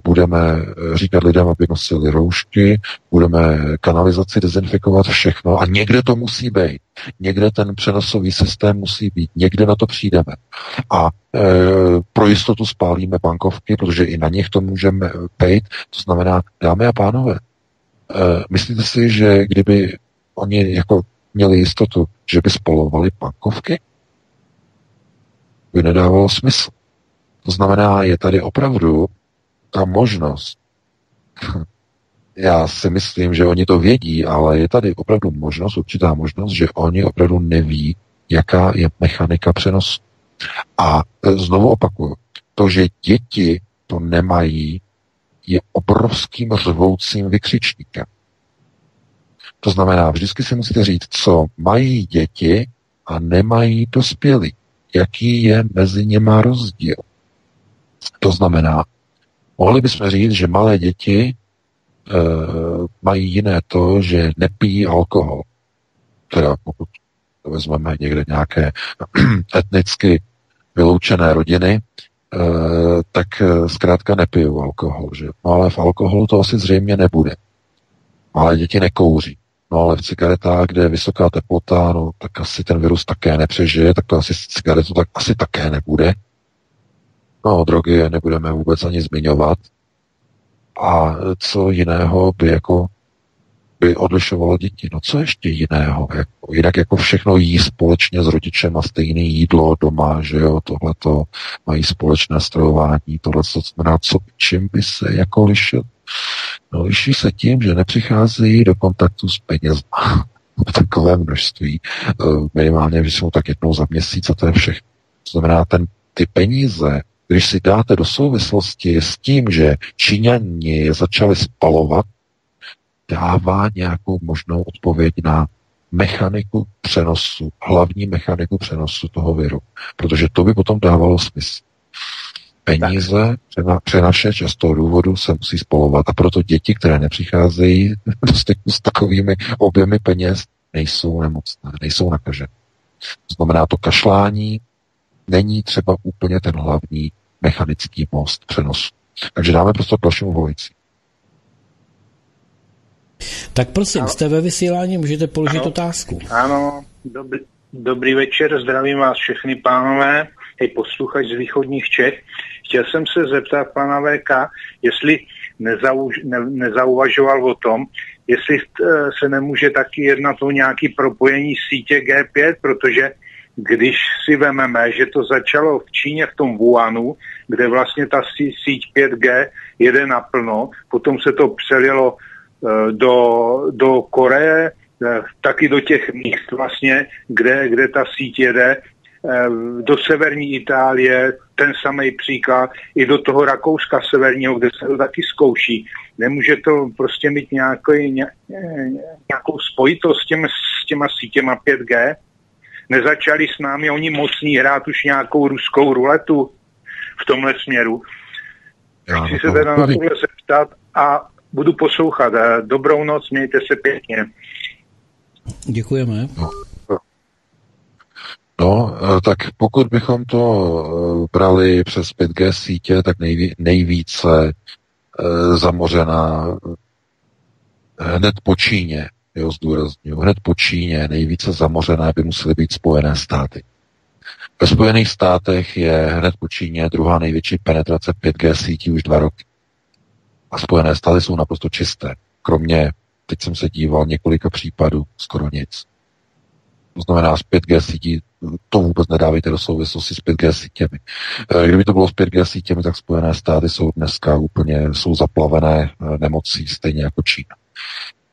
budeme eh, říkat lidem, aby nosili roušky, budeme kanalizaci dezinfikovat všechno a někde to musí být. Někde ten přenosový systém musí být, někde na to přijdeme. A e, pro jistotu spálíme bankovky, protože i na nich to můžeme pejt. To znamená, dámy a pánové, e, myslíte si, že kdyby oni jako měli jistotu, že by spolovali bankovky? By nedávalo smysl. To znamená, je tady opravdu ta možnost, já si myslím, že oni to vědí, ale je tady opravdu možnost, určitá možnost, že oni opravdu neví, jaká je mechanika přenosu. A e, znovu opakuju, to, že děti to nemají, je obrovským řvoucím vykřičníkem. To znamená, vždycky si musíte říct, co mají děti a nemají dospělí. Jaký je mezi něma rozdíl. To znamená, Mohli bychom říct, že malé děti e, mají jiné to, že nepijí alkohol. Teda pokud to vezmeme někde nějaké etnicky vyloučené rodiny, e, tak e, zkrátka nepijou alkohol. Že? No ale v alkoholu to asi zřejmě nebude. Malé děti nekouří. No ale v cigaretách, kde je vysoká teplota, no tak asi ten virus také nepřežije, tak to asi cigaretu tak asi také nebude. No, drogy nebudeme vůbec ani zmiňovat. A co jiného by jako by odlišovalo děti. No co ještě jiného? Jako, jinak jako všechno jí společně s rodičem a stejné jídlo doma, že jo, tohleto mají společné stravování, tohle co znamená, co, čím by se jako lišil? No liší se tím, že nepřicházejí do kontaktu s penězma v takové množství. Eh, minimálně, jsou tak jednou za měsíc a to je všechno. To znamená, ten, ty peníze když si dáte do souvislosti s tím, že Číňani je začali spalovat, dává nějakou možnou odpověď na mechaniku přenosu, hlavní mechaniku přenosu toho viru. Protože to by potom dávalo smysl. Peníze přenaše často důvodu se musí spolovat a proto děti, které nepřicházejí do styku s takovými objemy peněz, nejsou nemocné, nejsou nakažené. To znamená, to kašlání není třeba úplně ten hlavní mechanický most přenosu. Takže dáme prostě k dalšímu volající. Tak prosím, jste ve vysílání, můžete položit ano. otázku. Ano, dobrý, dobrý večer, zdravím vás všechny pánové, i posluchač z východních Čech. Chtěl jsem se zeptat pana VK, jestli nezauž, ne, nezauvažoval o tom, jestli eh, se nemůže taky jednat o nějaký propojení sítě G5, protože když si vememe, že to začalo v Číně v tom Wuhanu, kde vlastně ta síť 5G jede naplno, potom se to přelilo eh, do, do Koreje, eh, taky do těch míst vlastně, kde, kde ta síť jede, do severní Itálie, ten samý příklad, i do toho Rakouska severního, kde se to taky zkouší. Nemůže to prostě mít nějaký, nějakou spojitost s, těm, s těma sítěma 5G? Nezačali s námi oni mocní hrát už nějakou ruskou ruletu v tomhle směru? Já Chci se teda na tohle zeptat a budu poslouchat. Dobrou noc, mějte se pěkně. Děkujeme. No. No, eh, tak pokud bychom to eh, brali přes 5G sítě, tak nejví, nejvíce e, zamořená hned po Číně, jo, zdůraznuju, hned po Číně nejvíce zamořené by musely být Spojené státy. Ve Spojených státech je hned po Číně druhá největší penetrace 5G sítí už dva roky. A Spojené státy jsou naprosto čisté. Kromě, teď jsem se díval, několika případů, skoro nic. To znamená, z 5G sítí to vůbec nedávejte do souvislosti s 5G sítěmi. Eh, kdyby to bylo s 5G sítěmi, tak Spojené státy jsou dneska úplně jsou zaplavené eh, nemocí, stejně jako Čína.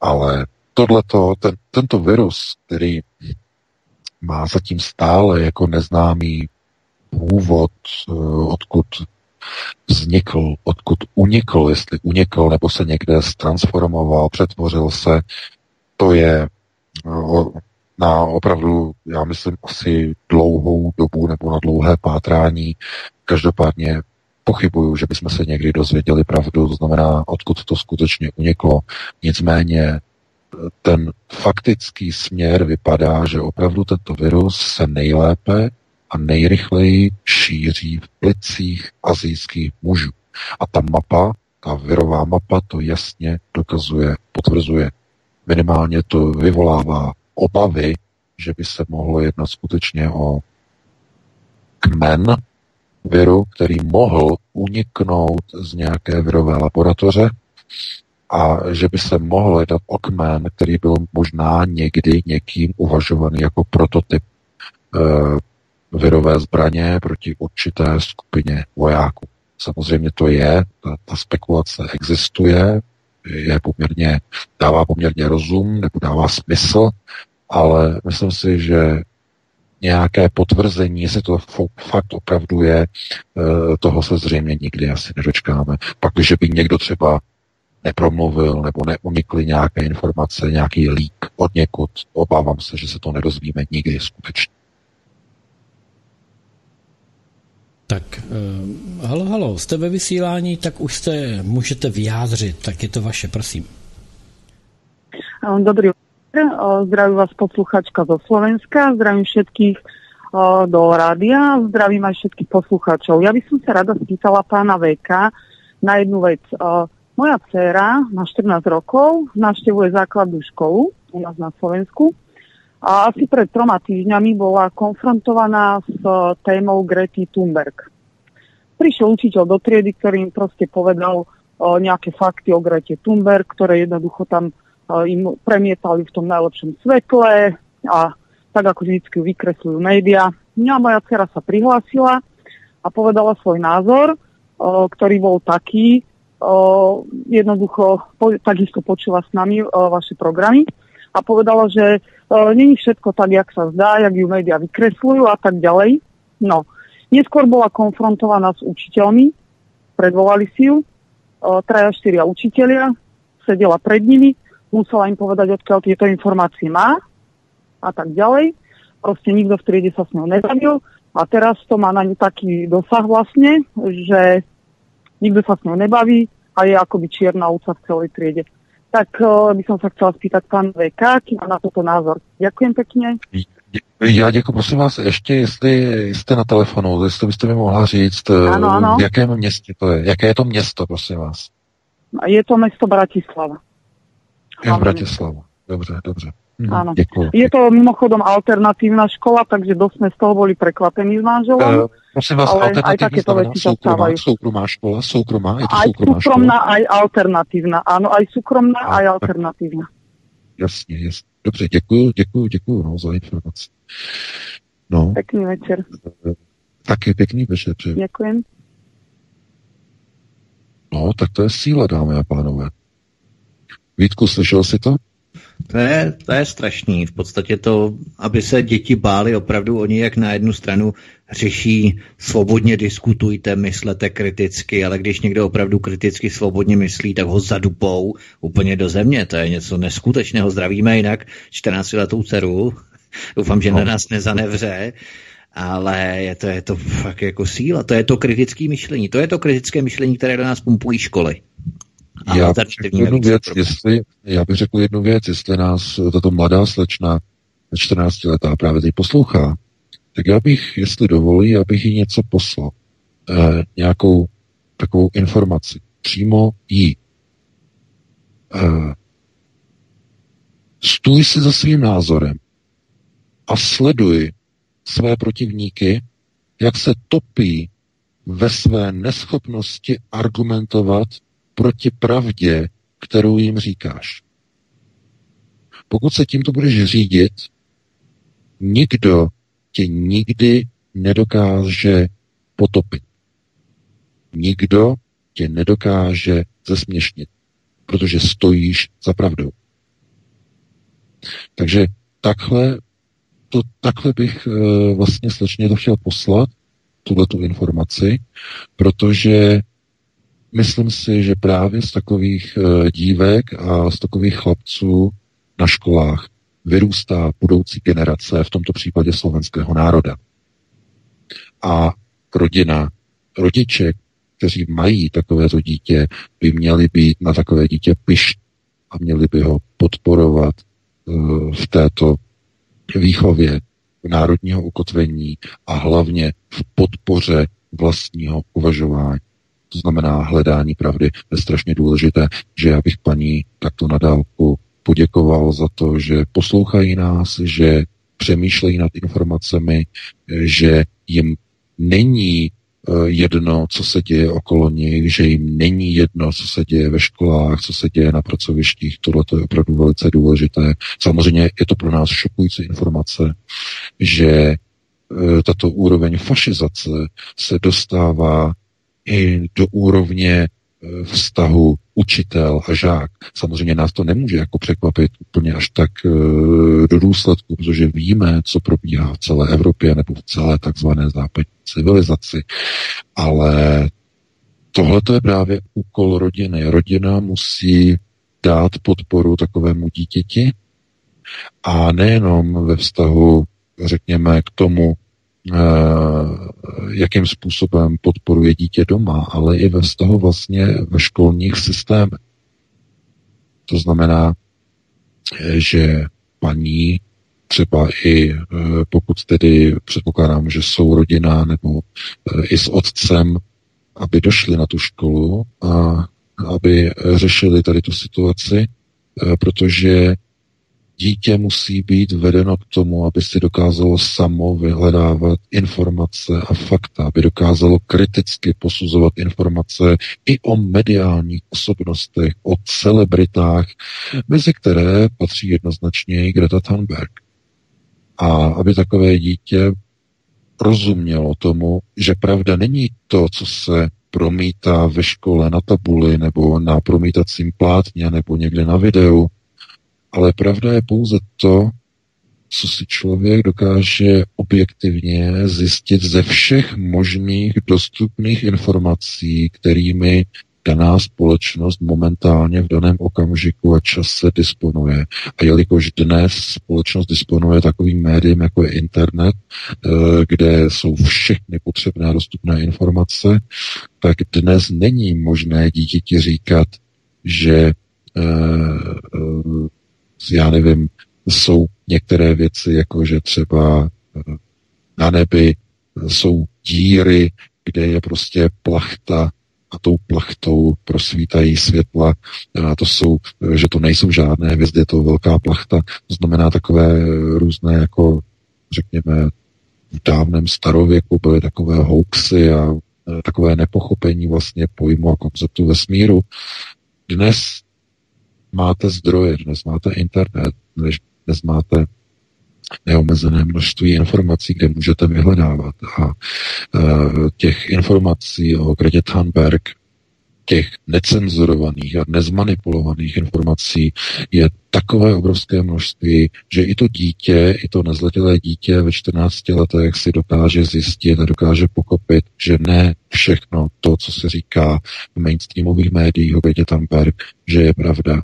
Ale tohleto, ten, tento virus, který má zatím stále jako neznámý původ, eh, odkud vznikl, odkud unikl, jestli unikl nebo se někde transformoval, přetvořil se, to je na opravdu, já myslím, asi dlouhou dobu nebo na dlouhé pátrání. Každopádně pochybuju, že bychom se někdy dozvěděli pravdu, to znamená, odkud to skutečně uniklo. Nicméně ten faktický směr vypadá, že opravdu tento virus se nejlépe a nejrychleji šíří v plicích azijských mužů. A ta mapa, ta virová mapa to jasně dokazuje, potvrzuje. Minimálně to vyvolává obavy, že by se mohlo jednat skutečně o kmen viru, který mohl uniknout z nějaké virové laboratoře a že by se mohl jednat o kmen, který byl možná někdy někým uvažovaný jako prototyp e, virové zbraně proti určité skupině vojáků. Samozřejmě to je, ta, ta spekulace existuje, je poměrně, dává poměrně rozum nebo dává smysl, ale myslím si, že nějaké potvrzení, jestli to fakt opravdu je, eh, toho se zřejmě nikdy asi nedočkáme. Pak, když by někdo třeba nepromluvil nebo neunikly nějaké informace, nějaký lík od někud, obávám se, že se to nedozvíme nikdy skutečně. Tak, uh, halo, halo, jste ve vysílání, tak už jste, můžete vyjádřit, tak je to vaše, prosím. Dobrý Zdraví vás posluchačka zo Slovenska, zdravím všetkých do rádia, zdravím aj všetkých posluchačov. Ja by som sa rada spýtala pána VK na jednu vec. Moja dcéra má 14 rokov, navštevuje základnú školu u nás na Slovensku a asi pred troma týždňami bola konfrontovaná s témou Grety Thunberg. Prišiel učiteľ do triedy, ktorý im proste povedal nejaké fakty o Grete Thunberg, ktoré jednoducho tam im premietali v tom najlepšom svetle a tak ako vždy vykresľujú médiá. No a moja dcera sa prihlásila a povedala svoj názor, ktorý bol taký, jednoducho takisto počula s nami vaše programy a povedala, že není všetko tak, jak sa zdá, jak ju médiá vykresľujú a tak ďalej. No, neskôr bola konfrontovaná s učiteľmi, predvolali si ju, traja, štyria učiteľia, sedela pred nimi musela im povedať, odkiaľ tieto informácie má a tak ďalej. Proste nikto v triede sa s ňou nebavil a teraz to má na ňu taký dosah vlastne, že nikto sa s ňou nebaví a je akoby čierna úca v celej triede. Tak uh, by som sa chcela spýtať pán VK, aký má na toto názor. Ďakujem pekne. Já děkuji, prosím vás, ještě jestli jste na telefonu, jestli byste mi mohla říct, ano, ano. v jakém městě to je, jaké je to město, prosím vás. Je to město Bratislava. Je v Bratislava. Dobře, dobře. Mm, Áno. Děkuji. Je to mimochodom alternatívna škola, takže dosť sme z toho boli prekvapení s manželom. Uh, prosím vás, ale aj takéto veci sa stávajú. Soukromá škola, soukromá, je to aj soukromá, súkromná, škola? aj alternatívna. Áno, aj súkromná, a, aj alternatívna. Jasně, jasně. Dobře, děkuji, děkuji, děkuji no, za informaci. No. Pekný večer. Taky pěkný večer. Děkujem. No, tak to je síla, dámy a pánové. Vítku, slyšel jsi to? To je, to je strašný. V podstatě to, aby se děti bály opravdu, oni jak na jednu stranu řeší svobodně diskutujte, myslete kriticky, ale když někdo opravdu kriticky svobodně myslí, tak ho zadupou úplně do země. To je něco neskutečného. Zdravíme jinak 14 letou dceru. Doufám, že no. na nás nezanevře. Ale je to, je to fakt jako síla. To je to kritické myšlení. To je to kritické myšlení, které do nás pumpují školy. Já bych, řekl jednu věc, jestli, já bych řekl jednu věc, jestli nás tato mladá slečna 14 letá právě teď poslouchá, tak já bych, jestli dovolí, abych jí něco poslal. Eh, nějakou takovou informaci. Přímo jí. Eh, stůj si za svým názorem a sleduj své protivníky, jak se topí ve své neschopnosti argumentovat proti pravdě, kterou jim říkáš. Pokud se tímto budeš řídit, nikdo tě nikdy nedokáže potopit. Nikdo tě nedokáže zesměšnit, protože stojíš za pravdou. Takže takhle, to, takhle bych e, vlastně slečně to chtěl poslat, tuhle tu informaci, protože myslím si, že právě z takových e, dívek a z takových chlapců na školách vyrůstá budoucí generace, v tomto případě slovenského národa. A rodina, rodiče, kteří mají takovéto dítě, by měli být na takové dítě pyš a měli by ho podporovat uh, v této výchově národního ukotvení a hlavně v podpoře vlastního uvažování. To znamená hledání pravdy. Je strašně důležité, že já bych paní takto na dálku poděkoval za to, že poslouchají nás, že přemýšlejí nad informacemi, že jim není eh, jedno, co se děje okolo nich, že jim není jedno, co se děje ve školách, co se děje na pracovištích. Tohle je opravdu velice důležité. Samozřejmě je to pro nás šokující informace, že eh, tato úroveň fašizace se dostává i do úrovně Eh, vztahu učitel a žák. Samozřejmě nás to nemůže jako překvapit úplně až tak eh, do důsledku, protože víme, co probíhá v celé Evropě nebo v celé takzvané západní civilizaci. Ale tohle je právě úkol rodiny. Rodina musí dát podporu takovému dítěti a nejenom ve vztahu, řekněme, k tomu, jakým způsobem podporuje dítě doma, ale i ve vztahu vlastně ve školních systémech. To znamená, že paní třeba i eh, pokud tedy předpokládám, že jsou rodina nebo eh, i s otcem, aby došli na tu školu a aby řešili tady tu situaci, protože Dítě musí být vedeno k tomu, aby si dokázalo samo vyhledávat informace a fakta, aby dokázalo kriticky posuzovat informace i o mediálních osobnostech, o celebritách, mezi které patří jednoznačně i Greta Thunberg. A aby takové dítě rozumělo tomu, že pravda není to, co se promítá ve škole na tabuli nebo na promítacím plátně nebo někde na videu, ale pravda je pouze to, co si člověk dokáže objektivně zjistit ze všech možných dostupných informací, kterými daná společnost momentálně v daném okamžiku a čase disponuje. A jelikož dnes společnost disponuje takovým médiem, jako je internet, eh, kde jsou všechny potřebné dostupné informace, tak dnes není možné dítěti říkat, že eh, eh, já nevím, jsou některé věci, jako že třeba eh, na nebi jsou díry, kde je prostě plachta a tou plachtou prosvítají světla. A to jsou, že to nejsou žádné hvězdy, je to velká plachta. To znamená takové různé, jako řekněme, v dávném starověku byly takové hoaxy a takové nepochopení vlastně pojmu a konceptu vesmíru. Dnes máte zdroje, dnes máte internet, dnes, máte neomezené množství informací, kde můžete vyhledávat. A e, těch informací o Gretě Thunberg, těch necenzurovaných a nezmanipulovaných informací je takové obrovské množství, že i to dítě, i to nezletilé dítě ve 14 letech si dokáže zjistit a dokáže pochopit, že ne všechno to, co se říká v mainstreamových médiích o Gretě Thunberg, že je pravda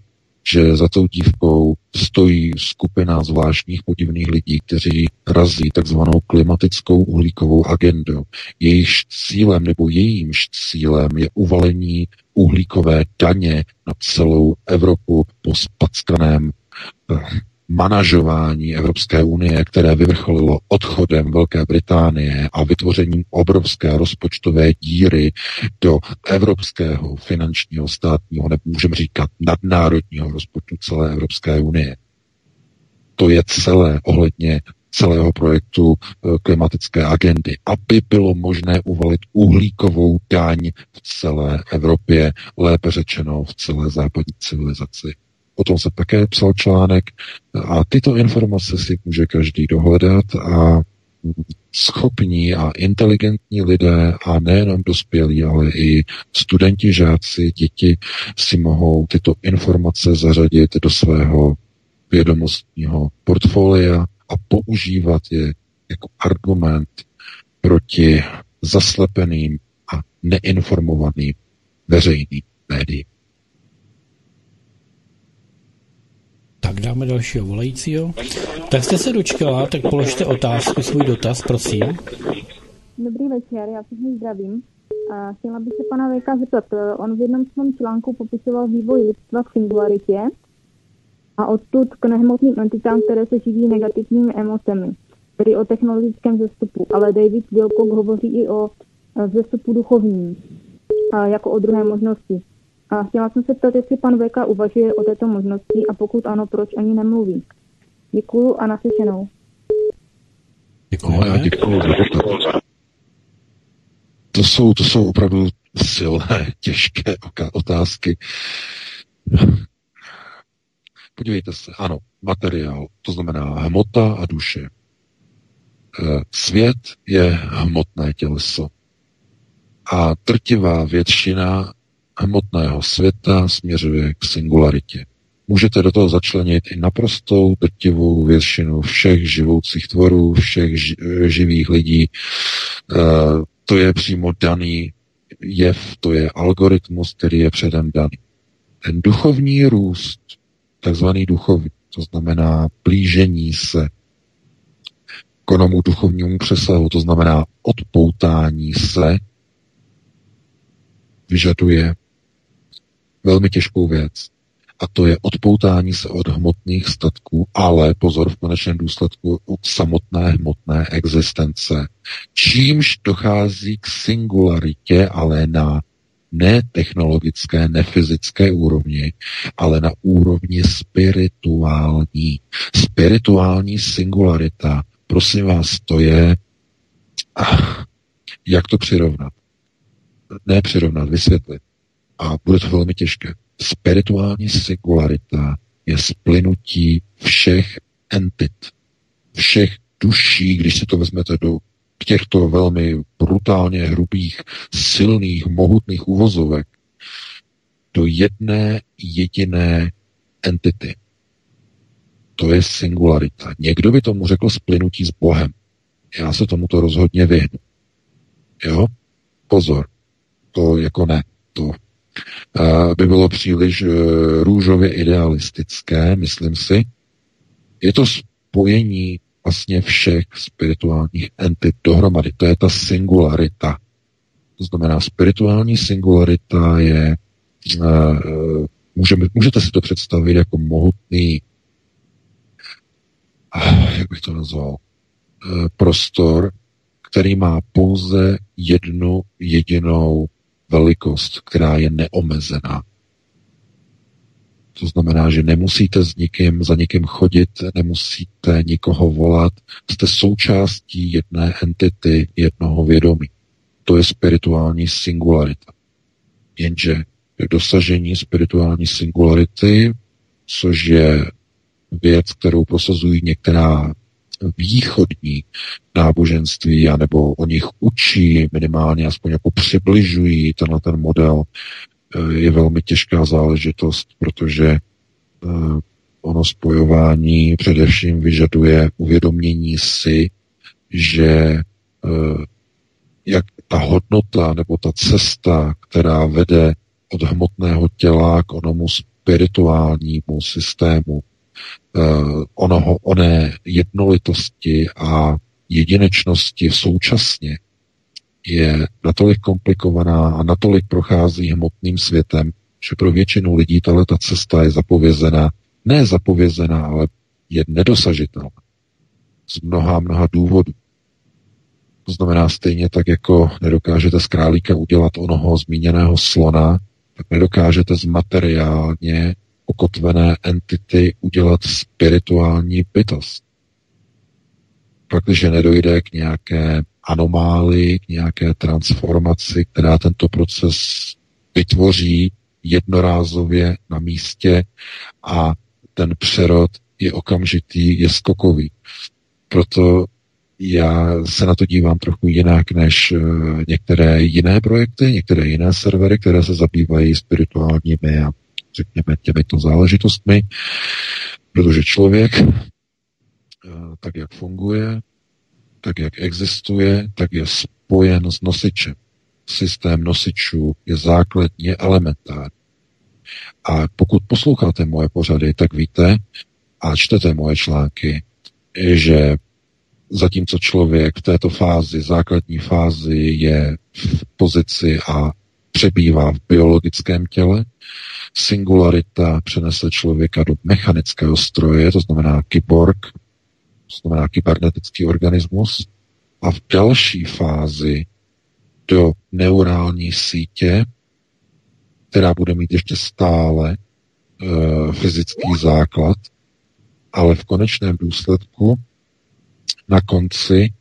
že za tou dívkou stojí skupina zvláštních podivných lidí, kteří razí takzvanou klimatickou uhlíkovou agendu. Jejíž cílem nebo jejímž cílem je uvalení uhlíkové daně na celou Evropu po spackaném eh, manažování Evropské unie, které vyvrcholilo odchodem Velké Británie a vytvořením obrovské rozpočtové díry do evropského finančního státního, nebo můžeme říkat nadnárodního rozpočtu celé Evropské unie. To je celé ohledně celého projektu eh, klimatické agendy, aby bylo možné uvalit uhlíkovou daň v celé Evropě, lépe řečeno v celé západní civilizaci. O tom se také psal článek a tyto informace si může každý dohledat a schopní a inteligentní lidé a nejenom dospělí, ale i studenti, žáci, děti si mohou tyto informace zařadit do svého vědomostního portfolia a používat je jako argument proti zaslepeným a neinformovaným veřejným médiím. Tak dáme dalšího volajícího. Tak jste se dočkala, tak položte otázku, svůj dotaz, prosím. Dobrý večer, já všechny zdravím. A chtěla bych se pana VK zeptat, on v jednom svém článku popisoval vývoj lidstva v singularitě a odtud k nehmotným entitám, které se živí negativními emocemi, tedy o technologickém zestupu. Ale David Wilcock hovoří i o vzestupu duchovním, jako o druhé možnosti. A chtěla jsem se ptat, jestli pan VK uvažuje o této možnosti a pokud ano, proč ani nemluví. Děkuju a naslyšenou. Děkuji. No, já děkuju To jsou, to jsou opravdu silné, těžké otázky. Podívejte se, ano, materiál, to znamená hmota a duše. E, svět je hmotné těleso. A trtivá většina hmotného světa směřuje k singularitě. Můžete do toho začlenit i naprostou drtivou většinu všech živoucích tvorů, všech živých lidí. E, to je přímo daný jev, to je algoritmus, který je předem daný. Ten duchovní růst, takzvaný duchovní, to znamená blížení se k onomu duchovnímu přesahu, to znamená odpoutání se, vyžaduje velmi těžkou věc. A to je odpoutání se od hmotných statků, ale pozor v konečném důsledku od samotné hmotné existence. Čímž dochází k singularitě, ale na ne technologické, ne fyzické úrovni, ale na úrovni spirituální. Spirituální singularita, prosím vás, to je, jak to přirovnat? Ne přirovnat, vysvětlit a bude to velmi těžké. Spirituální sekularita je splynutí všech entit, všech duší, když si to vezmete do těchto velmi brutálně hrubých, silných, mohutných uvozovek, do jedné jediné entity. To je singularita. Někdo by tomu řekl splynutí s Bohem. Já se tomuto rozhodně vyhnu. Jo? Pozor. To jako ne. To by bylo příliš eh, růžově idealistické, myslím si. Je to spojení vlastně všech spirituálních entit dohromady. To je ta singularita. To znamená, spirituální singularita je, uh, můžeme, můžete si to představit jako mohutný, uh, jak bych to nazval, prostor, který má pouze jednu jedinou velikost, která je neomezená. To znamená, že nemusíte s nikým, za nikým chodit, nemusíte nikoho volat, jste součástí jedné entity, jednoho vědomí. To je spirituální singularita. Jenže dosažení spirituální singularity, což je věc, kterou prosazují některá východní náboženství, anebo o nich učí minimálně, aspoň jako přibližují tenhle ten model, eh, je velmi těžká záležitost, protože eh, ono spojování především vyžaduje uvědomění si, že eh, jak ta hodnota nebo ta cesta, která vede od hmotného těla k onomu spirituálnímu systému, onoho, oné jednolitosti a jedinečnosti současně je natolik komplikovaná a natolik prochází hmotným světem, že pro většinu lidí tahle ta cesta je zapovězená, ne zapovězená, ale je nedosažitelná. Z mnoha, mnoha důvodů. To znamená stejně tak, jako nedokážete z králíka udělat onoho zmíněného slona, tak nedokážete z materiálně ukotvené entity udělat spirituální bytost. Pak, když nedojde k nějaké anomálii, k nějaké transformaci, která tento proces vytvoří jednorázově na místě a ten přerod je okamžitý, je skokový. Proto já se na to dívám trochu jinak než eh, některé jiné projekty, některé jiné servery, které se zabývají spirituálními a řekněme těmito záležitostmi, protože člověk, eh, tak jak funguje, tak jak existuje, tak je spojen s nosičem. Systém nosičů je základně elementární. A pokud posloucháte moje pořady, tak víte a čtete moje články, že zatímco člověk v této fázi, základní fázi, je v pozici a přebývá v biologickém těle, singularita přenese člověka do mechanického stroje, to znamená kyborg, to znamená kybernetický organismus, a v další fázi do neurální sítě, která bude mít ještě stále e, fyzický základ, ale v konečném důsledku na konci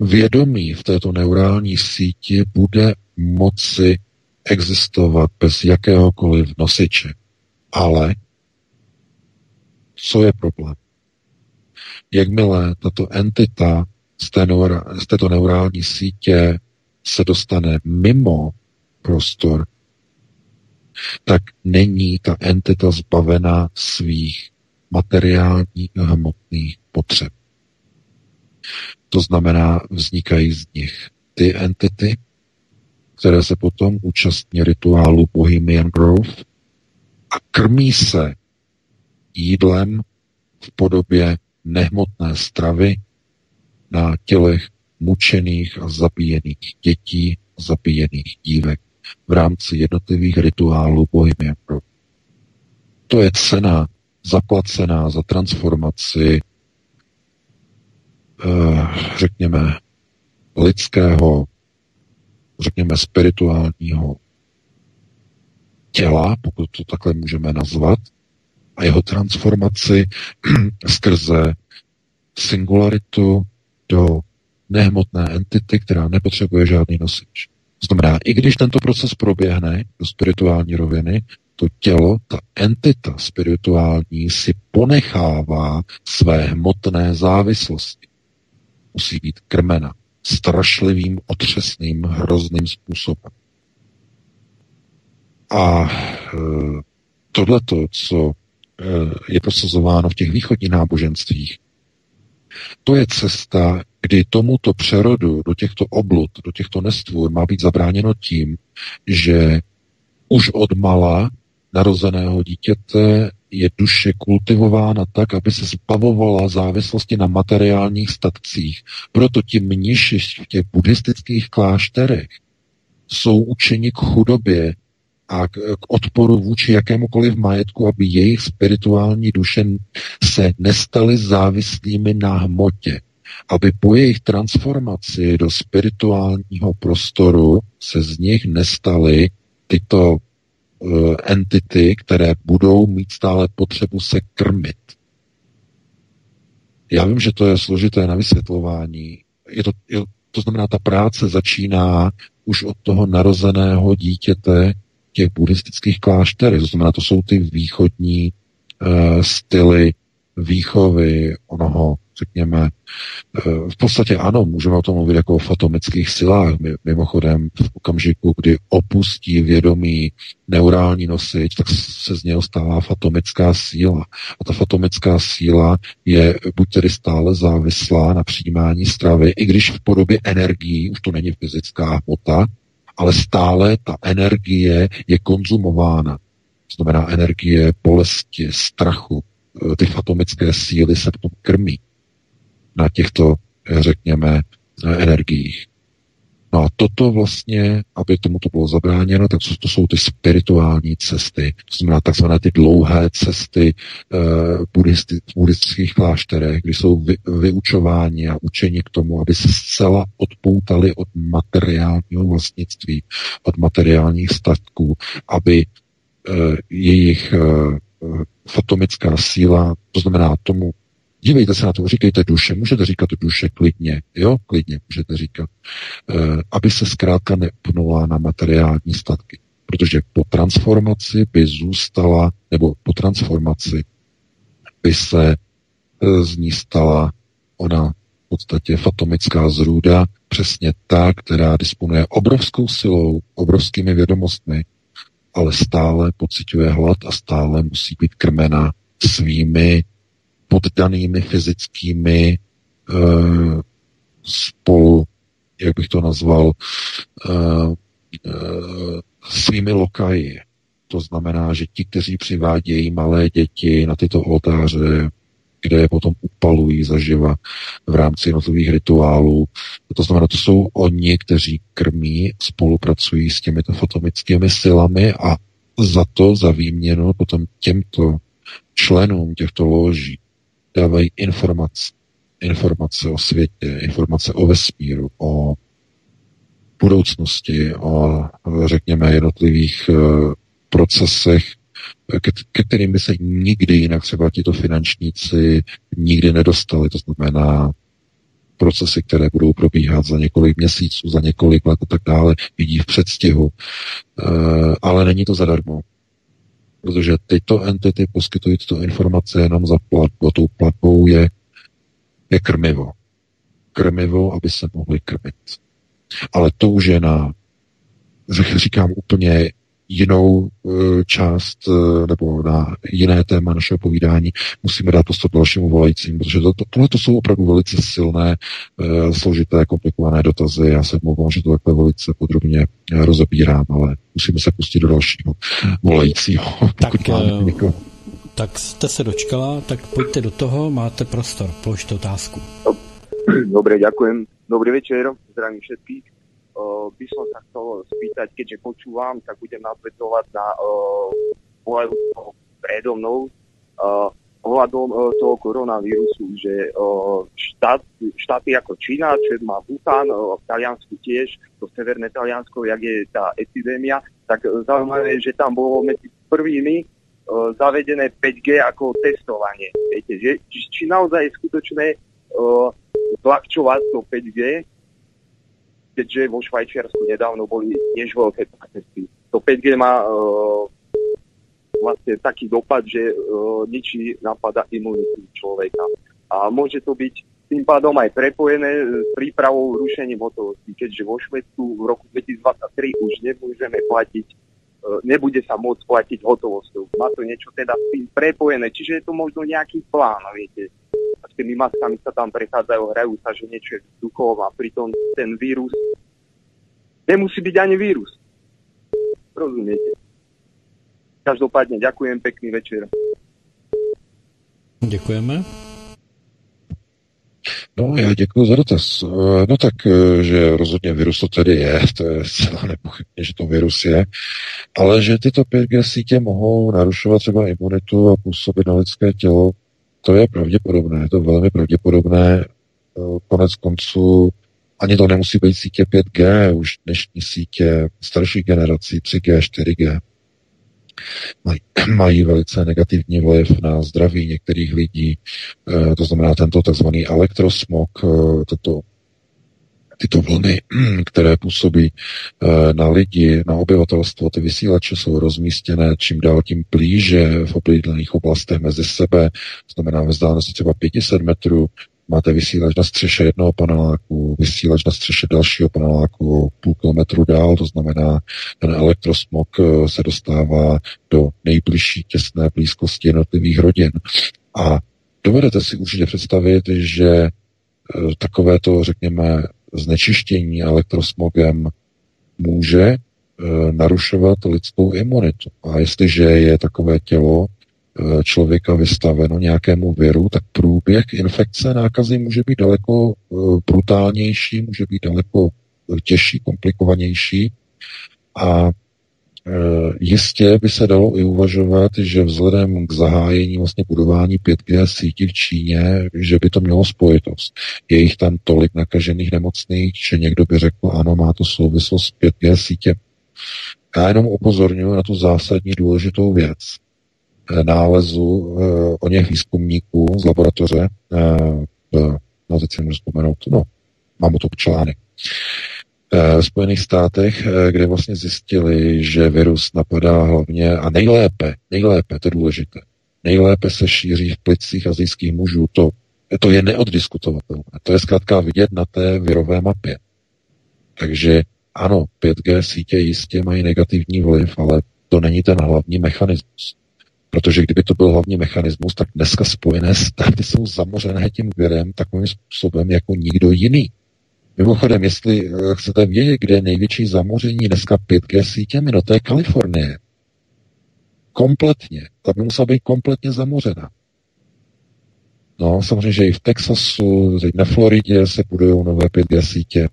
vědomí v této neurální síti bude moci existovat bez jakéhokoliv nosiče. Ale co je problém? Jakmile tato entita z, té neura, z této neurální sítě se dostane mimo prostor, tak není ta entita zbavena svých materiálních hmotných potřeb. To znamená, vznikají z nich ty entity, které se potom účastní rituálu Bohemian Grove a krmí se jídlem v podobě nehmotné stravy na tělech mučených a zabíjených dětí, zabíjených dívek v rámci jednotlivých rituálů Bohemian Grove. To je cena zaplacená za transformaci Eh, řekněme, lidského, řekněme, spirituálního těla, pokud to takhle můžeme nazvat, a jeho transformaci skrze singularitu do nehmotné entity, která nepotřebuje žádný nosič. Znamená, i když tento proces proběhne do spirituální roviny, to tělo, ta entita spirituální si ponechává své hmotné závislosti musí být krmena strašlivým, otřesným, hrozným způsobem. A e, tohleto, co e, je prosazováno v těch východních náboženstvích, to je cesta, kdy tomuto přerodu do těchto oblud, do těchto nestvůr má být zabráněno tím, že už od mala narozeného dítěte je duše kultivována tak, aby se zbavovala závislosti na materiálních statcích. Proto ti mniši v těch buddhistických klášterech jsou učeni k chudobě a k, k odporu vůči jakémukoliv majetku, aby jejich spirituální duše se nestaly závislými na hmotě. aby po jejich transformaci do spirituálního prostoru se z nich nestaly tyto entity, které budou mít stále potřebu se krmit. Já vím, že to je složité na vysvětlování. Je to, je, to znamená, ta práce začíná už od toho narozeného dítěte těch buddhistických klášterech. To znamená, to jsou ty východní uh, styly výchovy onoho, řekněme, eh, v podstatě ano, můžeme o tom mluvit jako o fatomických silách. Mimochodem, v okamžiku, kdy opustí vědomí neurální nosič, tak se z něho stává fatomická síla. A ta fatomická síla je buď tedy stále závislá na přijímání stravy, i když v podobě energií, už to není fyzická hmota, ale stále ta energie je konzumována. To znamená energie bolesti, strachu, ty fatomické síly se potom krmí na těchto, eh, řekněme, eh, energiích. No a toto vlastně, aby tomu to bylo zabráněno, tak to jsou ty spirituální cesty, to znamená takzvané ty dlouhé cesty v buddhistických klášterech, kdy jsou vy, vyučováni a učeni k tomu, aby se zcela odpoutali od materiálního vlastnictví, od materiálních statků, aby jejich fatomická síla, to znamená tomu, dívejte se na to, říkejte duše, můžete říkat duše klidně, jo, klidně můžete říkat, e, aby se zkrátka neupnula na materiální statky. Protože po transformaci by zůstala, nebo po transformaci by se e, z ní stala ona v podstatě fatomická zrůda, přesně ta, která disponuje obrovskou silou, obrovskými vědomostmi, ale stále pociťuje hlad a stále musí být krmena svými poddanými fyzickými uh, spolu, jak bych to nazval, uh, uh, svými lokaji. To znamená, že ti, kteří přivádějí malé děti na tyto oltáře, kde je potom upalují zaživa v rámci jednotlivých rituálů. To znamená, to jsou oni, kteří krmí, spolupracují s těmito fotomickými silami a za to, za výměnu potom těmto členům těchto loží dávají informace, informace o světě, informace o vesmíru, o budoucnosti, o, řekněme, jednotlivých uh, procesech, ke, ke kterým by se nikdy jinak třeba tito finančníci nikdy nedostali. To znamená procesy, které budou probíhat za několik měsíců, za několik let a tak dále, vidí v předstihu. E, ale není to zadarmo. Protože tyto entity poskytují tyto informace jenom za platbu. Tou platbou je, je krmivo. Krmivo, aby se mohli krmit. Ale to už je na, říkám úplně jinou eh, část eh, nebo na jiné téma našeho povídání musíme dát prostor dalšímu volajícím, protože to, to, tohle to jsou opravdu velice silné, eh, složité, komplikované dotazy. Já se mluvám, že to takhle velice podrobně rozebírám, ale musíme se pustit do dalšího volajícího. Tak, tak jste se dočkala, tak pojďte do toho, máte prostor, položte otázku. Dobre, ďakujem. Dobrý večer, zdravím všetkých by som sa chcel spýtať, keďže počúvam, tak budem nadvedovať na pohľadu predo mnou ohľadom toho koronavírusu, že štát, štáty ako Čína, čo má Wuhan, v Taliansku tiež, to severné Taliansko, jak je tá epidémia, tak zaujímavé, že tam bolo medzi prvými zavedené 5G ako testovanie. Viete, že, či naozaj je skutočné zľahčovať to 5G, keďže vo Švajčiarsku nedávno boli tiež veľké protesty. To 5G má uh, vlastne taký dopad, že uh, ničí napada imunitu človeka. A môže to byť tým pádom aj prepojené s prípravou rušením hotovosti, keďže vo Švedsku v roku 2023 už nemôžeme platiť nebude sa môcť platiť hotovosťou. Má to niečo teda s tým prepojené, čiže je to možno nejaký plán, viete a s tými maskami sa tam prechádzajú, hrajú sa, že niečo je vzduchom a pritom ten vírus nemusí byť ani vírus. Rozumiete? Každopádne ďakujem, pekný večer. Děkujeme. No, já děkuji za dotaz. No tak, že rozhodně virus to tedy je, to je zcela nepochybně, že to virus je, ale že tyto 5G sítě mohou narušovat třeba imunitu a působit na lidské tělo, to je pravděpodobné, je to velmi pravděpodobné. konec konců ani to nemusí být sítě 5G, už dnešní sítě starších generací 3G, 4G mají, mají velice negativní vliv na zdraví některých lidí. E, to znamená tento takzvaný elektrosmog, e, toto tyto vlny, které působí e, na lidi, na obyvatelstvo, ty vysílače jsou rozmístěné čím dál tím blíže v oblíbených oblastech mezi sebe, znamená ve vzdálenosti třeba 500 metrů, máte vysílač na střeše jednoho paneláku, vysílač na střeše dalšího paneláku půl kilometru dál, to znamená, ten elektrosmog eh, se dostává do nejbližší těsné blízkosti jednotlivých rodin. A dovedete si určitě představit, že eh, takovéto, řekněme, znečištění elektrosmogem může eh, narušovat lidskou imunitu. A jestliže je takové tělo Eh, člověka vystaveno nějakému viru, tak průběh infekce nákazy může být daleko eh, brutálnější, může být daleko těžší, komplikovanější a Jistě by se dalo i uvažovat, že vzhledem k zahájení vlastně budování 5G sítí v Číně, že by to mělo spojitost. Je jich tam tolik nakažených nemocných, že někdo by řekl, ano, má to souvislost s 5G sítě. Já jenom upozorňuji na tu zásadní důležitou věc. Eh, nálezu eh, o něch výzkumníků z laboratoře, eh, no teď si můžu vzpomenout, no, mám o to článek, v Spojených státech, kde vlastně zjistili, že virus napadá hlavně a nejlépe, nejlépe, to je důležité, nejlépe se šíří v plicích azijských mužů. To, to je neoddiskutovatelné. To je zkrátka vidět na té virové mapě. Takže ano, 5G sítě jistě mají negativní vliv, ale to není ten hlavní mechanismus. Protože kdyby to byl hlavní mechanismus, tak dneska Spojené státy jsou zamořené tím virem takovým způsobem jako nikdo jiný. Mimochodem, jestli eh, chcete vědět, kde je největší zamoření dneska 5G sítěmi, no to je Kalifornie. Kompletně. Ta by musela být kompletně zamořena. No, samozřejmě, že i v Texasu, na Floridě se budují nové 5G sítě.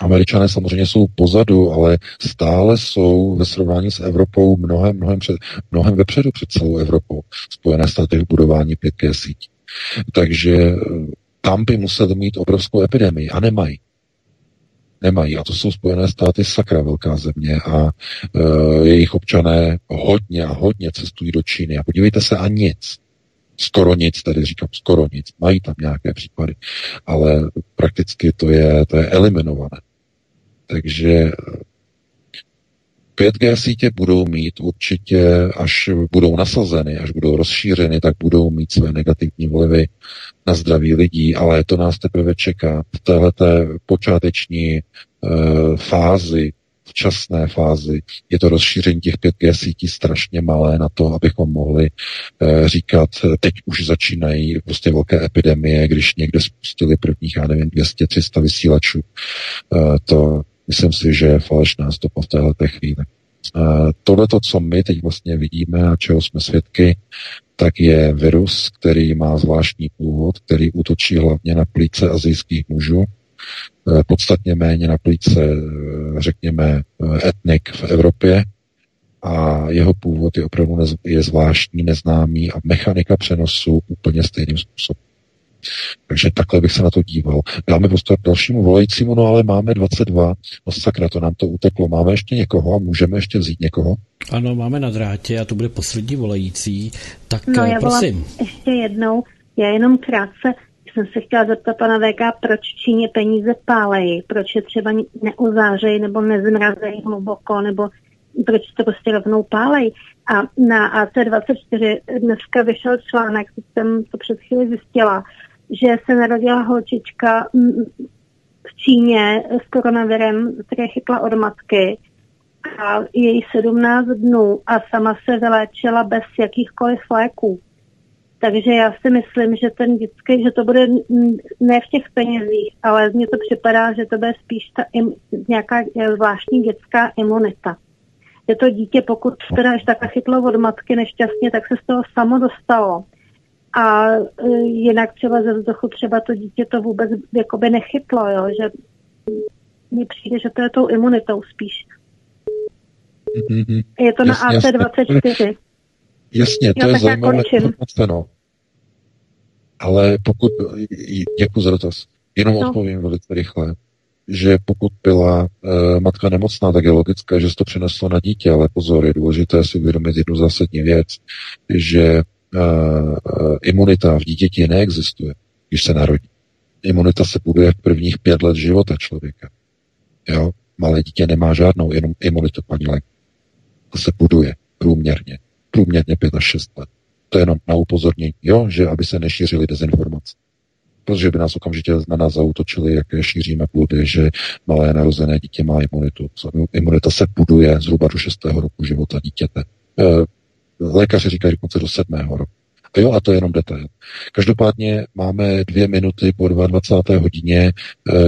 Američané samozřejmě jsou pozadu, ale stále jsou ve srovnání s Evropou mnohem, mnohem, před, mnohem vepředu před celou Evropou. Spojené státy v budování 5G sítí. Takže eh, tam by museli mít obrovskou epidemii a nemají. Nemají. A to jsou Spojené státy sakra velká země a e, jejich občané hodně a hodně cestují do Číny. A podívejte se, a nic. Skoro nic, tady říkám skoro nic. Mají tam nějaké případy, ale prakticky to je, to je eliminované. Takže 5G sítě budou mít určitě, až budou nasazeny, až budou rozšířeny, tak budou mít své negativní vlivy na zdraví lidí, ale to nás teprve čeká v této počáteční e, fázi, včasné fázi. Je to rozšíření těch 5G sítí strašně malé na to, abychom mohli e, říkat, teď už začínají prostě velké epidemie, když někde spustili prvních, já nevím, 200-300 vysílačů. E, to Myslím si, že je falešná stopa v této chvíli. Tohle, co my teď vlastně vidíme a čeho jsme svědky, tak je virus, který má zvláštní původ, který útočí hlavně na plíce azijských mužů, e, podstatně méně na plíce, e, řekněme, etnik v Evropě a jeho původ je opravdu nez, je zvláštní, neznámý a mechanika přenosu úplně stejným způsobem. Takže takhle bych se na to díval. Dáme prostor dalšímu volajícímu, no ale máme 22. No sakra, to nám to uteklo. Máme ještě někoho a můžeme ještě vzít někoho? Ano, máme na drátě a to bude poslední volající. Tak no, já prosím. ještě jednou, já jenom krátce jsem se chtěla zeptat pana VK, proč Číně peníze pálejí, proč je třeba neuzářejí nebo nezmrazejí hluboko, nebo proč to prostě rovnou pálej. A na AC24 dneska vyšel článek, jsem to před chvíli zjistila, že se narodila holčička v Číně s koronavirem, které chytla od matky a její 17 dnů a sama se vyléčila bez jakýchkoliv léků. Takže já si myslím, že ten dětský, že to bude ne v těch penězích, ale mně to připadá, že to bude spíš ta im, nějaká zvláštní dětská imunita. Je to dítě, pokud teda až takhle chytlo od matky nešťastně, tak se z toho samo dostalo a e, jinak třeba ze vzduchu třeba to dítě to vůbec jakoby nechytlo, jo, že mně přijde, že to je tou imunitou spíš. Mm-hmm. Je to jasně, na AC24. Jasně, to jo, je zajímavé informace, no. Ale pokud, děkuji za dotaz, jenom no. odpovím velice rychle, že pokud byla e, matka nemocná, tak je logické, že se to přineslo na dítě, ale pozor, je důležité si uvědomit jednu zásadní věc, že imunita v dítěti neexistuje, když se narodí. Imunita se buduje v prvních pět let života člověka. Jo? Malé dítě nemá žádnou imunitu, paní Lenk. To se buduje průměrně. Průměrně 5 až 6 let. To je jenom na upozornění, jo, že aby se nešířily dezinformace. Protože by nás okamžitě na nás zautočili, jak šíříme půdy, že malé narozené dítě má imunitu. Imunita se buduje zhruba do 6. roku života dítěte. Lékaři říkají dokonce do 7. roku. A jo, a to je jenom detail. Každopádně máme dvě minuty po 22. hodině. E,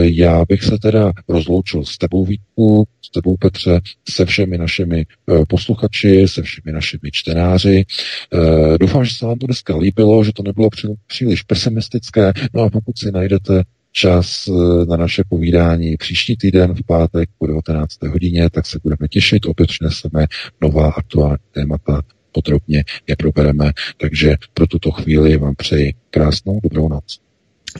já bych se teda rozloučil s tebou Vítku, s tebou Petře, se všemi našimi e, posluchači, se všemi našimi čtenáři. E, doufám, že se vám to dneska líbilo, že to nebylo příliš pesimistické. No a pokud si najdete čas na naše povídání příští týden v pátek po 19. hodině, tak se budeme těšit. Opět přineseme nová aktuální témata podrobně je probereme. Takže pro tuto chvíli vám přeji krásnou dobrou noc.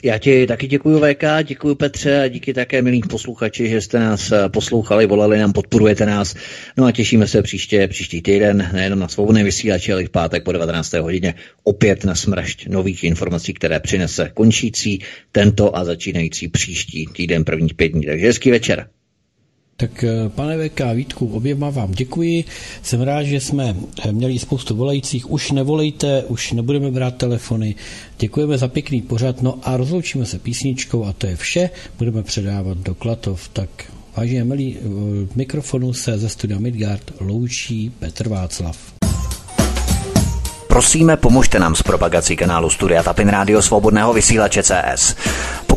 Já ti taky děkuji VK, děkuji Petře a díky také milí posluchači, že jste nás eh, poslouchali, volali nám, podporujete nás. No a těšíme se příště, příští týden, nejenom na svobodné vysílači, ale i v pátek po 19. hodině opět na smrašť nových informací, které přinese končící tento a začínající příští týden prvních pět dní. Takže hezký večer. Tak eh, pane VK Vítku, oběma vám děkuji. Jsem rád, že jsme eh, měli spoustu volajících. Už nevolejte, už nebudeme brát telefony. Děkujeme za pěkný pořad. No a rozloučíme se písničkou a to je vše. Budeme předávat do Klatov. Tak vážně milí, eh, mikrofonu se ze studia Midgard loučí Petr Václav. Prosíme, pomožte nám s propagací kanálu Studia Tapin Rádio Svobodného vysílače CS.